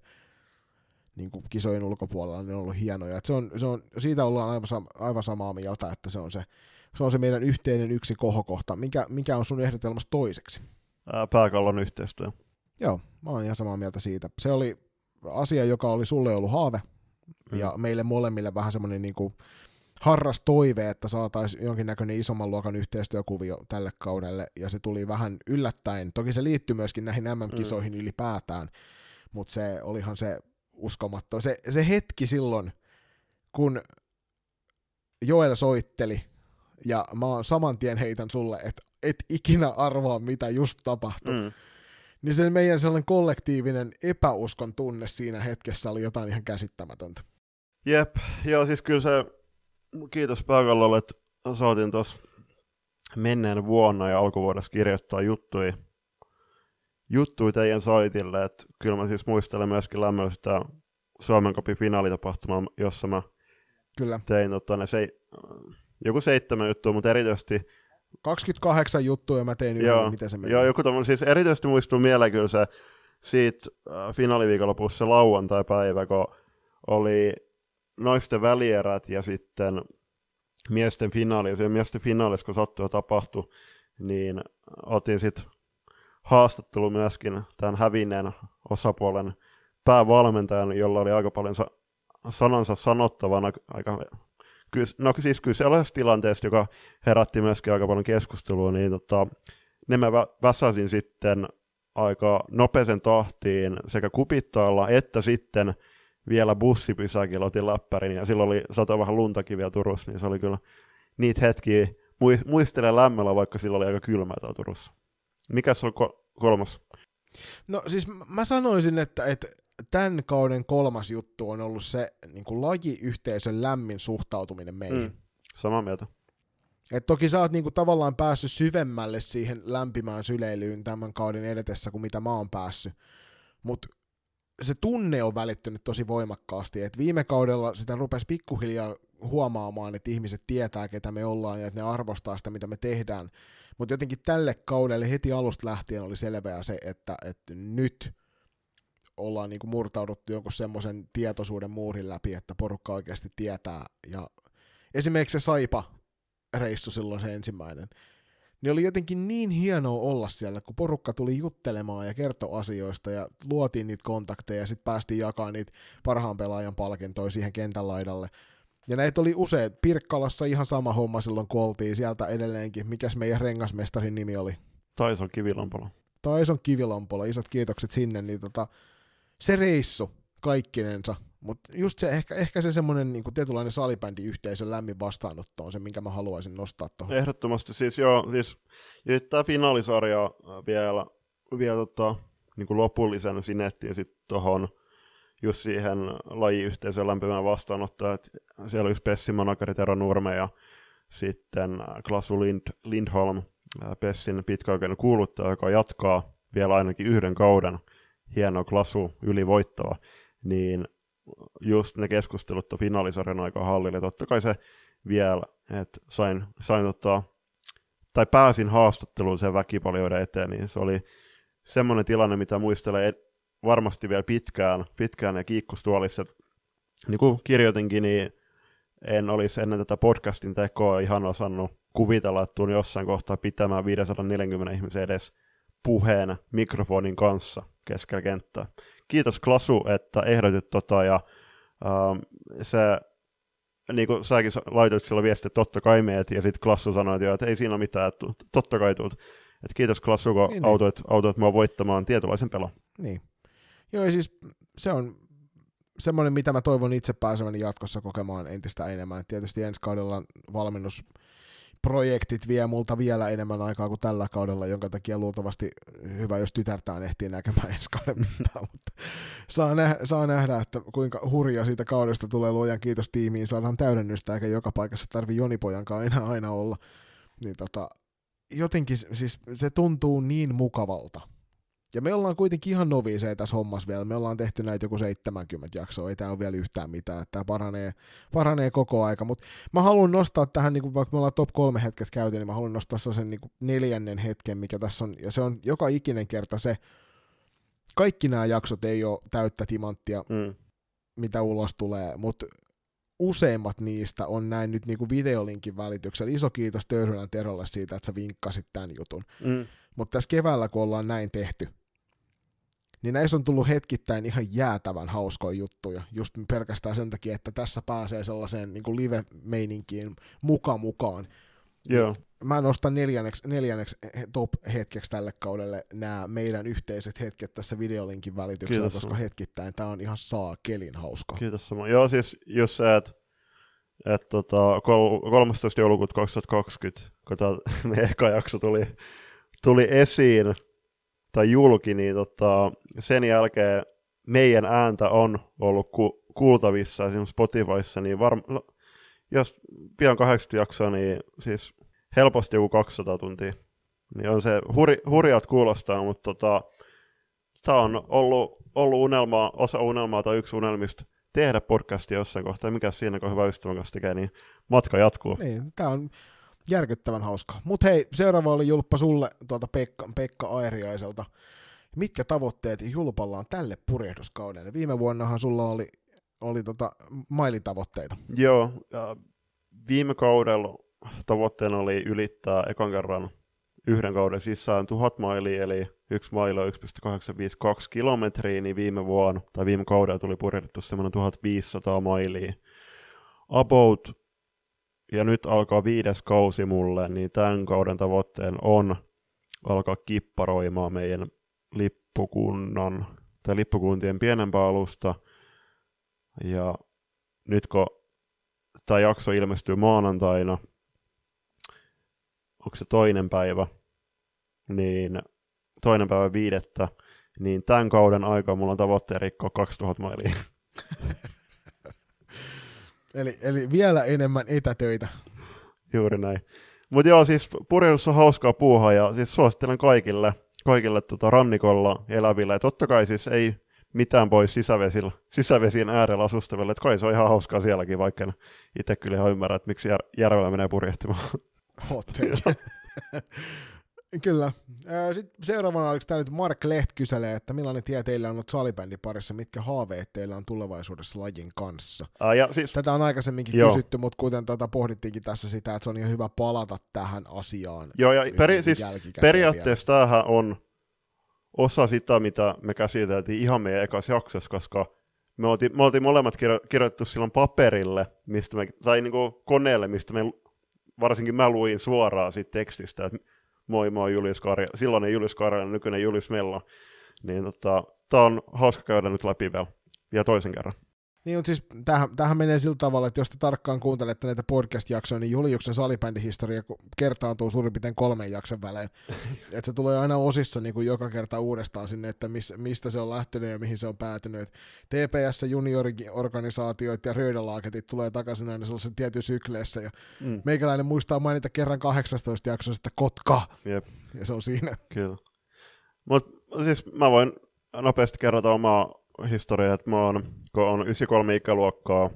niin kuin kisojen ulkopuolella, ne on ollut hienoja. Et se on, se on, siitä ollaan aivan, aivan samaa mieltä, että se on se, se on se meidän yhteinen yksi kohokohta. Mikä, mikä on sun ehdotelmassa toiseksi? Ää, pääkallon yhteistyö. Joo, mä oon ihan samaa mieltä siitä. Se oli asia, joka oli sulle ollut haave, mm. ja meille molemmille vähän semmoinen niin kuin harras toive, että saataisiin jonkinnäköinen isomman luokan yhteistyökuvio tälle kaudelle, ja se tuli vähän yllättäen. Toki se liittyy myöskin näihin MM-kisoihin mm. ylipäätään, mutta se olihan se uskomatto. Se, se hetki silloin, kun Joel soitteli, ja mä oon saman tien heitän sulle, että et ikinä arvaa, mitä just tapahtui. Mm. Niin se meidän sellainen kollektiivinen epäuskon tunne siinä hetkessä oli jotain ihan käsittämätöntä. Jep, joo siis kyllä se, kiitos pääkallolle, että saatiin tuossa menneen vuonna ja alkuvuodessa kirjoittaa juttuja, juttuja teidän saitille, että kyllä mä siis muistelen myöskin lämmöllä sitä Suomen Cupin finaalitapahtumaa, jossa mä Kyllä. tein tota, ne se, joku seitsemän juttua, mutta erityisesti 28 juttua ja mä tein yhden, Joo, miten se meni. joo, joku tommonen, siis erityisesti muistuu mieleen kyllä se siitä äh, finaaliviikonlopussa se lauantai-päivä, kun oli naisten välierät ja sitten miesten finaali, ja miesten finaalissa, kun sattui ja tapahtui, niin otin sitten haastattelu myöskin tämän hävinneen osapuolen päävalmentajan, jolla oli aika paljon sa- sanansa sanottavana, aika no siis kyllä sellaisessa tilanteessa, joka herätti myöskin aika paljon keskustelua, niin tota, ne mä vä- väsäsin sitten aika nopeisen tahtiin sekä kupittaalla että sitten vielä bussipysäkillä otin läppärin ja silloin oli sato vähän luntakin vielä Turussa, niin se oli kyllä niitä hetkiä. Mui- muistelen lämmöllä, vaikka silloin oli aika kylmää täällä Turussa. Mikäs on ko- kolmas? No siis mä sanoisin, että, että tämän kauden kolmas juttu on ollut se niin kuin lajiyhteisön lämmin suhtautuminen meihin. Mm. Mm. Samaa mieltä. Et toki sä oot niinku tavallaan päässyt syvemmälle siihen lämpimään syleilyyn tämän kauden edetessä kuin mitä mä oon päässyt. Mutta se tunne on välittynyt tosi voimakkaasti. Et viime kaudella sitä rupesi pikkuhiljaa huomaamaan, että ihmiset tietää, ketä me ollaan ja että ne arvostaa sitä, mitä me tehdään. Mutta jotenkin tälle kaudelle heti alusta lähtien oli selvää se, että, että nyt ollaan niinku murtauduttu jonkun semmoisen tietoisuuden muurin läpi, että porukka oikeasti tietää. Ja esimerkiksi se Saipa reissu silloin se ensimmäinen, niin oli jotenkin niin hienoa olla siellä, kun porukka tuli juttelemaan ja kertoi asioista ja luotiin niitä kontakteja ja sitten päästiin jakamaan niitä parhaan pelaajan palkintoja siihen kentän laidalle. Ja näitä oli useat. Pirkkalassa ihan sama homma silloin, kun oltiin sieltä edelleenkin. Mikäs meidän rengasmestarin nimi oli? Taison kivilampalo. Taison Kivilampola, isot kiitokset sinne. Niin tota, se reissu kaikkinensa, mutta just se, ehkä, ehkä se semmoinen niin tietynlainen salibändiyhteisön lämmin vastaanotto on se, minkä mä haluaisin nostaa tuohon. Ehdottomasti siis joo, siis ja tämä finaalisarja vielä, vielä tota, niin kuin lopullisen sinettiin sitten tuohon just siihen lajiyhteisön lämpimään vastaanottoon, että siellä oli Pessin manageri Tero Nurme ja sitten äh, Klasu Lind, Lindholm, äh, Pessin pitkäaikainen kuuluttaja, joka jatkaa vielä ainakin yhden kauden. Hieno Klasu ylivoittoa, niin just ne keskustelut finaalisarjan aikaa hallille, totta kai se vielä, että sain, sain tota, tai pääsin haastatteluun sen väkipaljoiden eteen, niin se oli semmoinen tilanne, mitä muistelee ed- varmasti vielä pitkään, pitkään ja kiikkustuolissa. Niin kuin kirjoitinkin, niin en olisi ennen tätä podcastin tekoa ihan osannut kuvitella, että tuun jossain kohtaa pitämään 540 ihmisen edes puheen mikrofonin kanssa keskellä kenttää. Kiitos Klasu, että ehdotit tota ja ähm, se niin kuin säkin laitoit sillä viestiä, että totta kai meet, ja sitten Klassu sanoi, että, että ei siinä ole mitään, että totta kai tuut. Että kiitos Klassu, kun Niin, niin. autoit, autoit mua voittamaan tietynlaisen pelon. Niin. Joo, siis se on semmoinen, mitä mä toivon itse pääseväni jatkossa kokemaan entistä enemmän. Et tietysti ensi kaudella valmennusprojektit vie multa vielä enemmän aikaa kuin tällä kaudella, jonka takia luultavasti hyvä, jos tytärtään ehtii näkemään ensi kauden mittaan, mutta saa, nä- saa nähdä, että kuinka hurja siitä kaudesta tulee luojan kiitos tiimiin, saadaan täydennystä, eikä joka paikassa tarvi Jonipojankaan enää aina olla. Niin tota, jotenkin siis se tuntuu niin mukavalta. Ja me ollaan kuitenkin ihan noviiseja tässä hommassa vielä. Me ollaan tehty näitä joku 70 jaksoa, ei tää ole vielä yhtään mitään. Tämä paranee, paranee koko aika. Mutta mä haluan nostaa tähän, niin vaikka me ollaan top kolme hetket käyty, niin mä haluan nostaa sen niin neljännen hetken, mikä tässä on. Ja se on joka ikinen kerta se, kaikki nämä jaksot ei ole täyttä timanttia, Mm. mitä ulos tulee, mutta useimmat niistä on näin nyt niinku videolinkin välityksellä. Iso kiitos Töyrylän Terolle siitä, että sä vinkkasit tämän jutun. Mm. Mutta tässä keväällä, kun ollaan näin tehty, niin näissä on tullut hetkittäin ihan jäätävän hauskoja juttuja, just pelkästään sen takia, että tässä pääsee sellaiseen niin live-meininkiin muka mukaan. Joo, Mä nostan neljänneksi, neljänneksi top-hetkeksi tälle kaudelle nämä meidän yhteiset hetket tässä videolinkin välityksellä, Kiitos koska sulle. hetkittäin tämä on ihan saakelin hauska. kiitos sama. Joo, siis jos sä et, et tota, kol- 13. joulukuuta 2020, kun tää meidän eka jakso tuli, tuli esiin tai julki, niin tota, sen jälkeen meidän ääntä on ollut ku- kuultavissa esimerkiksi Spotifyssa, niin varm- no, jos pian 80 jaksoa, niin siis helposti joku 200 tuntia. Niin on se huri, hurjat kuulostaa, mutta tota, tämä on ollut, ollut unelma, osa unelmaa tai yksi unelmista tehdä podcastia jossain kohtaa. Mikä siinä, kun hyvä ystävän kanssa tekee, niin matka jatkuu. Niin, tää on järkyttävän hauska. Mutta hei, seuraava oli julppa sulle tuolta Pekka, Pekka Airiaiselta. Mitkä tavoitteet julpalla on tälle purjehduskaudelle? Viime vuonnahan sulla oli, oli tota mailitavoitteita. Joo, viime kaudella tavoitteena oli ylittää ekan kerran yhden kauden sisään 1000 mailia, eli yksi maili on 1,852 kilometriä, niin viime vuonna tai viime kaudella tuli purjehdettu semmoinen 1500 mailia. About, ja nyt alkaa viides kausi mulle, niin tämän kauden tavoitteen on alkaa kipparoimaan meidän lippukunnan tai lippukuntien pienempää alusta. Ja nyt kun tämä jakso ilmestyy maanantaina, onko se toinen päivä, niin toinen päivä viidettä, niin tämän kauden aikaa mulla on tavoitteen rikkoa 2000 mailia. Eli, eli vielä enemmän etätöitä. Juuri näin. Mutta joo, siis purjehdus on hauskaa puuhaa ja siis suosittelen kaikille, kaikille tota rannikolla eläville. Et totta kai siis ei mitään pois sisävesillä, sisävesien äärellä asustaville, että kai se on ihan hauskaa sielläkin, vaikka en itse kyllä ihan ymmärrä, että miksi jär, järvellä menee purjehtimaan. Hotel. Kyllä. Sitten seuraavana oliko tämä nyt Mark Leht kyselee, että millainen tie teillä on ollut salibändin parissa, mitkä haaveet teillä on tulevaisuudessa lajin kanssa? Uh, ja siis, Tätä on aikaisemminkin joo. kysytty, mutta kuten tuota pohdittiinkin tässä sitä, että se on ihan hyvä palata tähän asiaan. Joo, ja peri- siis periaatteessa tämähän on osa sitä, mitä me käsiteltiin ihan meidän ekassa jaksossa, koska me oltiin, me oltiin molemmat kirjo- kirjoitettu silloin paperille, mistä me, tai niin koneelle, mistä me, varsinkin mä luin suoraan siitä tekstistä, että moi moi Julius Karja, silloinen Julius Karja, nykyinen Julius Mello, niin tota, tää on hauska käydä nyt läpi vielä, ja toisen kerran. Niin, mutta siis tämähän, tämähän menee sillä tavalla, että jos te tarkkaan kuuntelette näitä podcast-jaksoja, niin Juliuksen salibändihistoria kertaantuu suurin piirtein kolmen jakson välein. että se tulee aina osissa niin kuin joka kerta uudestaan sinne, että mis, mistä se on lähtenyt ja mihin se on päätynyt. TPS, junioriorganisaatioit ja röydälaaketit tulee takaisin aina sellaisen tietyn sykleessä. Ja mm. Meikäläinen muistaa mainita kerran 18 jaksossa, että Kotka! Jep. Ja se on siinä. Kyllä. Mutta siis mä voin nopeasti kerrota omaa historia, että mä oon, kun on 93 ikäluokkaa,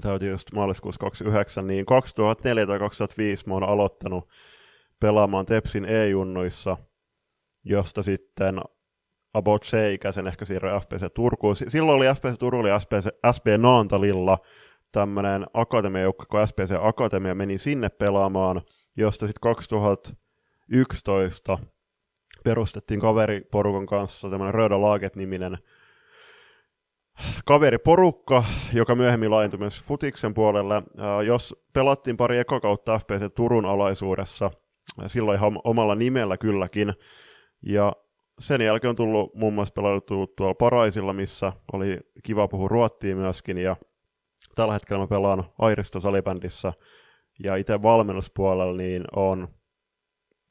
täytyy just maaliskuussa 29, niin 2004 tai 2005 mä oon aloittanut pelaamaan Tepsin E-junnuissa, josta sitten about C-ikäisen ehkä siirryin FPC Turkuun. Silloin oli FPC Turku, oli SPC, SB Naantalilla tämmöinen akatemiajoukko, kun SPC Akatemia meni sinne pelaamaan, josta sitten 2011 perustettiin kaveriporukan kanssa tämmöinen Röda Laaget-niminen kaveriporukka, joka myöhemmin laajentui myös futiksen puolelle. Jos pelattiin pari ekokautta FPC Turun alaisuudessa, silloin ihan omalla nimellä kylläkin, ja sen jälkeen on tullut muun muassa pelattu tuolla Paraisilla, missä oli kiva puhua ruottia myöskin, ja tällä hetkellä mä pelaan Airista salibändissä, ja itse valmennuspuolella niin on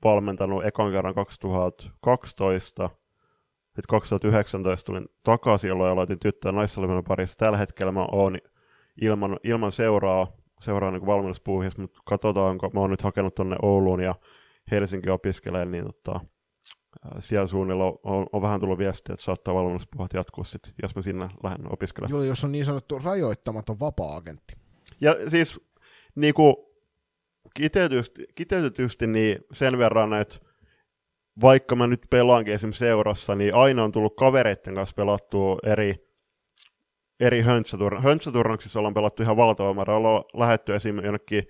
valmentanut ekan kerran 2012, sitten 2019 tulin takaisin, jolloin aloitin tyttö- ja naissalibändin parissa. Tällä hetkellä mä oon ilman, ilman seuraa, seuraa niin valmennuspuuhissa, mutta katsotaanko, mä oon nyt hakenut tuonne Ouluun ja Helsinki opiskelee, niin tota, siellä suunnilla on, on, on, vähän tullut viestiä, että saattaa valmennuspuhat jatkuu sit, jos mä sinne lähden opiskelemaan. Joo, jos on niin sanottu rajoittamaton vapaa-agentti. Ja siis niin kuin, kiteytetysti, kiteytetysti niin sen verran, että vaikka mä nyt pelaankin esimerkiksi seurassa, niin aina on tullut kavereiden kanssa pelattua eri, eri höntsäturnauksissa. ollaan pelattu ihan valtava määrä. Ollaan lähetty esimerkiksi jonnekin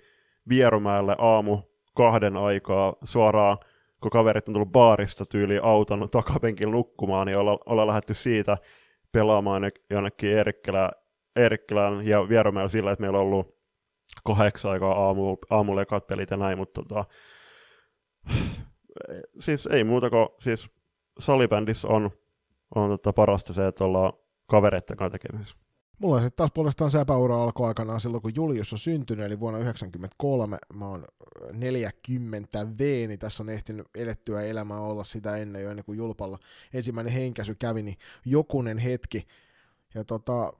Vierumäelle aamu kahden aikaa suoraan, kun kaverit on tullut baarista tyyli auton takapenkin nukkumaan, niin ollaan, ollaan lähetty siitä pelaamaan jonnekin Eerikkilään, Eerikkilään ja Vierumäellä sillä, että meillä on ollut kahdeksan aikaa aamu, aamulla pelit ja näin, mutta tota, siis ei muuta kuin, siis salibändissä on, on tota parasta se, että ollaan kavereiden kanssa tekemisissä. Mulla sitten taas puolestaan se epäura alkoi aikanaan silloin, kun Julius on syntynyt, eli vuonna 1993. Mä oon 40 V, niin tässä on ehtinyt elettyä elämää olla sitä ennen jo ennen kuin Julpalla ensimmäinen henkäsy kävi, niin jokunen hetki. Ja tota,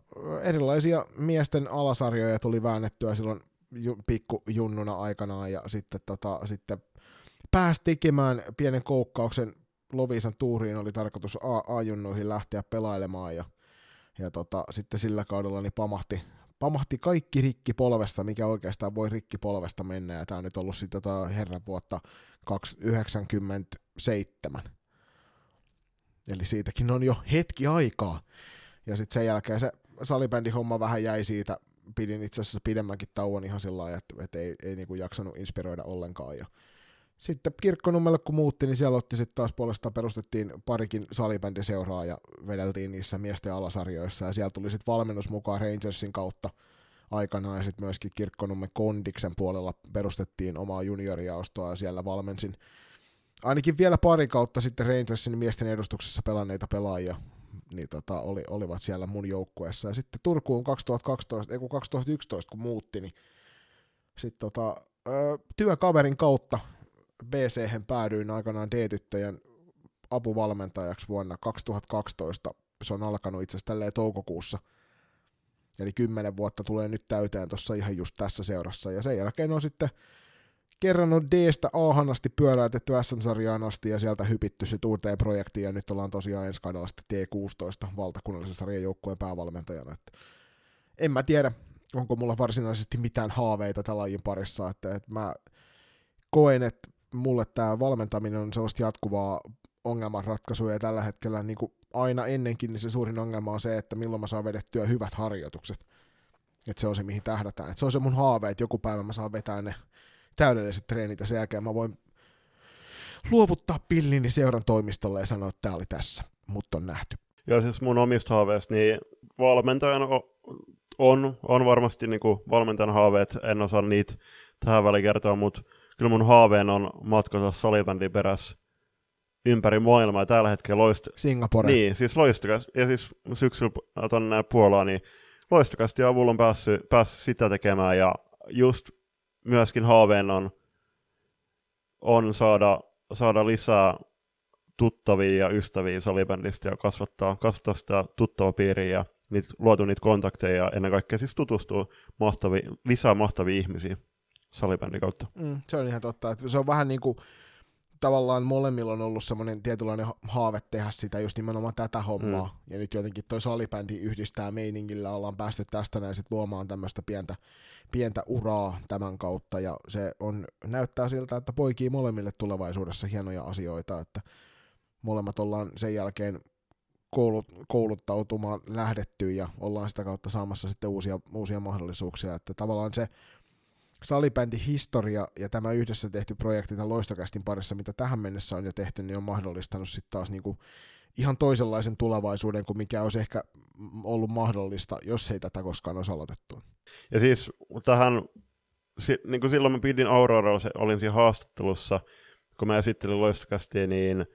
erilaisia miesten alasarjoja tuli väännettyä silloin ju, pikkujunnuna aikanaan, ja sitten, tota, sitten pääsi tekemään pienen koukkauksen Lovisan tuuriin, oli tarkoitus A-junnuihin lähteä pelailemaan ja, ja tota, sitten sillä kaudella niin pamahti, pamahti kaikki rikki polvesta, mikä oikeastaan voi rikki polvesta mennä, ja tämä on nyt ollut sitten tota herran vuotta 1997. Eli siitäkin on jo hetki aikaa. Ja sitten sen jälkeen se salibändin homma vähän jäi siitä, pidin itse asiassa pidemmänkin tauon ihan sillä lailla, että, että ei, ei niinku jaksanut inspiroida ollenkaan. Ja sitten kirkkonummelle kun muutti, niin siellä otti sitten taas puolestaan perustettiin parikin salibändiseuraa ja vedeltiin niissä miesten alasarjoissa ja siellä tuli sitten valmennus mukaan Rangersin kautta aikanaan ja sitten myöskin kirkkonummen Kondiksen puolella perustettiin omaa juniorijaostoa ja siellä valmensin ainakin vielä pari kautta sitten Rangersin miesten edustuksessa pelanneita pelaajia niin tota, oli, olivat siellä mun joukkueessa. Ja sitten Turkuun 2012, ei kun 2011 kun muutti, niin sitten tota, työkaverin kautta bc päädyin aikanaan D-tyttöjen apuvalmentajaksi vuonna 2012. Se on alkanut itse asiassa tälleen toukokuussa. Eli kymmenen vuotta tulee nyt täyteen tuossa ihan just tässä seurassa. Ja sen jälkeen on sitten kerrannut D-stä a asti pyöräytetty SM-sarjaan asti ja sieltä hypitty sitten uuteen projektiin ja nyt ollaan tosiaan ensi kaudella sitten T16 valtakunnallisen sarjan joukkueen päävalmentajana. Että en mä tiedä, onko mulla varsinaisesti mitään haaveita tämän lajin parissa, että, että mä koen, että mulle tämä valmentaminen on sellaista jatkuvaa ongelmanratkaisua ja tällä hetkellä niin kuin aina ennenkin niin se suurin ongelma on se, että milloin mä saan vedettyä hyvät harjoitukset. Että se on se, mihin tähdätään. Että se on se mun haave, että joku päivä mä saan vetää ne täydelliset treenit ja sen jälkeen mä voin luovuttaa pillini seuran toimistolle ja sanoa, että tämä oli tässä, mutta on nähty. Ja siis mun omista haaveista, niin valmentajana on, on varmasti niin kuin valmentajan haaveet, en osaa niitä tähän väliin kertoa, mutta kyllä mun haaveen on matkata salibändin perässä ympäri maailmaa. Tällä hetkellä loist... Singapore. Niin, siis loistokas. Ja siis syksyllä tuonne Puolaan, niin loistokasti avulla on päässyt, päässyt sitä tekemään. Ja just myöskin haaveen on, on saada, saada lisää tuttavia ja ystäviä salibändistä ja kasvattaa, kasvattaa sitä tuttavapiiriä ja niitä, luotu niitä kontakteja ja ennen kaikkea siis tutustua mahtavi, lisää mahtavia ihmisiä salibändin kautta. Mm, se on ihan totta. Että se on vähän niin kuin tavallaan molemmilla on ollut semmoinen tietynlainen haave tehdä sitä just nimenomaan tätä hommaa. Mm. Ja nyt jotenkin toi salibändi yhdistää meiningillä, ollaan päästy tästä näin sit luomaan tämmöistä pientä, pientä uraa tämän kautta. Ja se on, näyttää siltä, että poikii molemmille tulevaisuudessa hienoja asioita, että molemmat ollaan sen jälkeen koulut, kouluttautumaan lähdetty ja ollaan sitä kautta saamassa sitten uusia, uusia mahdollisuuksia. Että tavallaan se salibändi historia ja tämä yhdessä tehty projekti tämän loistokästin parissa, mitä tähän mennessä on jo tehty, niin on mahdollistanut sitten taas niinku ihan toisenlaisen tulevaisuuden kuin mikä olisi ehkä ollut mahdollista, jos ei tätä koskaan olisi aloitettu. Ja siis tähän, niin kuin silloin mä pidin Auroralla, olin siinä haastattelussa, kun mä esittelin loistokästiä, niin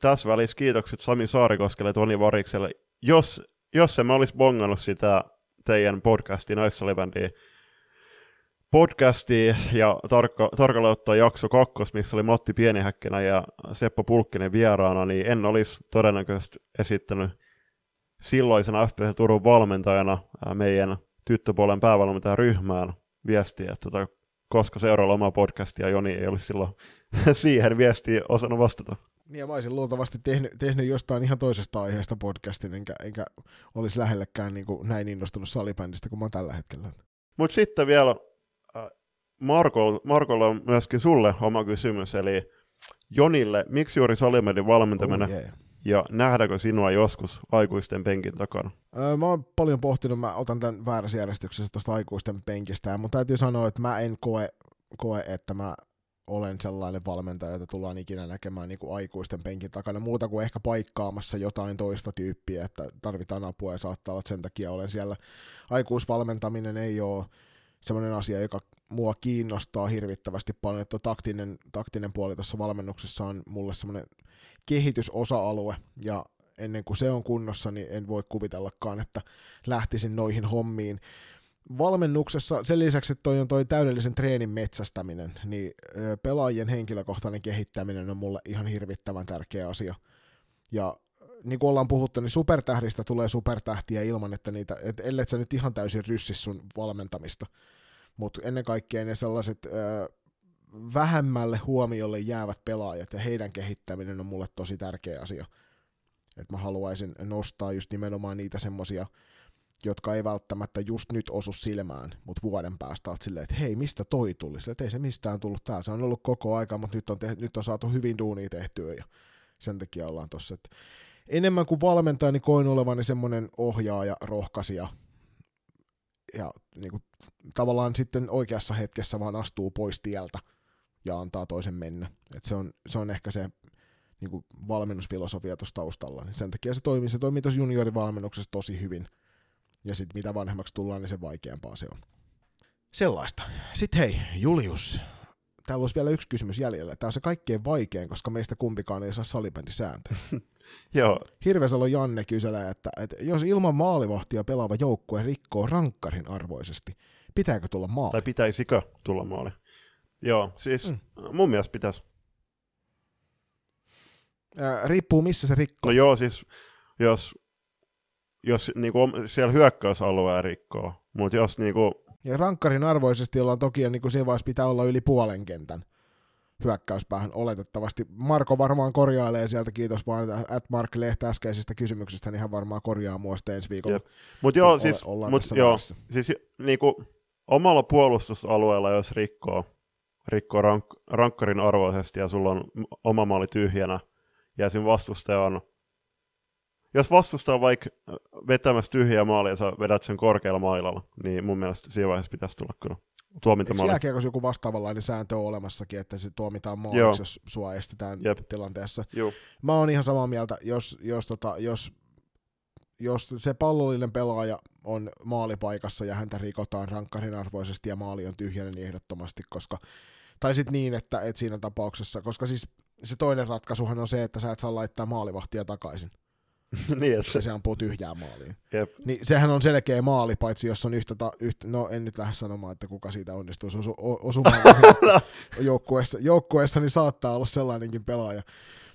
tässä välissä kiitokset Sami Saarikoskelle ja Toni Varikselle. Jos, jos en mä olisi bongannut sitä teidän podcastia Naissalibändiä, podcastia ja tarkka, tarkalleen ottaen jakso kakkos, missä oli Matti Pienihäkkänä ja Seppo Pulkkinen vieraana, niin en olisi todennäköisesti esittänyt silloisena FPC Turun valmentajana meidän tyttöpuolen päävalmentajaryhmään viestiä, että tota, koska seuraava oma podcastia Joni ei olisi silloin siihen viestiin osannut vastata. Niin ja mä olisin luultavasti tehnyt, tehnyt jostain ihan toisesta aiheesta podcastin, enkä, enkä olisi lähellekään niin kuin näin innostunut salibändistä kuin mä oon tällä hetkellä. Mutta sitten vielä Marko, Markolla on myöskin sulle oma kysymys, eli Jonille, miksi juuri salimedin valmentaminen oh, yeah. ja nähdäänkö sinua joskus aikuisten penkin takana? Öö, mä oon paljon pohtinut, mä otan tämän väärässä järjestyksessä tuosta aikuisten penkistä, mutta täytyy sanoa, että mä en koe, koe että mä olen sellainen valmentaja, jota tullaan ikinä näkemään niin kuin aikuisten penkin takana, muuta kuin ehkä paikkaamassa jotain toista tyyppiä, että tarvitaan apua ja saattaa olla, että sen takia olen siellä. Aikuisvalmentaminen ei ole semmoinen asia, joka mua kiinnostaa hirvittävästi paljon, että taktinen, taktinen puoli tuossa valmennuksessa on mulle semmoinen kehitysosa-alue, ja ennen kuin se on kunnossa, niin en voi kuvitellakaan, että lähtisin noihin hommiin. Valmennuksessa, sen lisäksi, että toi on toi täydellisen treenin metsästäminen, niin pelaajien henkilökohtainen kehittäminen on mulle ihan hirvittävän tärkeä asia. Ja niin kuin ollaan puhuttu, niin supertähdistä tulee supertähtiä ilman, että niitä, et ellet sä nyt ihan täysin ryssis sun valmentamista mutta ennen kaikkea ne sellaiset ö, vähemmälle huomiolle jäävät pelaajat ja heidän kehittäminen on mulle tosi tärkeä asia. Et mä haluaisin nostaa just nimenomaan niitä semmosia, jotka ei välttämättä just nyt osu silmään, mutta vuoden päästä oot silleen, että hei, mistä toi tuli? Sille, että ei se mistään tullut täällä. Se on ollut koko aika, mutta nyt on, te- nyt on saatu hyvin duunia tehtyä ja sen takia ollaan tossa. enemmän kuin valmentaja, niin koin olevani semmoinen ohjaaja, rohkaisija, ja niin kuin, tavallaan sitten oikeassa hetkessä vaan astuu pois tieltä ja antaa toisen mennä. Et se, on, se on ehkä se niin kuin valmennusfilosofia tuossa taustalla. Niin sen takia se toimii, se toimii tuossa juniorivalmennuksessa tosi hyvin. Ja sitten mitä vanhemmaksi tullaan, niin se vaikeampaa se on. Sellaista. Sitten hei, Julius, täällä olisi vielä yksi kysymys jäljellä. Tämä on se kaikkein vaikein, koska meistä kumpikaan ei saa salibändisääntöjä. Joo. Hirvesalo Janne kyselee, että, että jos ilman maalivahtia pelaava joukkue rikkoo rankkarin arvoisesti, pitääkö tulla maali? Tai pitäisikö tulla maali? Joo, siis mm. mun mielestä pitäisi. Ää, riippuu missä se rikkoo. No joo, siis jos, jos niinku, siellä hyökkäysalueen rikkoo, mutta jos niinku, Ja rankkarin arvoisesti ollaan toki, niin kuin siinä vaiheessa pitää olla yli puolen kentän hyökkäyspäähän oletettavasti. Marko varmaan korjailee sieltä, kiitos vaan at Mark Lehtä äskeisestä kysymyksestä, niin hän varmaan korjaa mua sitten ensi viikolla. Mutta joo, siis, ollaan mut joo, vaiheessa. siis niinku, omalla puolustusalueella, jos rikkoo, rikkoo rank, rankkarin arvoisesti ja sulla on oma maali tyhjänä, ja esim. vastustaja on, jos vastustaja on vaikka vetämässä tyhjää maalia ja sä vedät sen korkealla mailalla, niin mun mielestä siinä vaiheessa pitäisi tulla kyllä Eikö tuomintamaali. jääkiekossa joku vastaavanlainen sääntö on olemassakin, että se tuomitaan Joo. maaliksi, jos sua estetään Jep. tilanteessa? Joo. Mä oon ihan samaa mieltä, jos, jos, tota, jos, jos se pallollinen pelaaja on maalipaikassa ja häntä rikotaan rankkarin arvoisesti ja maali on tyhjänä, niin ehdottomasti, koska tai sitten niin, että, että siinä tapauksessa, koska siis se toinen ratkaisuhan on se, että sä et saa laittaa maalivahtia takaisin, niin, että se ampuu tyhjää maaliin. jep. Niin sehän on selkeä maali, paitsi jos on yhtä, ta, yhtä no en nyt lähde sanomaan, että kuka siitä onnistuu osu, osumaan joukkueessa, joukkueessa, niin saattaa olla sellainenkin pelaaja.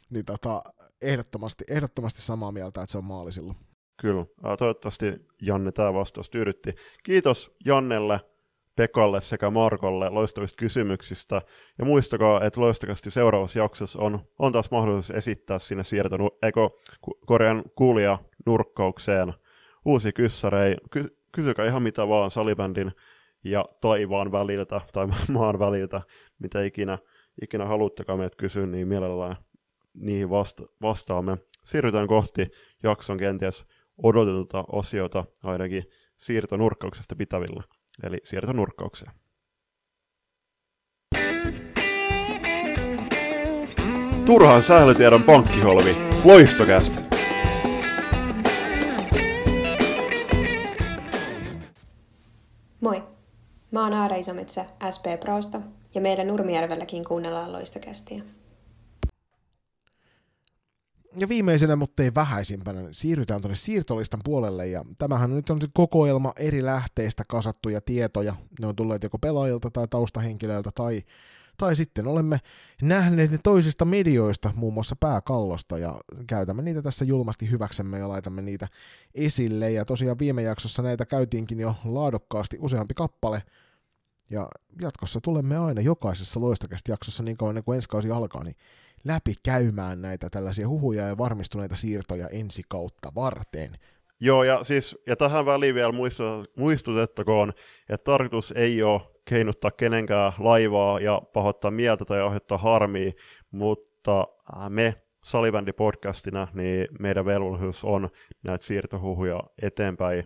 Niin tota, ehdottomasti, ehdottomasti samaa mieltä, että se on maali silloin. Kyllä. Ää, Toivottavasti Janne tämä vastaus tyydytti. Kiitos Jannelle, Pekalle sekä Markolle loistavista kysymyksistä. Ja muistakaa, että loistakasti seuraavassa jaksossa on, on taas mahdollisuus esittää sinne siirtonu, eko, ku- korjan kuulija nurkkaukseen uusi kyssärei. Ky, kysykää ihan mitä vaan salibändin ja taivaan väliltä tai maan väliltä, mitä ikinä, ikinä haluttekaan meidät kysyä, niin mielellään niihin vasta- vastaamme. Siirrytään kohti jakson kenties odotetulta osiota ainakin siirtonurkkauksesta pitävillä, eli siirtonurkkaukseen. Turhaan sählytiedon pankkiholvi, loistokästä! Moi! Mä oon Aara Isometsä SP Prosta ja meillä Nurmijärvelläkin kuunnellaan loistokästiä. Ja viimeisenä, mutta ei vähäisimpänä, siirrytään tuonne siirtolistan puolelle, ja tämähän nyt on se kokoelma eri lähteistä kasattuja tietoja. Ne on tulleet joko pelaajilta tai taustahenkilöiltä, tai, tai sitten olemme nähneet ne toisista medioista, muun muassa pääkallosta, ja käytämme niitä tässä julmasti hyväksemme ja laitamme niitä esille. Ja tosiaan viime jaksossa näitä käytiinkin jo laadukkaasti useampi kappale, ja jatkossa tulemme aina jokaisessa loistokästä jaksossa niin kauan kuin ensi kausi alkaa, niin läpi käymään näitä tällaisia huhuja ja varmistuneita siirtoja ensi kautta varten. Joo, ja siis, ja tähän väliin vielä muistu- muistutettakoon, että tarkoitus ei ole keinuttaa kenenkään laivaa ja pahoittaa mieltä tai aiheuttaa harmia, mutta me Salibändi-podcastina, niin meidän velvollisuus on näitä siirtohuhuja eteenpäin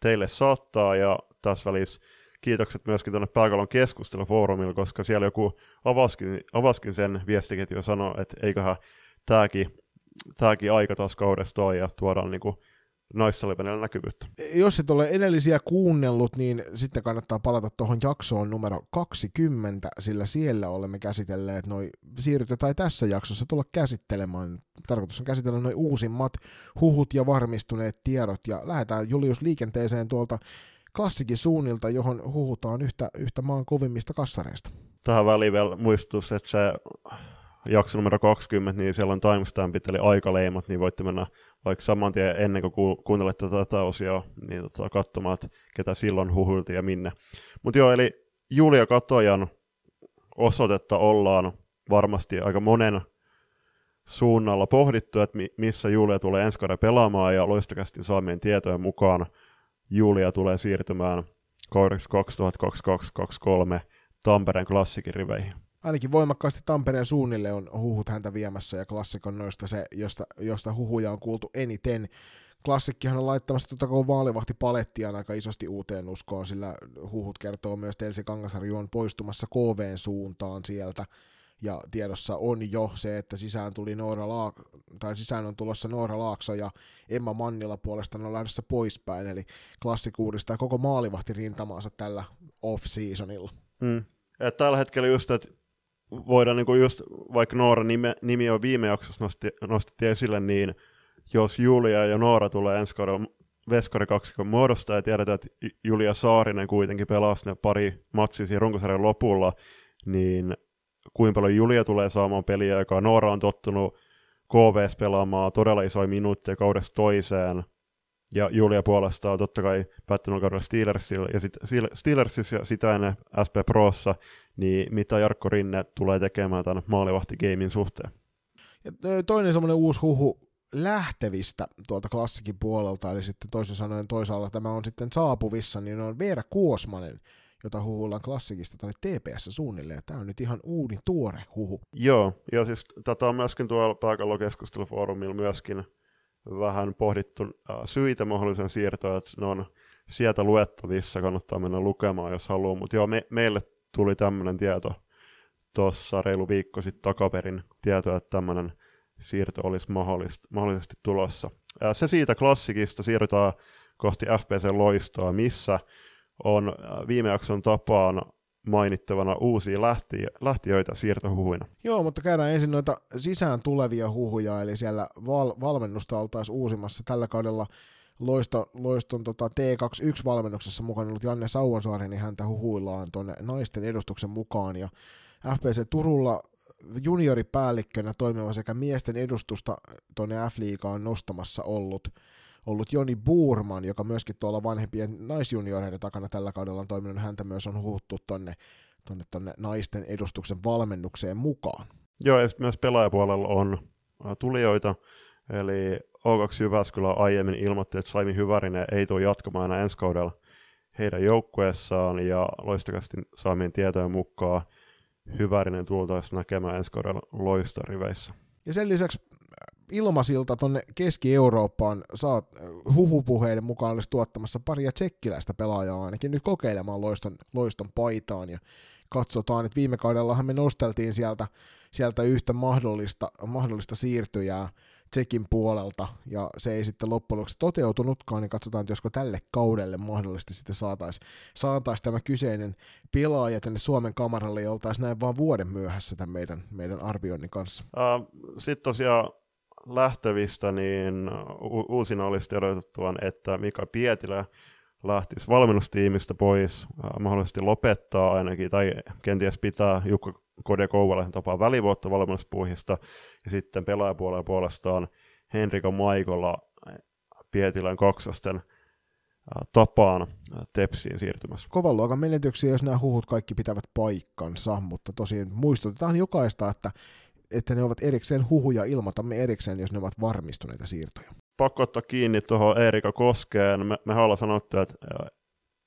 teille saattaa, ja tässä välissä kiitokset myöskin tuonne Pääkallon keskustelufoorumille, koska siellä joku avaskin, avaskin sen viestiketju ja sanoi, että eiköhän tämäkin, tämäkin aika taas kaudesta ole, ja tuodaan niinku naissalibänillä näkyvyyttä. Jos et ole edellisiä kuunnellut, niin sitten kannattaa palata tuohon jaksoon numero 20, sillä siellä olemme käsitelleet noin siirrytty tai tässä jaksossa tulla käsittelemään. Tarkoitus on käsitellä noin uusimmat huhut ja varmistuneet tiedot, ja lähdetään Julius liikenteeseen tuolta klassikin suunnilta, johon huhutaan yhtä, yhtä maan kovimmista kassareista. Tähän väliin vielä muistutus, että se jakso numero 20, niin siellä on timestampit eli aikaleimat, niin voitte mennä vaikka saman tien ennen kuin ku- kuuntelette tätä osioa, niin tota, katsomaan, että ketä silloin huhuiltiin ja minne. Mutta joo, eli Julia Katojan osoitetta ollaan varmasti aika monen suunnalla pohdittu, että mi- missä Julia tulee ensi kauden pelaamaan, ja loistokästin saamien tietojen mukaan Julia tulee siirtymään kaudeksi 2022-2023 Tampereen klassikin riveihin. ainakin voimakkaasti Tampereen suunnille on huhut häntä viemässä ja klassikon noista se, josta, josta huhuja on kuultu eniten. Klassikkihan on laittamassa tuota koko maalivahtipalettiaan aika isosti uuteen uskoon, sillä huhut kertoo myös, että Elsi Kangasarju on poistumassa KVn suuntaan sieltä. Ja tiedossa on jo se, että sisään, tuli Noora Laak- tai sisään on tulossa Noora Laakso ja Emma Mannila puolestaan on lähdössä poispäin, eli klassikki uudistaa koko maalivahtirintamaansa tällä off-seasonilla. Mm. Et tällä hetkellä just, että voidaan niinku just, vaikka Noora nime, nimi on viime jaksossa nosti, nostettiin esille, niin jos Julia ja Noora tulee ensi kaudella Veskari kaksikon muodosta ja tiedetään, että Julia Saarinen kuitenkin pelasi ne pari matsia siinä runkosarjan lopulla, niin kuinka paljon Julia tulee saamaan peliä, joka Noora on tottunut KVS pelaamaan todella isoja minuutteja kaudesta toiseen, ja Julia puolestaan totta kai päättänyt kaudella Steelersillä ja sit, Steelersissa ja sitä ennen SP Prossa, niin mitä Jarkko Rinne tulee tekemään tämän maalivahti-gamein suhteen? Ja toinen semmoinen uusi huhu lähtevistä tuolta klassikin puolelta, eli sitten toisin sanoen toisaalla tämä on sitten saapuvissa, niin on Veera Kuosmanen, jota huhuillaan klassikista tuonne TPS suunnilleen. Tämä on nyt ihan uudin tuore huhu. Joo, ja siis tätä on myöskin tuolla pääkallokeskustelufoorumilla myöskin vähän pohdittu äh, syitä mahdollisen siirtoon, että ne on sieltä luettavissa, kannattaa mennä lukemaan, jos haluaa, mutta joo, me, meille tuli tämmöinen tieto tuossa reilu viikko sitten takaperin tieto, että tämmöinen siirto olisi mahdollisesti, mahdollisesti tulossa. Äh, se siitä klassikista siirrytään kohti FPC-loistoa, missä on äh, viime jakson tapaan mainittavana uusia lähti, lähtiöitä siirtohuhuina. Joo, mutta käydään ensin noita sisään tulevia huhuja, eli siellä val- valmennusta oltaisiin uusimassa. Tällä kaudella Loisto, Loiston tota, T21-valmennuksessa mukana ollut Janne Sauonsaari, niin häntä huhuillaan tuonne naisten edustuksen mukaan, ja FPC Turulla junioripäällikkönä toimiva sekä miesten edustusta tuonne F-liigaan nostamassa ollut ollut Joni Buurman, joka myöskin tuolla vanhempien naisjunioreiden takana tällä kaudella on toiminut, häntä myös on huuttu tonne, tonne, tonne naisten edustuksen valmennukseen mukaan. Joo, ja myös pelaajapuolella on tulijoita, eli O2 Jyväskylä aiemmin ilmoitti, että Saimi Hyvärinen ei tule jatkamaan enää ensi kaudella heidän joukkueessaan, ja loistakasti saamien tietojen mukaan Hyvärinen tultaisi näkemään ensi kaudella loistariveissä. Ja sen lisäksi ilmasilta tonne Keski-Eurooppaan saat huhupuheiden mukaan olisi tuottamassa paria tsekkiläistä pelaajaa ainakin nyt kokeilemaan loiston, loiston paitaan ja katsotaan, että viime kaudellahan me nosteltiin sieltä, sieltä yhtä mahdollista, mahdollista siirtyjää Tsekin puolelta, ja se ei sitten loppujen lopuksi toteutunutkaan, niin katsotaan, että josko tälle kaudelle mahdollisesti sitten saataisiin saatais tämä kyseinen pelaaja tänne Suomen kamaralle, ja oltaisiin näin vaan vuoden myöhässä tämän meidän, meidän arvioinnin kanssa. Uh, sitten tosiaan lähtevistä, niin u- uusina olisi tiedotettuaan, että Mika Pietilä lähtisi valmennustiimistä pois, mahdollisesti lopettaa ainakin, tai kenties pitää Jukka Kode Kouvalaisen tapaa välivuotta valmennuspuuhista, ja sitten pelaajapuolella puolestaan Henriko Maikola Pietilän kaksosten tapaan Tepsiin siirtymässä. Kovan luokan menetyksiä, jos nämä huhut kaikki pitävät paikkansa, mutta tosiaan muistutetaan jokaista, että että ne ovat erikseen huhuja, ilmoitamme erikseen, jos ne ovat varmistuneita siirtoja. Pakko ottaa kiinni tuohon Erika Koskeen. Me, me ollaan sanottu, että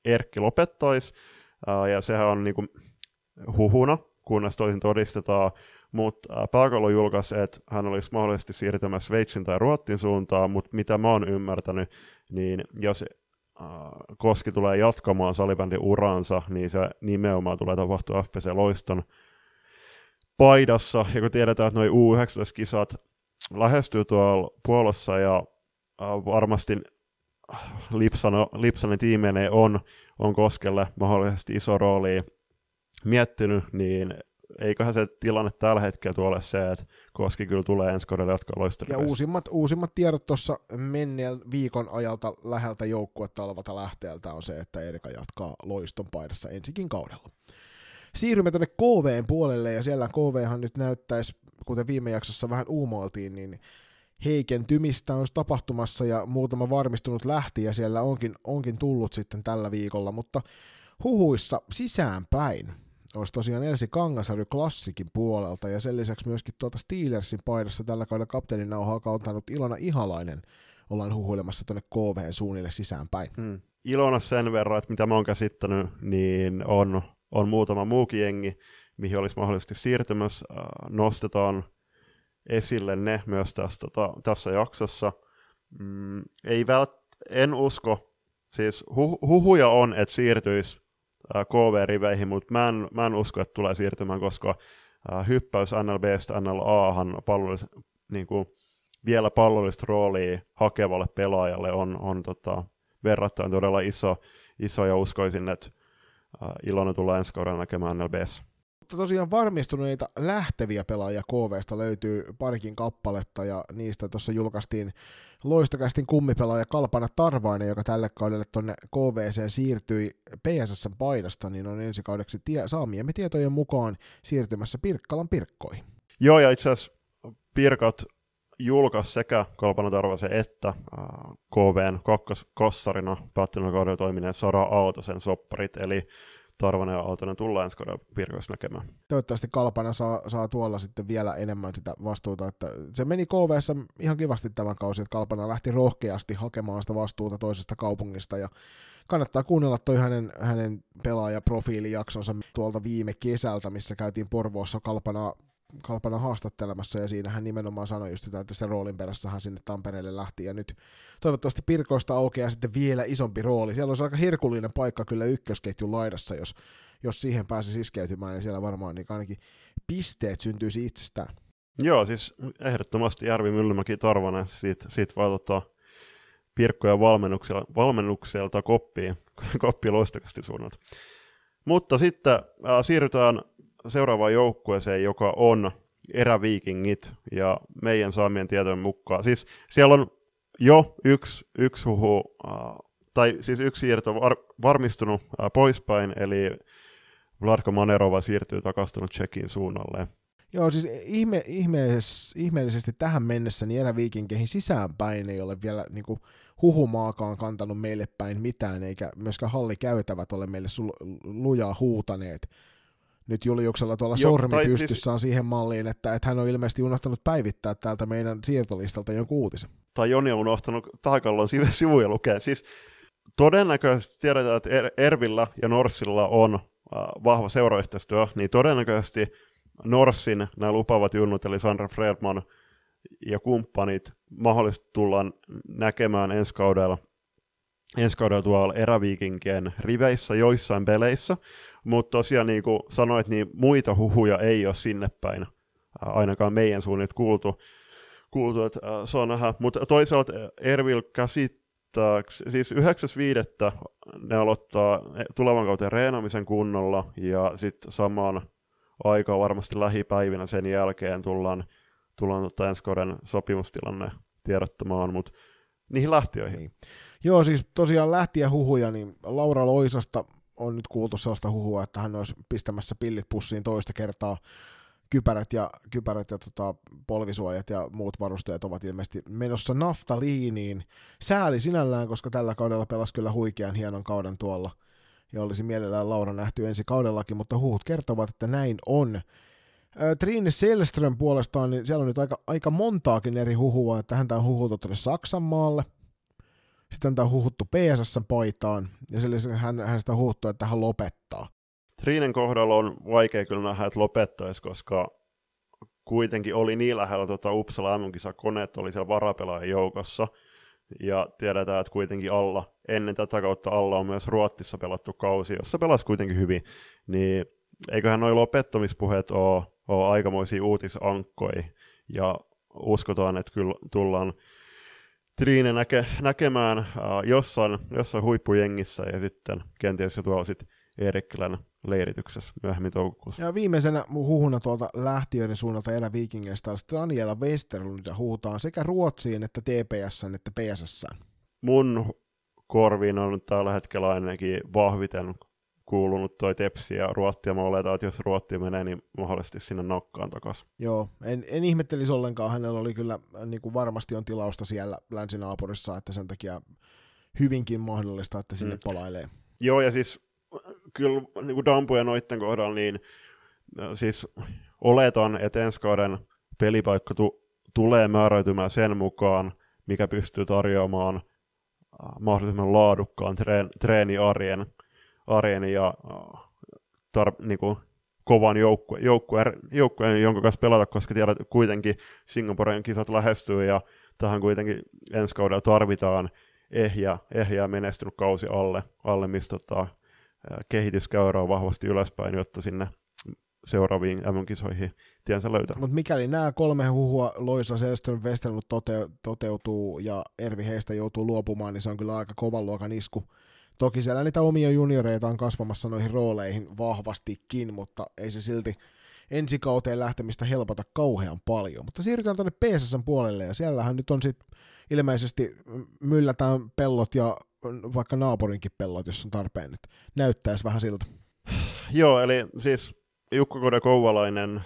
Erkki lopettaisi, ja sehän on niinku huhuna, kunnes toisin todistetaan, mutta Pääkalo julkaisi, että hän olisi mahdollisesti siirtymässä Sveitsin tai Ruottin suuntaan, mutta mitä mä oon ymmärtänyt, niin jos Koski tulee jatkamaan salibändin uransa, niin se nimenomaan tulee tapahtua FPC Loiston paidassa, ja kun tiedetään, että noin U19-kisat lähestyy tuolla Puolassa, ja äh, varmasti Lipsano, Lipsanen tiimeineen on, on Koskelle mahdollisesti iso rooli miettinyt, niin eiköhän se tilanne tällä hetkellä tuolle se, että Koski kyllä tulee ensi kaudella jatkaa Ja uusimmat, uusimmat tiedot tuossa menneen viikon ajalta läheltä joukkuetta olevalta lähteeltä on se, että Erika jatkaa loiston paidassa ensikin kaudella siirrymme tuonne KVn puolelle, ja siellä KVhan nyt näyttäisi, kuten viime jaksossa vähän uumoiltiin, niin heikentymistä olisi tapahtumassa, ja muutama varmistunut lähti, ja siellä onkin, onkin tullut sitten tällä viikolla, mutta huhuissa sisäänpäin olisi tosiaan Elsi Kangasarju klassikin puolelta, ja sen lisäksi myöskin tuolta Steelersin paidassa tällä kaudella kapteenin nauhaa kautanut Ilona Ihalainen ollaan huhuilemassa tuonne KVn suunnille sisäänpäin. Hmm. Ilona sen verran, että mitä mä oon käsittänyt, niin on on muutama muukin jengi, mihin olisi mahdollisesti siirtymässä. Nostetaan esille ne myös tässä, tota, tässä jaksossa. Mm, ei vält, en usko, siis hu, huhuja on, että siirtyisi KV-riveihin, mutta mä en, mä en usko, että tulee siirtymään, koska hyppäys NLBstä NLAhan pallollista, niin kuin, vielä pallollista roolia hakevalle pelaajalle on, on tota, verrattain todella iso, iso ja uskoisin, että Äh, Iloinen tulee ensi kaudella näkemään NLBS. Mutta tosiaan varmistuneita lähteviä pelaajia KVsta löytyy parikin kappaletta ja niistä tuossa julkaistiin loistokästin kummipelaaja Kalpana Tarvainen, joka tälle kaudelle tuonne KVC siirtyi PSS paidasta, niin on ensi kaudeksi tie- saamiemme tietojen mukaan siirtymässä Pirkkalan Pirkkoihin. Joo, ja itse asiassa Pirkat julkaisi sekä Kalpana Tarvasen että KVn kakkoskossarina päättyneellä kaudella toimineen Sara Aaltosen sopparit, eli Tarvanen ja Aaltonen tullaan ensi kaudella Pirkoissa näkemään. Toivottavasti Kalpana saa, saa tuolla sitten vielä enemmän sitä vastuuta, että se meni KVssä ihan kivasti tämän kausi, että Kalpana lähti rohkeasti hakemaan sitä vastuuta toisesta kaupungista ja kannattaa kuunnella toi hänen, hänen pelaajaprofiilijaksonsa tuolta viime kesältä, missä käytiin Porvoossa Kalpana Kalpana haastattelemassa, ja siinä hän nimenomaan sanoi just sitä, että se roolin perässä hän sinne Tampereelle lähti, ja nyt toivottavasti Pirkoista aukeaa sitten vielä isompi rooli. Siellä on aika herkullinen paikka kyllä ykkösketjun laidassa, jos, jos siihen pääsisi iskeytymään, niin siellä varmaan niin ainakin pisteet syntyisi itsestään. Joo, siis ehdottomasti Järvi Myllymäki Tarvanen, siitä, siitä vaan tota, Pirkkoja valmennukselta, valmennukselta koppiin, koppiin loistokasti suunnalta. Mutta sitten äh, siirrytään seuraavaan joukkueeseen, joka on eräviikingit ja meidän saamien tietojen mukaan. Siis siellä on jo yksi, yksi huhu, tai siis yksi siirto var, varmistunut poispäin, eli Vladko Manerova siirtyy takastunut Tsekin suunnalle. Joo, siis ihme, ihmeellis, ihmeellisesti tähän mennessä niin eräviikinkeihin sisäänpäin ei ole vielä niin kuin, huhumaakaan kantanut meille päin mitään, eikä myöskään hallikäytävät ole meille sul- lujaa huutaneet nyt Juliuksella tuolla Joo, sormi siis- pystyssä on siihen malliin, että, että hän on ilmeisesti unohtanut päivittää täältä meidän siirtolistalta jonkun uutisen. Tai Joni on unohtanut Tahkallon sivuja lukea. Siis todennäköisesti tiedetään, että er- Ervillä ja Norsilla on äh, vahva seurayhteistyö, niin todennäköisesti Norsin nämä lupavat junnut, eli Sandra Fredman ja kumppanit, mahdollisesti tullaan näkemään ensi kaudella ensi kaudella tuolla eräviikinkien riveissä joissain peleissä, mutta tosiaan niin kuin sanoit, niin muita huhuja ei ole sinne päin ainakaan meidän suunnit kuultu, kuultu että se on. Mutta toisaalta Ervil käsittää, siis 9.5. ne aloittaa tulevan kautta reenamisen kunnolla, ja sitten samaan aikaan varmasti lähipäivinä sen jälkeen tullaan, tullaan tota ensi sopimustilanne tiedottamaan, mutta niihin lähtiöihin. Niin. Joo, siis tosiaan lähtiä huhuja, niin Laura Loisasta on nyt kuultu sellaista huhua, että hän olisi pistämässä pillit pussiin toista kertaa. Kypärät ja, kypärät ja tota, polvisuojat ja muut varusteet ovat ilmeisesti menossa naftaliiniin. Sääli sinällään, koska tällä kaudella pelasi kyllä huikean hienon kauden tuolla. Ja olisi mielellään Laura nähty ensi kaudellakin, mutta huhut kertovat, että näin on. Trine Selström puolestaan, niin siellä on nyt aika, aika montaakin eri huhua, että häntä on huhuttu tuonne Saksan maalle – sitten tämä huhuttu PSS-paitaan, ja sen lisäksi hän, hän sitä huhuttu, että hän lopettaa. Triinen kohdalla on vaikea kyllä nähdä, että lopettaisi, koska kuitenkin oli niin lähellä tuota Uppsala mm koneet oli siellä varapelaajan joukossa, ja tiedetään, että kuitenkin alla, ennen tätä kautta alla on myös Ruottissa pelattu kausi, jossa pelasi kuitenkin hyvin, niin eiköhän noin lopettamispuheet ole, ole aikamoisia uutisankkoja, ja uskotaan, että kyllä tullaan Triine näke, näkemään uh, jossain, jossain huippujengissä ja sitten kenties jo tuolla sitten Eerikkilän leirityksessä myöhemmin toukokuussa. Ja viimeisenä huhuna tuolta lähtiöiden suunnalta erä Vikingeistä on Daniela Westerlund ja huutaan sekä Ruotsiin että TPS että PSS. Mun korviin on tällä hetkellä ainakin vahviten kuulunut toi Tepsi ja Ruotti, ja mä oletan, että jos Ruotti menee, niin mahdollisesti sinne nokkaan takaisin. Joo, en, en ihmettelisi ollenkaan, hänellä oli kyllä, niin kuin varmasti on tilausta siellä länsinaapurissa, että sen takia hyvinkin mahdollista, että sinne mm. palailee. Joo, ja siis kyllä niin kuin Dampu ja noitten kohdalla, niin siis oletan, että ensi kauden pelipaikka tu- tulee määräytymään sen mukaan, mikä pystyy tarjoamaan mahdollisimman laadukkaan treen- treeniarjen areeni ja äh, tar- niinku, kovan joukkueen, joukkue, joukkue, jonka kanssa pelata, koska tiedät kuitenkin Singaporen kisat lähestyy ja tähän kuitenkin ensi kaudella tarvitaan ehjä, ehjä menestynyt kausi alle, alle mistä tota, äh, kehityskäyrä on vahvasti ylöspäin, jotta sinne seuraaviin MM-kisoihin tiensä löytää. Mutta mikäli nämä kolme huhua Loisa Selström Westerlund tote- toteutuu ja Ervi heistä joutuu luopumaan, niin se on kyllä aika kovan luokan isku Toki siellä niitä omia junioreita on kasvamassa noihin rooleihin vahvastikin, mutta ei se silti ensi kauteen lähtemistä helpota kauhean paljon. Mutta siirrytään tuonne PSSn puolelle, ja siellähän nyt on sitten ilmeisesti myllätään pellot ja vaikka naapurinkin pellot, jos on tarpeen, että näyttäisi vähän siltä. Joo, eli siis Jukka Kode Kouvalainen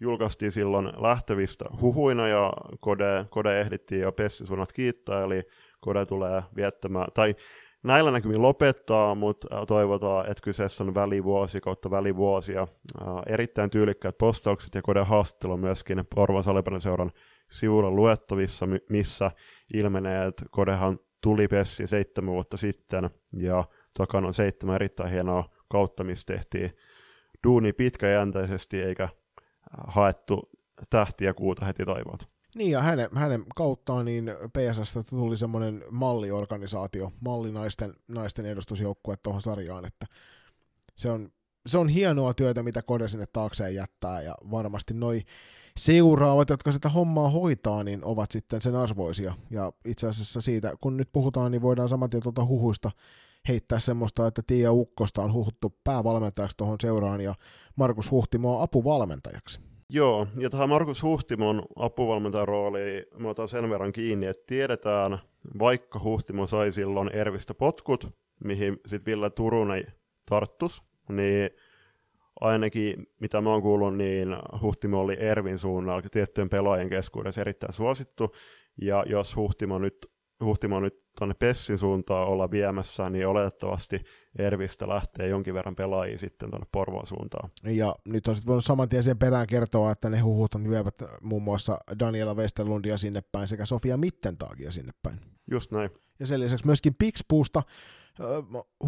julkaistiin silloin lähtevistä huhuina ja Kode, Kode ehdittiin jo pessisuunnat kiittää, eli Kode tulee viettämään, tai näillä näkymin lopettaa, mutta toivotaan, että kyseessä on välivuosi kautta välivuosia. Erittäin tyylikkäät postaukset ja Kode haastattelu myöskin Porvan seuran sivuilla luettavissa, missä ilmenee, että Kodehan tuli Pessi seitsemän vuotta sitten, ja takana on seitsemän erittäin hienoa kautta, missä tehtiin duuni pitkäjänteisesti, eikä haettu tähtiä kuuta heti taivaalta. Niin, ja hänen, hänen kauttaan niin PSS tuli semmoinen malliorganisaatio, mallinaisten naisten edustusjoukkue tuohon sarjaan, että se on, se on hienoa työtä, mitä Kode sinne taakseen jättää, ja varmasti noi seuraavat, jotka sitä hommaa hoitaa, niin ovat sitten sen arvoisia. Ja itse asiassa siitä, kun nyt puhutaan, niin voidaan saman tien tuota huhuista heittää semmoista, että Tiia Ukkosta on huhuttu päävalmentajaksi tuohon seuraan ja Markus Huhtimo apuvalmentajaksi. Joo, ja tähän Markus Huhtimon apuvalmentajan rooliin mä otan sen verran kiinni, että tiedetään, vaikka Huhtimo sai silloin Ervistä potkut, mihin sitten Ville Turunen tarttus, niin ainakin mitä mä oon kuullut, niin Huhtimo oli Ervin suunnalla tiettyjen pelaajien keskuudessa erittäin suosittu, ja jos Huhtimo nyt, Huhtimo nyt tuonne Pessin suuntaan olla viemässä, niin oletettavasti Ervistä lähtee jonkin verran pelaajia sitten tuonne Porvoon suuntaan. Ja nyt on sitten voinut saman tien sen perään kertoa, että ne huhut vievät muun muassa Daniela Westerlundia sinne päin sekä Sofia Mittentaagia sinne päin. Just näin. Ja sen lisäksi myöskin Pixpuusta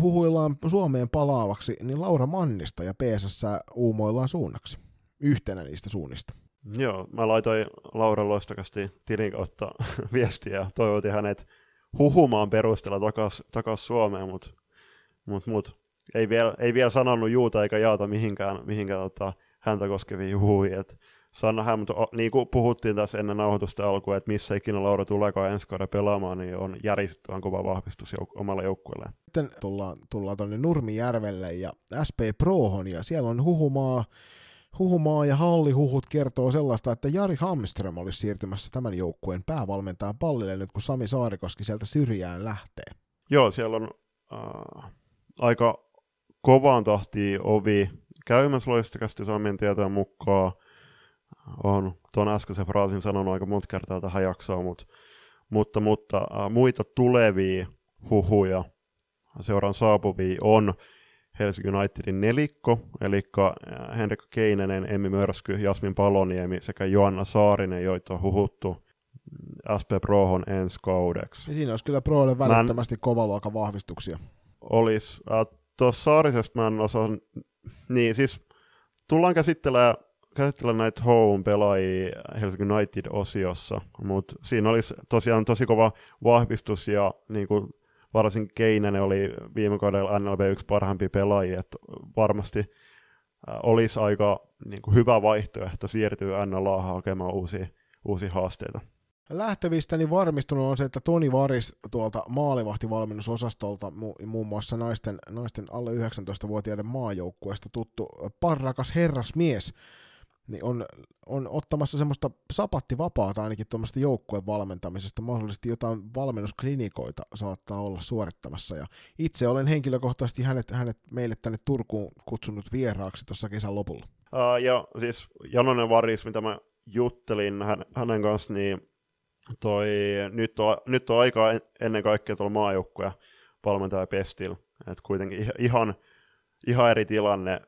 huhuillaan Suomeen palaavaksi, niin Laura Mannista ja PSS uumoillaan suunnaksi. Yhtenä niistä suunnista. Joo, mä laitoin Laura loistakasti tilin kautta viestiä ja toivotin hänet huhumaan perusteella takaisin takas Suomeen, mutta mut, mut, ei, vielä, ei vielä sanonut juuta eikä jaata mihinkään, mihinkään tota, häntä koskeviin huhuihin. Et nähdä, mutta niin kuin puhuttiin tässä ennen nauhoitusta alkua, että missä ikinä Laura tuleekaan ensi kauden pelaamaan, niin on järistyttävän kova vahvistus jouk- omalla joukkueelleen. Sitten tullaan, tullaan tuonne Nurmijärvelle ja SP Prohon, ja siellä on huhumaa, huhumaa ja hallihuhut kertoo sellaista, että Jari Hamström olisi siirtymässä tämän joukkueen päävalmentajan pallille nyt, kun Sami Saarikoski sieltä syrjään lähtee. Joo, siellä on äh, aika kovaan tahtiin ovi. Käymässä loistakästi Samin tietojen mukaan. On tuon äskeisen fraasin sanonut aika monta kertaa tähän jaksoon, mutta, mutta, mutta äh, muita tulevia huhuja seuraan saapuvia on Helsingin Unitedin nelikko, eli äh, Henrik Keinenen, Emmi Mörsky, Jasmin Paloniemi sekä Joanna Saarinen, joita on huhuttu SP Prohon ensi kaudeksi. Ja siinä olisi kyllä Proille välittömästi en... kovaluokan vahvistuksia. Olisi. Äh, Tuossa Saarisesta mä en osaa, niin siis tullaan käsittelemään käsitellä näitä Home pelaajia Helsingin United-osiossa, mutta siinä olisi tosiaan tosi kova vahvistus ja niin kuin varsin Keinänen oli viime kaudella NLB yksi parhaimpi pelaajia, että varmasti olisi aika niin kuin hyvä vaihtoehto siirtyä NLA hakemaan uusia, uusia haasteita. Lähtevistä niin varmistunut on se, että Toni Varis tuolta maalivahtivalmennusosastolta, mu- muun muassa naisten, naisten alle 19-vuotiaiden maajoukkueesta tuttu parrakas herrasmies, niin on, on ottamassa semmoista sapattivapaata ainakin tuommoista joukkueen valmentamisesta, mahdollisesti jotain valmennusklinikoita saattaa olla suorittamassa, ja itse olen henkilökohtaisesti hänet, hänet meille tänne Turkuun kutsunut vieraaksi tuossa kesän lopulla. Uh, ja siis Janonen Varis, mitä mä juttelin hän, hänen kanssa, niin toi, nyt, on, nyt on aika ennen kaikkea tuolla maajoukkueen valmentaja Pestil, että kuitenkin ihan, ihan eri tilanne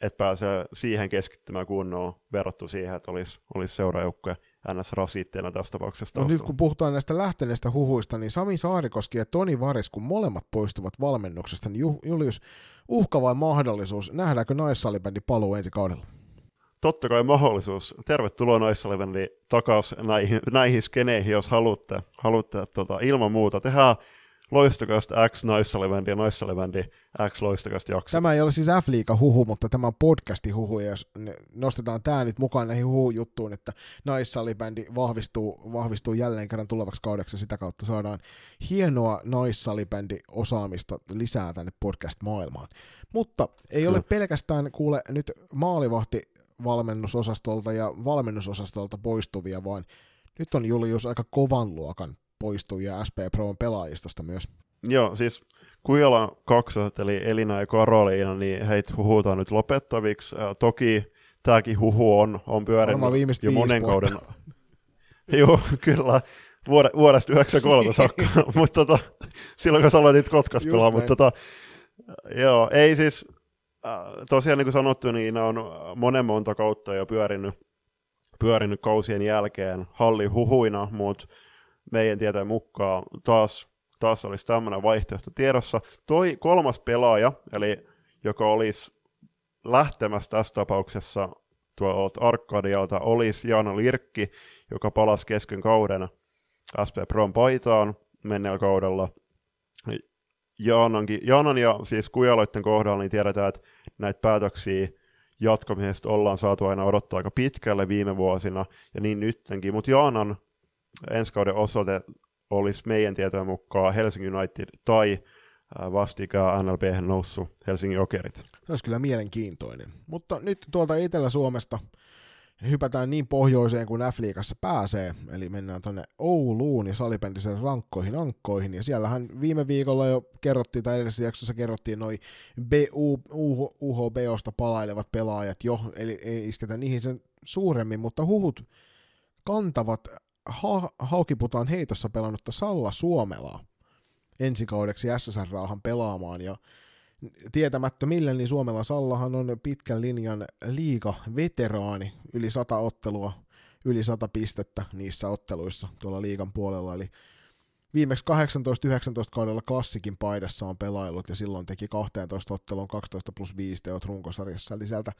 että pääsee siihen keskittymään kunnolla verrattu siihen, että olisi, olisi seuraajoukkoja ns. rasitteena tässä tapauksessa. No nyt kun puhutaan näistä lähteneistä huhuista, niin Sami Saarikoski ja Toni Varis, kun molemmat poistuvat valmennuksesta, niin Julius, uhka vai mahdollisuus, nähdäänkö naissalibändi paluu ensi kaudella? Totta kai mahdollisuus. Tervetuloa naissalibändi takaisin näihin, näihin skeneihin, jos haluatte. haluatte tota, ilman muuta. Tehdään Loistokasta X naissalibändi ja naissalibändi X loistokasta jakso. Tämä ei ole siis f huhu, mutta tämä on podcasti huhu, ja jos nostetaan tämä nyt mukaan näihin huhujuttuun, että naissalibändi vahvistuu, vahvistuu jälleen kerran tulevaksi kaudeksi, ja sitä kautta saadaan hienoa naissalibändi osaamista lisää tänne podcast-maailmaan. Mutta ei ole pelkästään kuule nyt maalivahti valmennusosastolta ja valmennusosastolta poistuvia, vaan nyt on Julius aika kovan luokan poistujia SP Proon pelaajistosta myös. Joo, siis Kujala kaksot, eli Elina ja Karoliina, niin heitä huhutaan nyt lopettaviksi. Äh, toki tämäkin huhu on, on pyörinyt jo monen vuotta. kauden. Joo, kyllä. Vuode, vuodesta 93 saakka, mutta tota, silloin kun sä aloitit Kotkassa Just pelaa, mutta tota, joo, ei siis, äh, tosiaan niin kuin sanottu, niin on monen monta kautta jo pyörinyt, pyörinyt kausien jälkeen halli huhuina, mutta meidän tietojen mukaan taas, taas olisi tämmöinen vaihtoehto tiedossa. Toi kolmas pelaaja, eli joka olisi lähtemässä tässä tapauksessa tuolta Arkadialta, olisi Jaana Lirkki, joka palasi kesken kauden SP Pron paitaan menneellä kaudella. Jaanankin, Jaanan ja siis Kujaloiden kohdalla niin tiedetään, että näitä päätöksiä jatkamisesta ollaan saatu aina odottaa aika pitkälle viime vuosina, ja niin nyttenkin, mutta Jaanan ensi kauden osoite olisi meidän tietojen mukaan Helsingin United tai äh, vastikään NLB noussut Helsingin Jokerit. Se olisi kyllä mielenkiintoinen. Mutta nyt tuolta Etelä-Suomesta hypätään niin pohjoiseen kuin F-liigassa pääsee, eli mennään tuonne Ouluun ja salibändisen rankkoihin ankkoihin, ja siellähän viime viikolla jo kerrottiin, tai edellisessä jaksossa kerrottiin UH, UHBOsta palailevat pelaajat jo, eli ei isketä niihin sen suuremmin, mutta huhut kantavat ha- Haukiputaan heitossa pelannutta Salla Suomelaa ensi kaudeksi SSR-raahan pelaamaan, ja tietämättömille, niin Suomella Sallahan on pitkän linjan liiga veteraani, yli 100 ottelua, yli 100 pistettä niissä otteluissa tuolla liigan puolella, eli viimeksi 18-19 kaudella klassikin paidassa on pelailut ja silloin teki 12 ottelun 12 plus 5 teot runkosarjassa, eli sieltä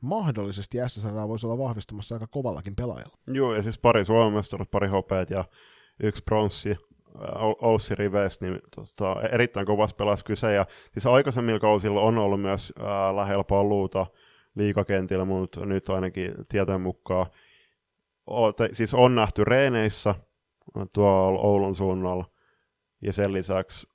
mahdollisesti SSR voisi olla vahvistumassa aika kovallakin pelaajalla. Joo, ja siis pari Suomen mestaruutta, pari hopeat ja yksi pronssi Aussi Rives, niin tota, erittäin kovas pelas kyse, ja siis aikaisemmilla kausilla on ollut myös ää, lähellä paluuta liikakentillä, mutta nyt ainakin tietojen mukaan o, te, siis on nähty reeneissä tuolla Oulun suunnalla, ja sen lisäksi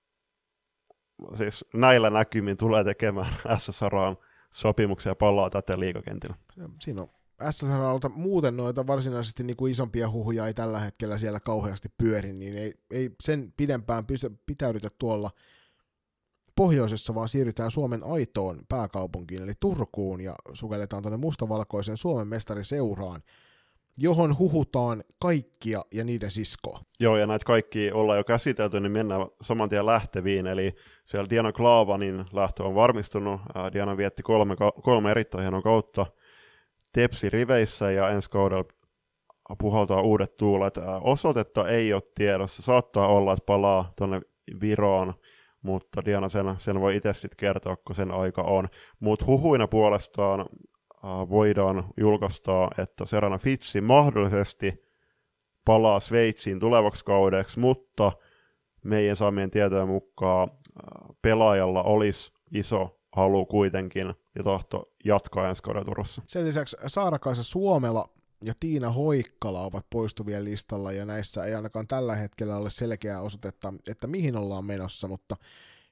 siis näillä näkymin tulee tekemään SSRaan sopimuksia palaa tätä liikakentillä. Siinä on SSRlta muuten noita varsinaisesti niin kuin isompia huhuja ei tällä hetkellä siellä kauheasti pyöri, niin ei, ei sen pidempään pitäydytä tuolla pohjoisessa, vaan siirrytään Suomen aitoon pääkaupunkiin, eli Turkuun, ja sukelletaan tuonne mustavalkoisen Suomen mestariseuraan, johon huhutaan kaikkia ja niiden siskoa. Joo, ja näitä kaikki ollaan jo käsitelty, niin mennään saman tien lähteviin. Eli siellä Diana Klaavanin lähtö on varmistunut. Diana vietti kolme, kolme erittäin hienoa kautta Tepsi riveissä ja ensi kaudella puhaltaa uudet tuulet. Osoitetta ei ole tiedossa. Saattaa olla, että palaa tuonne Viroon, mutta Diana sen, sen voi itse sitten kertoa, kun sen aika on. Mutta huhuina puolestaan voidaan julkaista, että Serena Fitsi mahdollisesti palaa Sveitsiin tulevaksi kaudeksi, mutta meidän saamien tietojen mukaan ää, pelaajalla olisi iso halu kuitenkin ja tahto jatkaa ensi kauden Turussa. Sen lisäksi Saarakaisa Suomela ja Tiina Hoikkala ovat poistuvien listalla, ja näissä ei ainakaan tällä hetkellä ole selkeää osoitetta, että mihin ollaan menossa, mutta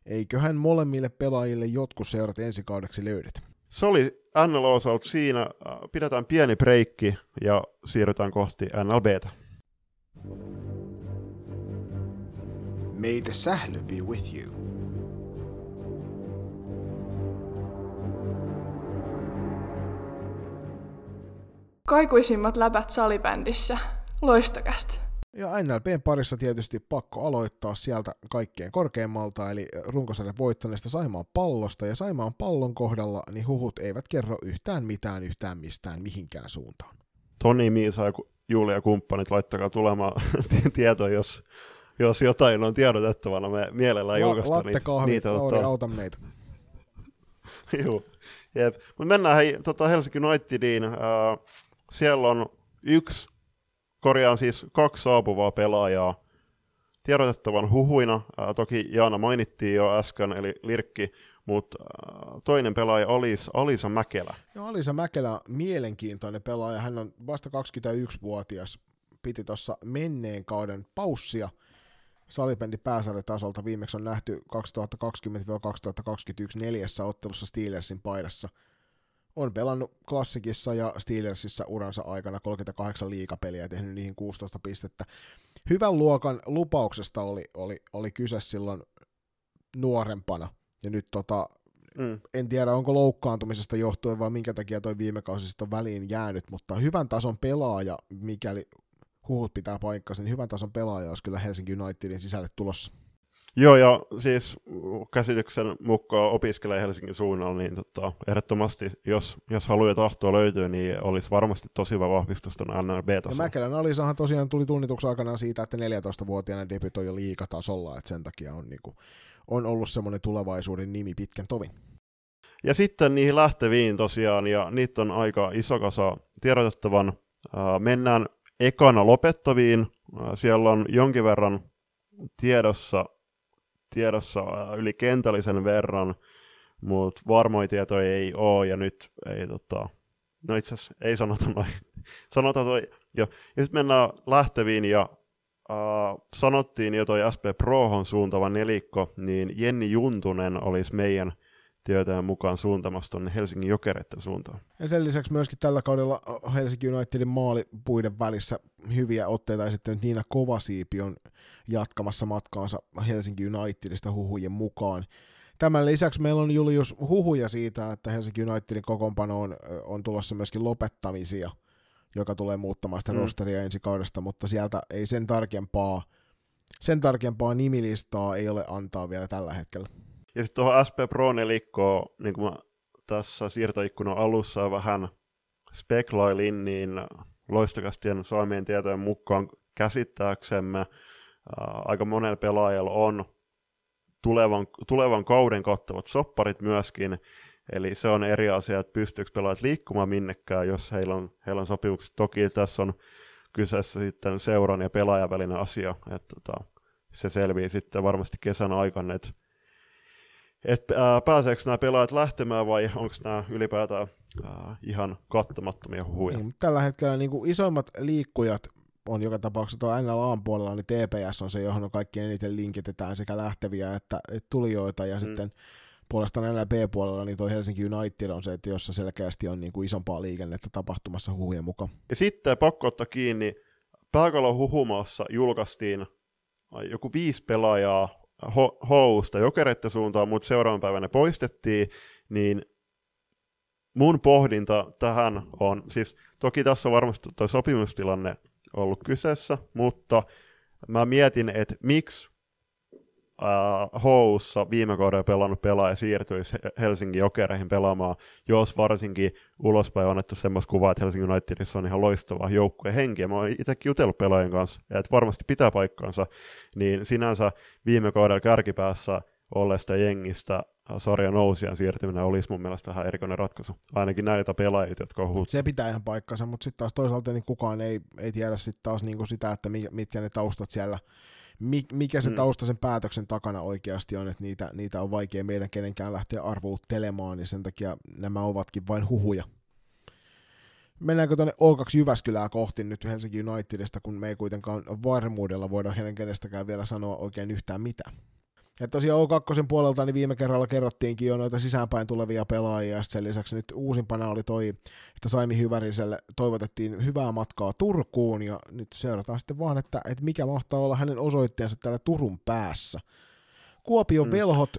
eiköhän molemmille pelaajille jotkut seurat ensi kaudeksi löydetä. Se oli NLO-osalta siinä. Ää, Pidetään pieni breikki ja siirrytään kohti NLBtä. May the sähly be with you. Kaikuisimmat läpät salibändissä. Loistokästä. Ja NLPn parissa tietysti pakko aloittaa sieltä kaikkein korkeimmalta, eli runkosarjan voittaneesta Saimaan pallosta, ja Saimaan pallon kohdalla niin huhut eivät kerro yhtään mitään yhtään mistään mihinkään suuntaan. Toni, Miisa ja Julia kumppanit, laittakaa tulemaan tietoa, jos, jos jotain on tiedotettavana. Me mielellään La- julkaistaan latte kahvi, niitä. Lauri, tota- auta meitä. Joo. Jep. Mut mennään hei, tota Helsinki Unitediin. Äh, siellä on yksi, korjaan siis kaksi saapuvaa pelaajaa tiedotettavan huhuina. Äh, toki Jaana mainittiin jo äsken, eli Lirkki, mutta äh, toinen pelaaja olisi Alisa Mäkelä. No Alisa Mäkelä, mielenkiintoinen pelaaja. Hän on vasta 21-vuotias. Piti tuossa menneen kauden paussia salibändi pääsarjatasolta. Viimeksi on nähty 2020-2021 neljässä ottelussa Steelersin paidassa. On pelannut klassikissa ja Steelersissa uransa aikana 38 liikapeliä ja tehnyt niihin 16 pistettä. Hyvän luokan lupauksesta oli, oli, oli kyse silloin nuorempana. Ja nyt tota, mm. en tiedä onko loukkaantumisesta johtuen vai minkä takia toi viime kausista on väliin jäänyt, mutta hyvän tason pelaaja, mikäli huhut pitää paikkansa, niin hyvän tason pelaaja olisi kyllä Helsinki Unitedin sisälle tulossa. Joo, ja siis käsityksen mukaan opiskelee Helsingin suunnalla, niin tota, ehdottomasti, jos, jos haluaa ja tahtoa löytyy, niin olisi varmasti tosi hyvä vahvistus tuon NLB-tasolla. Mäkelän Alisahan tosiaan tuli tunnituksen aikana siitä, että 14-vuotiaana debytoi jo liikatasolla, että sen takia on, niin kuin, on ollut semmoinen tulevaisuuden nimi pitkän tovin. Ja sitten niihin lähteviin tosiaan, ja niitä on aika iso kasa tiedotettavan. mennään ekana lopettaviin. siellä on jonkin verran tiedossa tiedossa äh, yli kentällisen verran, mutta varmoja tietoja ei ole, ja nyt ei tota, no itse asiassa ei sanota noin, sanotaan toi, jo. Ja sitten mennään lähteviin, ja äh, sanottiin jo toi SP Prohon suuntava nelikko, niin Jenni Juntunen olisi meidän tietojen mukaan suuntamassa tuonne Helsingin jokereiden suuntaan. Ja sen lisäksi myöskin tällä kaudella Helsinki Unitedin maalipuiden välissä hyviä otteita sitten Niina Kovasiipi on jatkamassa matkaansa Helsinki Unitedista huhujen mukaan. Tämän lisäksi meillä on Julius huhuja siitä, että Helsinki Unitedin kokoonpano on, on tulossa myöskin lopettamisia, joka tulee muuttamaan sitä mm. rosteria ensi kaudesta, mutta sieltä ei sen tarkempaa, sen tarkempaa nimilistaa ei ole antaa vielä tällä hetkellä. Ja sitten tuohon SP Pro nelikkoon, niin kuin mä tässä siirtoikkunan alussa vähän speklailin, niin loistokastien saamien tietojen mukaan käsittääksemme ää, aika monella pelaajalla on tulevan, tulevan kauden kattavat sopparit myöskin, eli se on eri asia, että pystyykö pelaajat liikkumaan minnekään, jos heillä on, heillä on sopimukset. Toki tässä on kyseessä sitten seuran ja pelaajan välinen asia, että tota, se selvii sitten varmasti kesän aikana, että että äh, pääseekö nämä pelaajat lähtemään vai onko nämä ylipäätään äh, ihan kattomattomia huhuja. Niin, tällä hetkellä niin kuin isoimmat liikkujat on joka tapauksessa tuo NLAn puolella, niin TPS on se, johon on kaikki eniten linkitetään sekä lähteviä että, että tulijoita, ja mm. sitten puolestaan NLB-puolella niin tuo Helsinki United on se, että jossa selkeästi on niin kuin isompaa liikennettä tapahtumassa huhujen mukaan. Ja sitten pakko ottaa kiinni, Pääkalon huhumassa julkaistiin joku viisi pelaajaa Housta jokereiden suuntaan, mutta seuraavan päivänä poistettiin, niin mun pohdinta tähän on, siis toki tässä on varmasti tuo sopimustilanne ollut kyseessä, mutta mä mietin, että miksi äh, Houssa viime kaudella pelannut pelaaja siirtyisi Helsingin jokereihin pelaamaan, jos varsinkin ulospäin on annettu semmoista kuvaa, että Helsingin Unitedissa on ihan loistava joukkue henki, ja mä oon itsekin jutellut pelaajien kanssa, että varmasti pitää paikkaansa, niin sinänsä viime kaudella kärkipäässä olleesta jengistä sarjan nousijan siirtyminen olisi mun mielestä vähän erikoinen ratkaisu. Ainakin näitä pelaajia, jotka on huut. Se pitää ihan paikkansa, mutta sitten taas toisaalta niin kukaan ei, ei tiedä sit taas niinku sitä, että mitkä ne taustat siellä mikä se mm. tausta sen päätöksen takana oikeasti on, että niitä, niitä on vaikea meidän kenenkään lähteä arvuuttelemaan, niin sen takia nämä ovatkin vain huhuja. Mennäänkö tuonne O2 Jyväskylää kohti nyt Helsinki Unitedista, kun me ei kuitenkaan varmuudella voida hänen kenestäkään vielä sanoa oikein yhtään mitään. Ja tosiaan O2 puolelta niin viime kerralla kerrottiinkin jo noita sisäänpäin tulevia pelaajia, ja sen lisäksi nyt uusimpana oli toi, että Saimi Hyväriselle toivotettiin hyvää matkaa Turkuun, ja nyt seurataan sitten vaan, että, että mikä mahtaa olla hänen osoitteensa täällä Turun päässä. Kuopion mm. velhot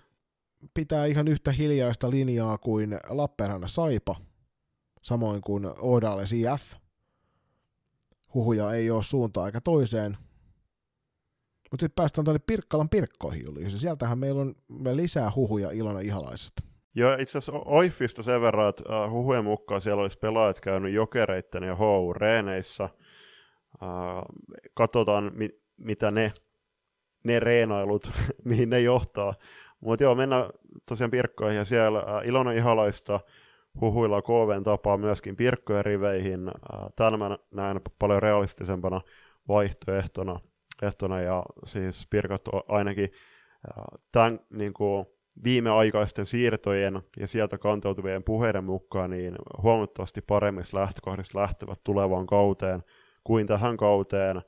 pitää ihan yhtä hiljaista linjaa kuin Lappeenrannan Saipa, samoin kuin Oodales IF. Huhuja ei ole suuntaan eikä toiseen, mutta sitten päästään tuonne Pirkkalan Pirkkoihin, Julius, sieltähän meillä on lisää huhuja Ilona Ihalaisesta. Joo, itse asiassa Oifista sen verran, että uh, huhujen mukaan siellä olisi pelaajat käynyt jokereitten ja HU-reeneissä. Uh, katsotaan, mi- mitä ne, ne reenailut, mihin ne johtaa. Mutta joo, mennään tosiaan Pirkkoihin ja siellä uh, Ilona Ihalaista huhuilla KVn tapaa myöskin Pirkkojen riveihin. Uh, tämän mä näen paljon realistisempana vaihtoehtona ehtona ja siis Pirkat ainakin tämän niin kuin, viimeaikaisten siirtojen ja sieltä kantautuvien puheiden mukaan niin huomattavasti paremmissa lähtökohdissa lähtevät tulevaan kauteen kuin tähän kauteen.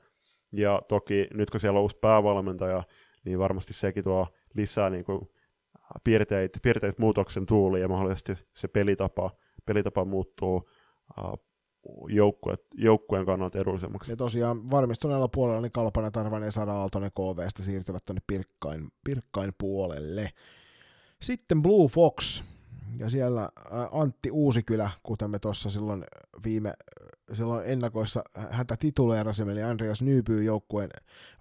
Ja toki nyt kun siellä on uusi päävalmentaja, niin varmasti sekin tuo lisää niin kuin, piirteitä, piirteitä muutoksen tuuli ja mahdollisesti se pelitapa, pelitapa muuttuu joukkue, joukkueen kannalta edullisemmaksi. Ja tosiaan varmistuneella puolella niin Kalpanen, Tarvanen ja Sara Aaltonen KVstä siirtyvät tuonne Pirkkain, Pirkkain puolelle. Sitten Blue Fox, ja siellä Antti Uusikylä, kuten me tuossa silloin viime silloin ennakoissa häntä tituleerasimme, eli Andreas Nyypyy joukkueen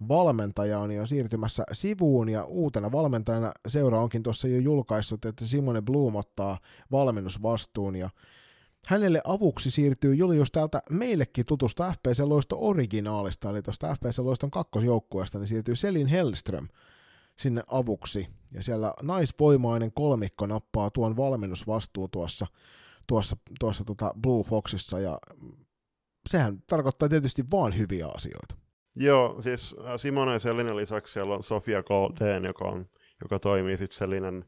valmentaja on siirtymässä sivuun, ja uutena valmentajana seura onkin tuossa jo julkaissut, että Simone Bloom ottaa valmennusvastuun, ja hänelle avuksi siirtyy Julius täältä meillekin tutusta FPC Loisto originaalista, eli tuosta FPC Loiston kakkosjoukkueesta, niin siirtyy Selin Hellström sinne avuksi, ja siellä naisvoimainen kolmikko nappaa tuon valmennusvastuun tuossa, tuossa, tuossa tota Blue Foxissa, ja sehän tarkoittaa tietysti vaan hyviä asioita. Joo, siis Simone ja Selinen lisäksi siellä on Sofia Golden, joka, on, joka toimii sitten Selinen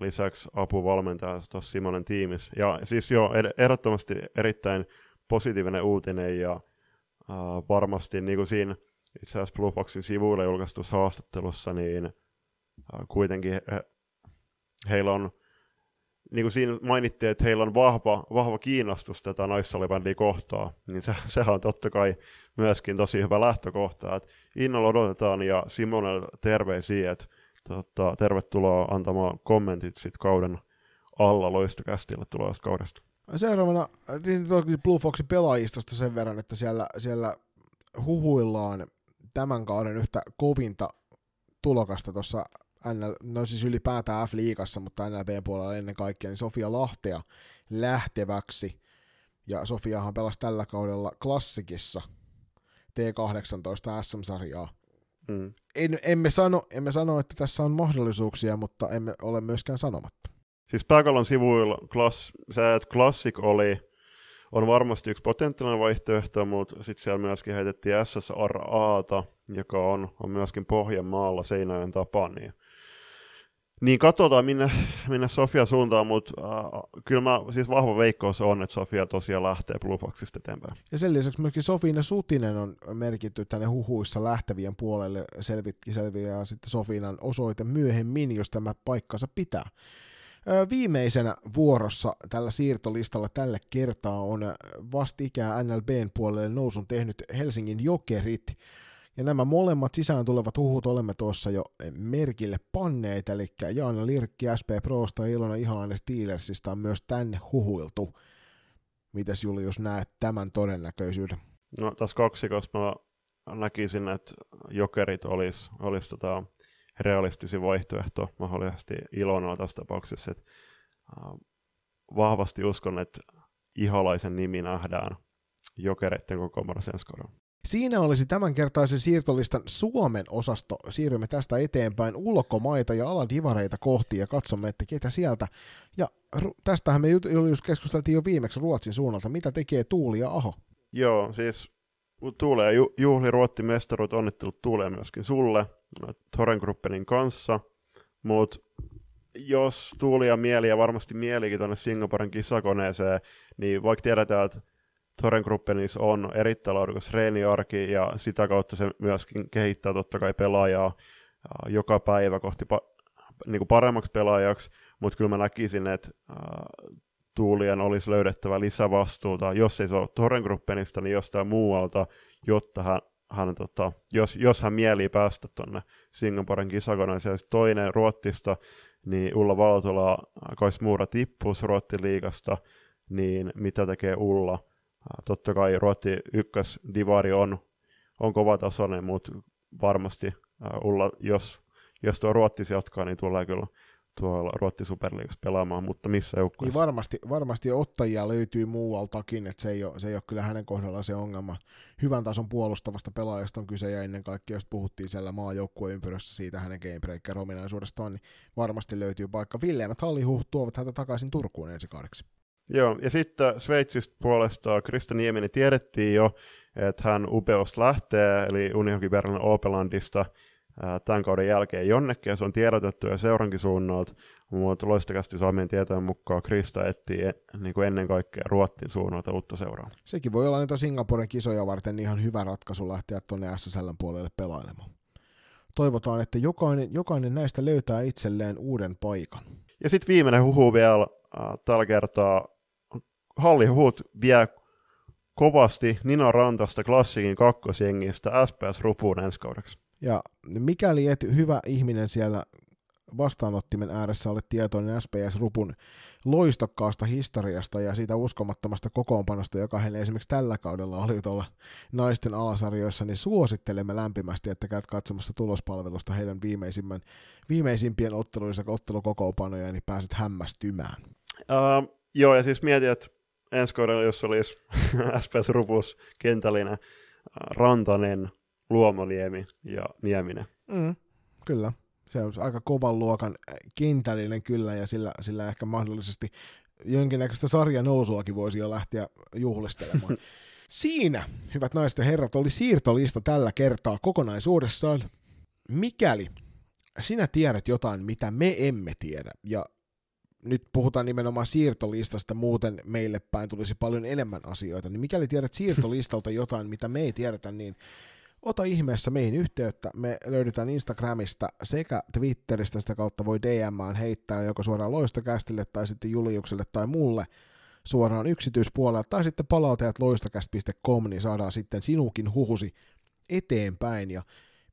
lisäksi apuvalmentaja tuossa Simonen tiimissä. Ja siis joo, ehdottomasti erittäin positiivinen uutinen ja äh, varmasti niin kuin siinä itse asiassa Blue Foxin sivuilla julkaistussa haastattelussa, niin äh, kuitenkin he, heillä on niin kuin siinä mainittiin, että heillä on vahva, vahva kiinnostus tätä naissalibändiä kohtaa, niin se, sehän on totta kai myöskin tosi hyvä lähtökohta, että innolla odotetaan ja Simonelle terveisiä, että tota, tervetuloa antamaan kommentit sit kauden alla loistokästille tulevasta kaudesta. Seuraavana niin Blue Foxin pelaajistosta sen verran, että siellä, siellä huhuillaan tämän kauden yhtä kovinta tulokasta tuossa NL, no siis ylipäätään F-liigassa, mutta NLP-puolella ennen kaikkea, niin Sofia Lahtea lähteväksi. Ja Sofiahan pelasi tällä kaudella klassikissa T18 SM-sarjaa. Mm. En, emme, sano, emme sano, että tässä on mahdollisuuksia, mutta emme ole myöskään sanomatta. Siis pääkallon sivuilla klass, että Classic oli, on varmasti yksi potentiaalinen vaihtoehto, mutta sitten siellä myöskin heitettiin SSRAta, joka on, on myöskin Pohjanmaalla Seinäjoen tapa, niin niin katsotaan minne, minne Sofia suuntaan, mutta äh, kyllä mä, siis vahva veikkous on, että Sofia tosiaan lähtee Blue Foxista eteenpäin. Ja sen lisäksi myöskin Sofina Sutinen on merkitty tänne huhuissa lähtevien puolelle selvitkin selviää sitten Sofinan osoite myöhemmin, jos tämä paikkansa pitää. Viimeisenä vuorossa tällä siirtolistalla tällä kertaa on vastikään NLBn puolelle nousun tehnyt Helsingin Jokerit, ja nämä molemmat sisään tulevat huhut olemme tuossa jo merkille panneet, eli Jaana Lirkki SP Prosta ja Ilona Ihalainen Steelersista on myös tänne huhuiltu. Mitäs Julius näet tämän todennäköisyyden? No tässä koska mä näkisin, että jokerit olisi olis tota realistisin vaihtoehto mahdollisesti Ilona tässä tapauksessa. Että, uh, vahvasti uskon, että Ihalaisen nimi nähdään jokereiden koko ensi Siinä olisi tämänkertaisen siirtolistan Suomen osasto. Siirrymme tästä eteenpäin ulkomaita ja aladivareita kohti ja katsomme, että ketä sieltä. Ja tästähän me just keskusteltiin jo viimeksi Ruotsin suunnalta. Mitä tekee Tuuli ja Aho? Joo, siis Tuule ja ju- Juhli Ruotti mestaruut onnittelut Tuulee myöskin sulle Torengruppenin kanssa. Mutta jos Tuuli ja mieli ja varmasti mielikin tuonne Singaporen kisakoneeseen, niin vaikka tiedetään, että Torengruppenissa on erittäin laadukas treeniarki ja sitä kautta se myöskin kehittää totta kai pelaajaa joka päivä kohti pa- niin kuin paremmaksi pelaajaksi, mutta kyllä mä näkisin, että Tuulien olisi löydettävä lisävastuuta, jos ei se ole Torengruppenista, niin jostain muualta, jotta hän, hän tota, jos, jos hän mielii päästä tuonne Singaporen kisakoneeseen. Toinen Ruottista, niin Ulla Valtola, Kais Muura tippuus Ruottiliigasta, niin mitä tekee Ulla? Totta kai Ruotti ykkös divari on, on kova tasoinen, mutta varmasti Ulla, jos, jos tuo Ruottis jatkaa, niin tulee kyllä tuolla Ruotti Superliigassa pelaamaan, mutta missä joukkueessa? Niin varmasti, varmasti ottajia löytyy muualtakin, että se ei, ole, se ei ole kyllä hänen kohdallaan se ongelma. Hyvän tason puolustavasta pelaajasta on kyse, ja ennen kaikkea, jos puhuttiin siellä maajoukkueen ympyrässä siitä hänen gamebreaker ominaisuudestaan, niin varmasti löytyy paikka. Villeämät Hallihuht tuovat häntä takaisin Turkuun ensi kaudeksi. Joo, ja sitten Sveitsistä puolestaan Krista Nieminen tiedettiin jo, että hän upeosta lähtee, eli Unihockey Berlin Opelandista tämän kauden jälkeen jonnekin, ja se on tiedotettu jo seurankin suunnalta, mutta loistakästi saamien tietojen mukaan Krista etsii niin kuin ennen kaikkea Ruottin suunnalta uutta seuraa. Sekin voi olla niitä Singaporen kisoja varten ihan hyvä ratkaisu lähteä tuonne SSL puolelle pelailemaan. Toivotaan, että jokainen, jokainen näistä löytää itselleen uuden paikan. Ja sitten viimeinen huhu vielä äh, tällä kertaa Hallihut vie kovasti Nina Rantasta klassikin kakkosjengistä SPS Rupuun ensi kaudeksi. Ja mikäli et hyvä ihminen siellä vastaanottimen ääressä olet tietoinen SPS Rupun loistokkaasta historiasta ja siitä uskomattomasta kokoonpanosta, joka heille esimerkiksi tällä kaudella oli tuolla naisten alasarjoissa, niin suosittelemme lämpimästi, että käyt katsomassa tulospalvelusta heidän viimeisimmän, viimeisimpien otteluissa ottelukokoonpanoja, niin pääset hämmästymään. Uh, joo, ja siis mietin, että ensi kaudella, jos olisi SPS Rupus kentällinen, Rantanen, Luomoniemi ja Nieminen. Mm, kyllä se on aika kovan luokan äh, kentällinen kyllä, ja sillä, sillä ehkä mahdollisesti jonkinnäköistä sarjan nousuakin voisi jo lähteä juhlistelemaan. Siinä, hyvät naiset ja herrat, oli siirtolista tällä kertaa kokonaisuudessaan. Mikäli sinä tiedät jotain, mitä me emme tiedä, ja nyt puhutaan nimenomaan siirtolistasta, muuten meille päin tulisi paljon enemmän asioita, niin mikäli tiedät siirtolistalta jotain, mitä me ei tiedetä, niin ota ihmeessä meihin yhteyttä. Me löydetään Instagramista sekä Twitteristä, sitä kautta voi DMään heittää joko suoraan loistokästille tai sitten Juliukselle tai mulle suoraan yksityispuolella, tai sitten palautajat loistokäst.com, niin saadaan sitten sinukin huhusi eteenpäin. Ja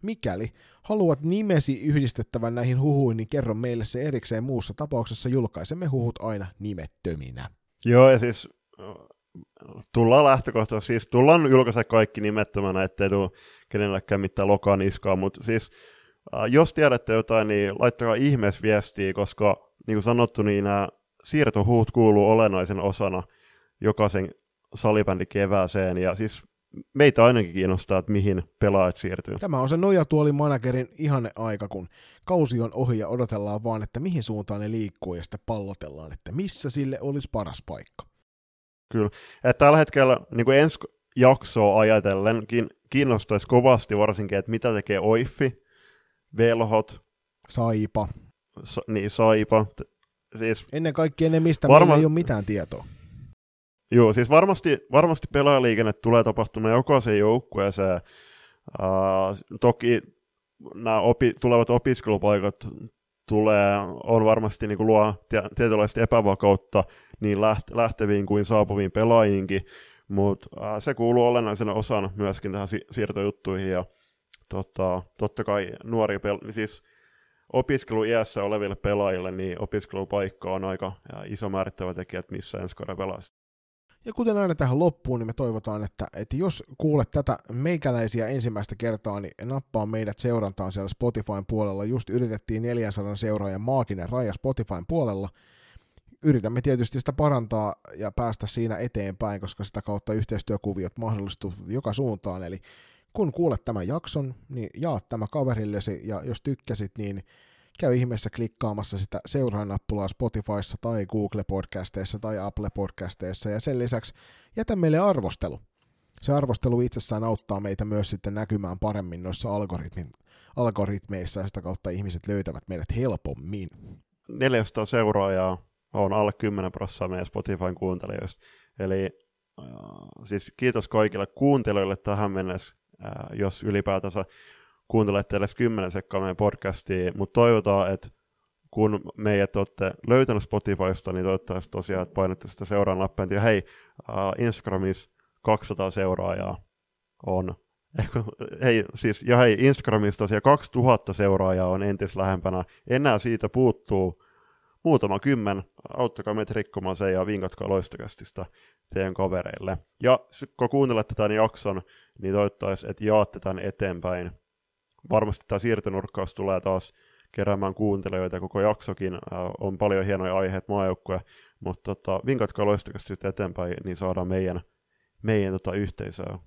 mikäli haluat nimesi yhdistettävän näihin huhuihin, niin kerro meille se erikseen muussa tapauksessa. Julkaisemme huhut aina nimettöminä. Joo, ja siis tullaan lähtökohtaisesti, siis tullaan julkaista kaikki nimettömänä, ettei tule kenellekään mitään lokaan iskaa, mutta siis äh, jos tiedätte jotain, niin laittakaa ihmeessä viestiä, koska niin kuin sanottu, niin nämä siirtohuut kuuluu olennaisen osana jokaisen salibändi kevääseen, ja siis meitä ainakin kiinnostaa, että mihin pelaajat siirtyy. Tämä on se nojatuoli managerin ihanne aika, kun kausi on ohi ja odotellaan vaan, että mihin suuntaan ne liikkuu ja sitten pallotellaan, että missä sille olisi paras paikka. Kyllä. Et tällä hetkellä niin kuin ensi jaksoa ajatellen kiinnostaisi kovasti varsinkin, että mitä tekee Oiffi, Velhot, Saipa. Sa, niin, Saipa. Siis Ennen kaikkea ne, mistä varma... meillä ei ole mitään tietoa. Joo, siis varmasti, varmasti pelaajaliikenne tulee tapahtumaan jokaisen joukkueeseen. Uh, toki nämä opi, tulevat opiskelupaikat tulee, on varmasti niin kuin luo tietynlaista epävakautta niin läht, lähteviin kuin saapuviin pelaajiinkin, mutta äh, se kuuluu olennaisena osana myöskin tähän si- siirtojuttuihin ja tota, totta kai nuori pel- siis opiskeluiässä oleville pelaajille niin opiskelupaikka on aika iso määrittävä tekijä, että missä ensi kauden pelasi. Ja kuten aina tähän loppuun, niin me toivotaan, että, että jos kuulet tätä meikäläisiä ensimmäistä kertaa, niin nappaa meidät seurantaan siellä Spotifyn puolella. Just yritettiin 400 seuraajan maaginen raja Spotifyn puolella. Yritämme tietysti sitä parantaa ja päästä siinä eteenpäin, koska sitä kautta yhteistyökuviot mahdollistuvat joka suuntaan. Eli kun kuulet tämän jakson, niin jaat tämä kaverillesi ja jos tykkäsit, niin käy ihmeessä klikkaamassa sitä seuraa-nappulaa Spotifyssa tai Google Podcasteissa tai Apple Podcasteissa ja sen lisäksi jätä meille arvostelu. Se arvostelu itsessään auttaa meitä myös sitten näkymään paremmin noissa algoritmin, algoritmeissa ja sitä kautta ihmiset löytävät meidät helpommin. 400 seuraajaa on alle 10 prosenttia meidän Spotifyn kuuntelijoista. Eli äh, siis kiitos kaikille kuuntelijoille tähän mennessä, äh, jos ylipäätänsä kuuntelette edes 10 sekkaa meidän podcastia, mutta toivotaan, että kun meidät olette löytänyt Spotifysta, niin toivottavasti tosiaan, että painatte sitä seuraan nappia. Ja hei, uh, Instagramissa 200 seuraajaa on. Ehkä, hei, siis, ja hei, Instagramissa tosiaan 2000 seuraajaa on entis lähempänä. Enää siitä puuttuu muutama kymmen. Auttakaa meitä rikkomaan se ja vinkatkaa loistokästistä teidän kavereille. Ja kun kuuntelette tämän jakson, niin toivottavasti, että jaatte tämän eteenpäin varmasti tämä siirtonurkkaus tulee taas keräämään kuuntelijoita, koko jaksokin äh, on paljon hienoja aiheita maajoukkoja, mutta tota, vinkatkaa loistakasti eteenpäin, niin saadaan meidän, meidän tota, yhteisöä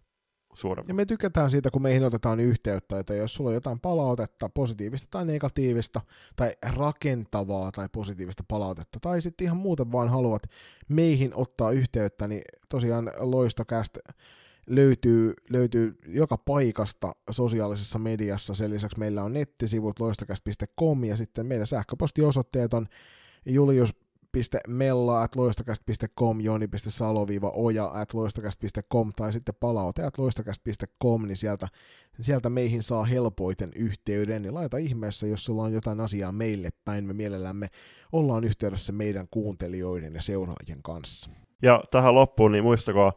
suuremmin. Ja me tykätään siitä, kun meihin otetaan yhteyttä, että jos sulla on jotain palautetta, positiivista tai negatiivista, tai rakentavaa tai positiivista palautetta, tai sitten ihan muuten vaan haluat meihin ottaa yhteyttä, niin tosiaan loistokästä löytyy, löytyy joka paikasta sosiaalisessa mediassa. Sen lisäksi meillä on nettisivut loistokäst.com ja sitten meidän sähköpostiosoitteet on julius.mella at loistokäst.com, joni.salo-oja at loistokäst.com tai sitten palaute at loistokäst.com, niin sieltä, sieltä meihin saa helpoiten yhteyden. Niin laita ihmeessä, jos sulla on jotain asiaa meille päin, me mielellämme ollaan yhteydessä meidän kuuntelijoiden ja seuraajien kanssa. Ja tähän loppuun, niin muistakaa,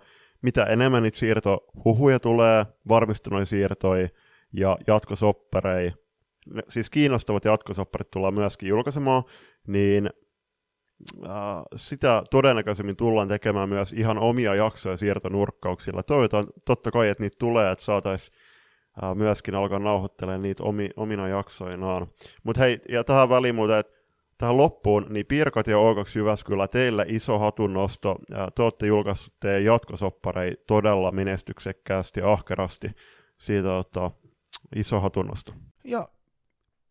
mitä enemmän niitä siirtohuhuja tulee, varmistuneita siirtoja ja jatkosoppareja, siis kiinnostavat jatkosopparit tullaan myöskin julkaisemaan, niin sitä todennäköisemmin tullaan tekemään myös ihan omia jaksoja siirtonurkkauksilla. Toivotaan totta kai, että niitä tulee, että saataisiin myöskin alkaa nauhoittelemaan niitä omi, omina jaksoinaan. Mutta hei, ja tähän väliin muuten, että tähän loppuun, niin Pirkat ja O2 Jyväskylä, teille iso hatunnosto. Te olette julkaissut teidän jatkosopparei todella menestyksekkäästi ja ahkerasti. Siitä ottaa iso hatunnosto. Ja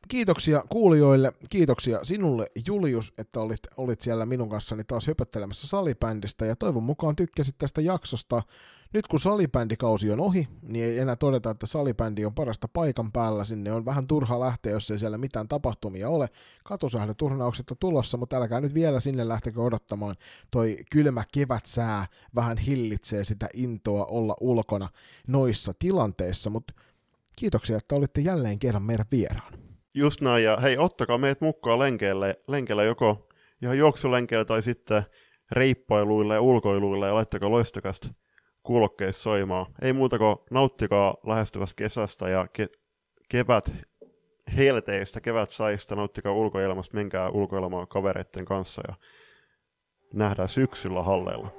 kiitoksia kuulijoille, kiitoksia sinulle Julius, että olit, olit siellä minun kanssani taas höpöttelemässä salibändistä ja toivon mukaan tykkäsit tästä jaksosta. Nyt kun salibändikausi on ohi, niin ei enää todeta, että salibändi on parasta paikan päällä. Sinne on vähän turha lähteä, jos ei siellä mitään tapahtumia ole. Katusählyturnaukset on tulossa, mutta älkää nyt vielä sinne lähtekö odottamaan. Toi kylmä kevätsää vähän hillitsee sitä intoa olla ulkona noissa tilanteissa, mutta kiitoksia, että olitte jälleen kerran meidän vieraan. Just näin, ja hei, ottakaa meidät mukaan lenkeille, lenkeillä joko ihan juoksulenkeillä tai sitten reippailuille ja ulkoiluille ja laittakaa loistakasta kuulokkeissa soimaan. Ei muuta kuin nauttikaa lähestyvästä kesästä ja ke- kevät helteistä, kevät saista, nauttikaa ulkoilmasta, menkää ulkoilemaan kavereiden kanssa ja nähdään syksyllä halleilla.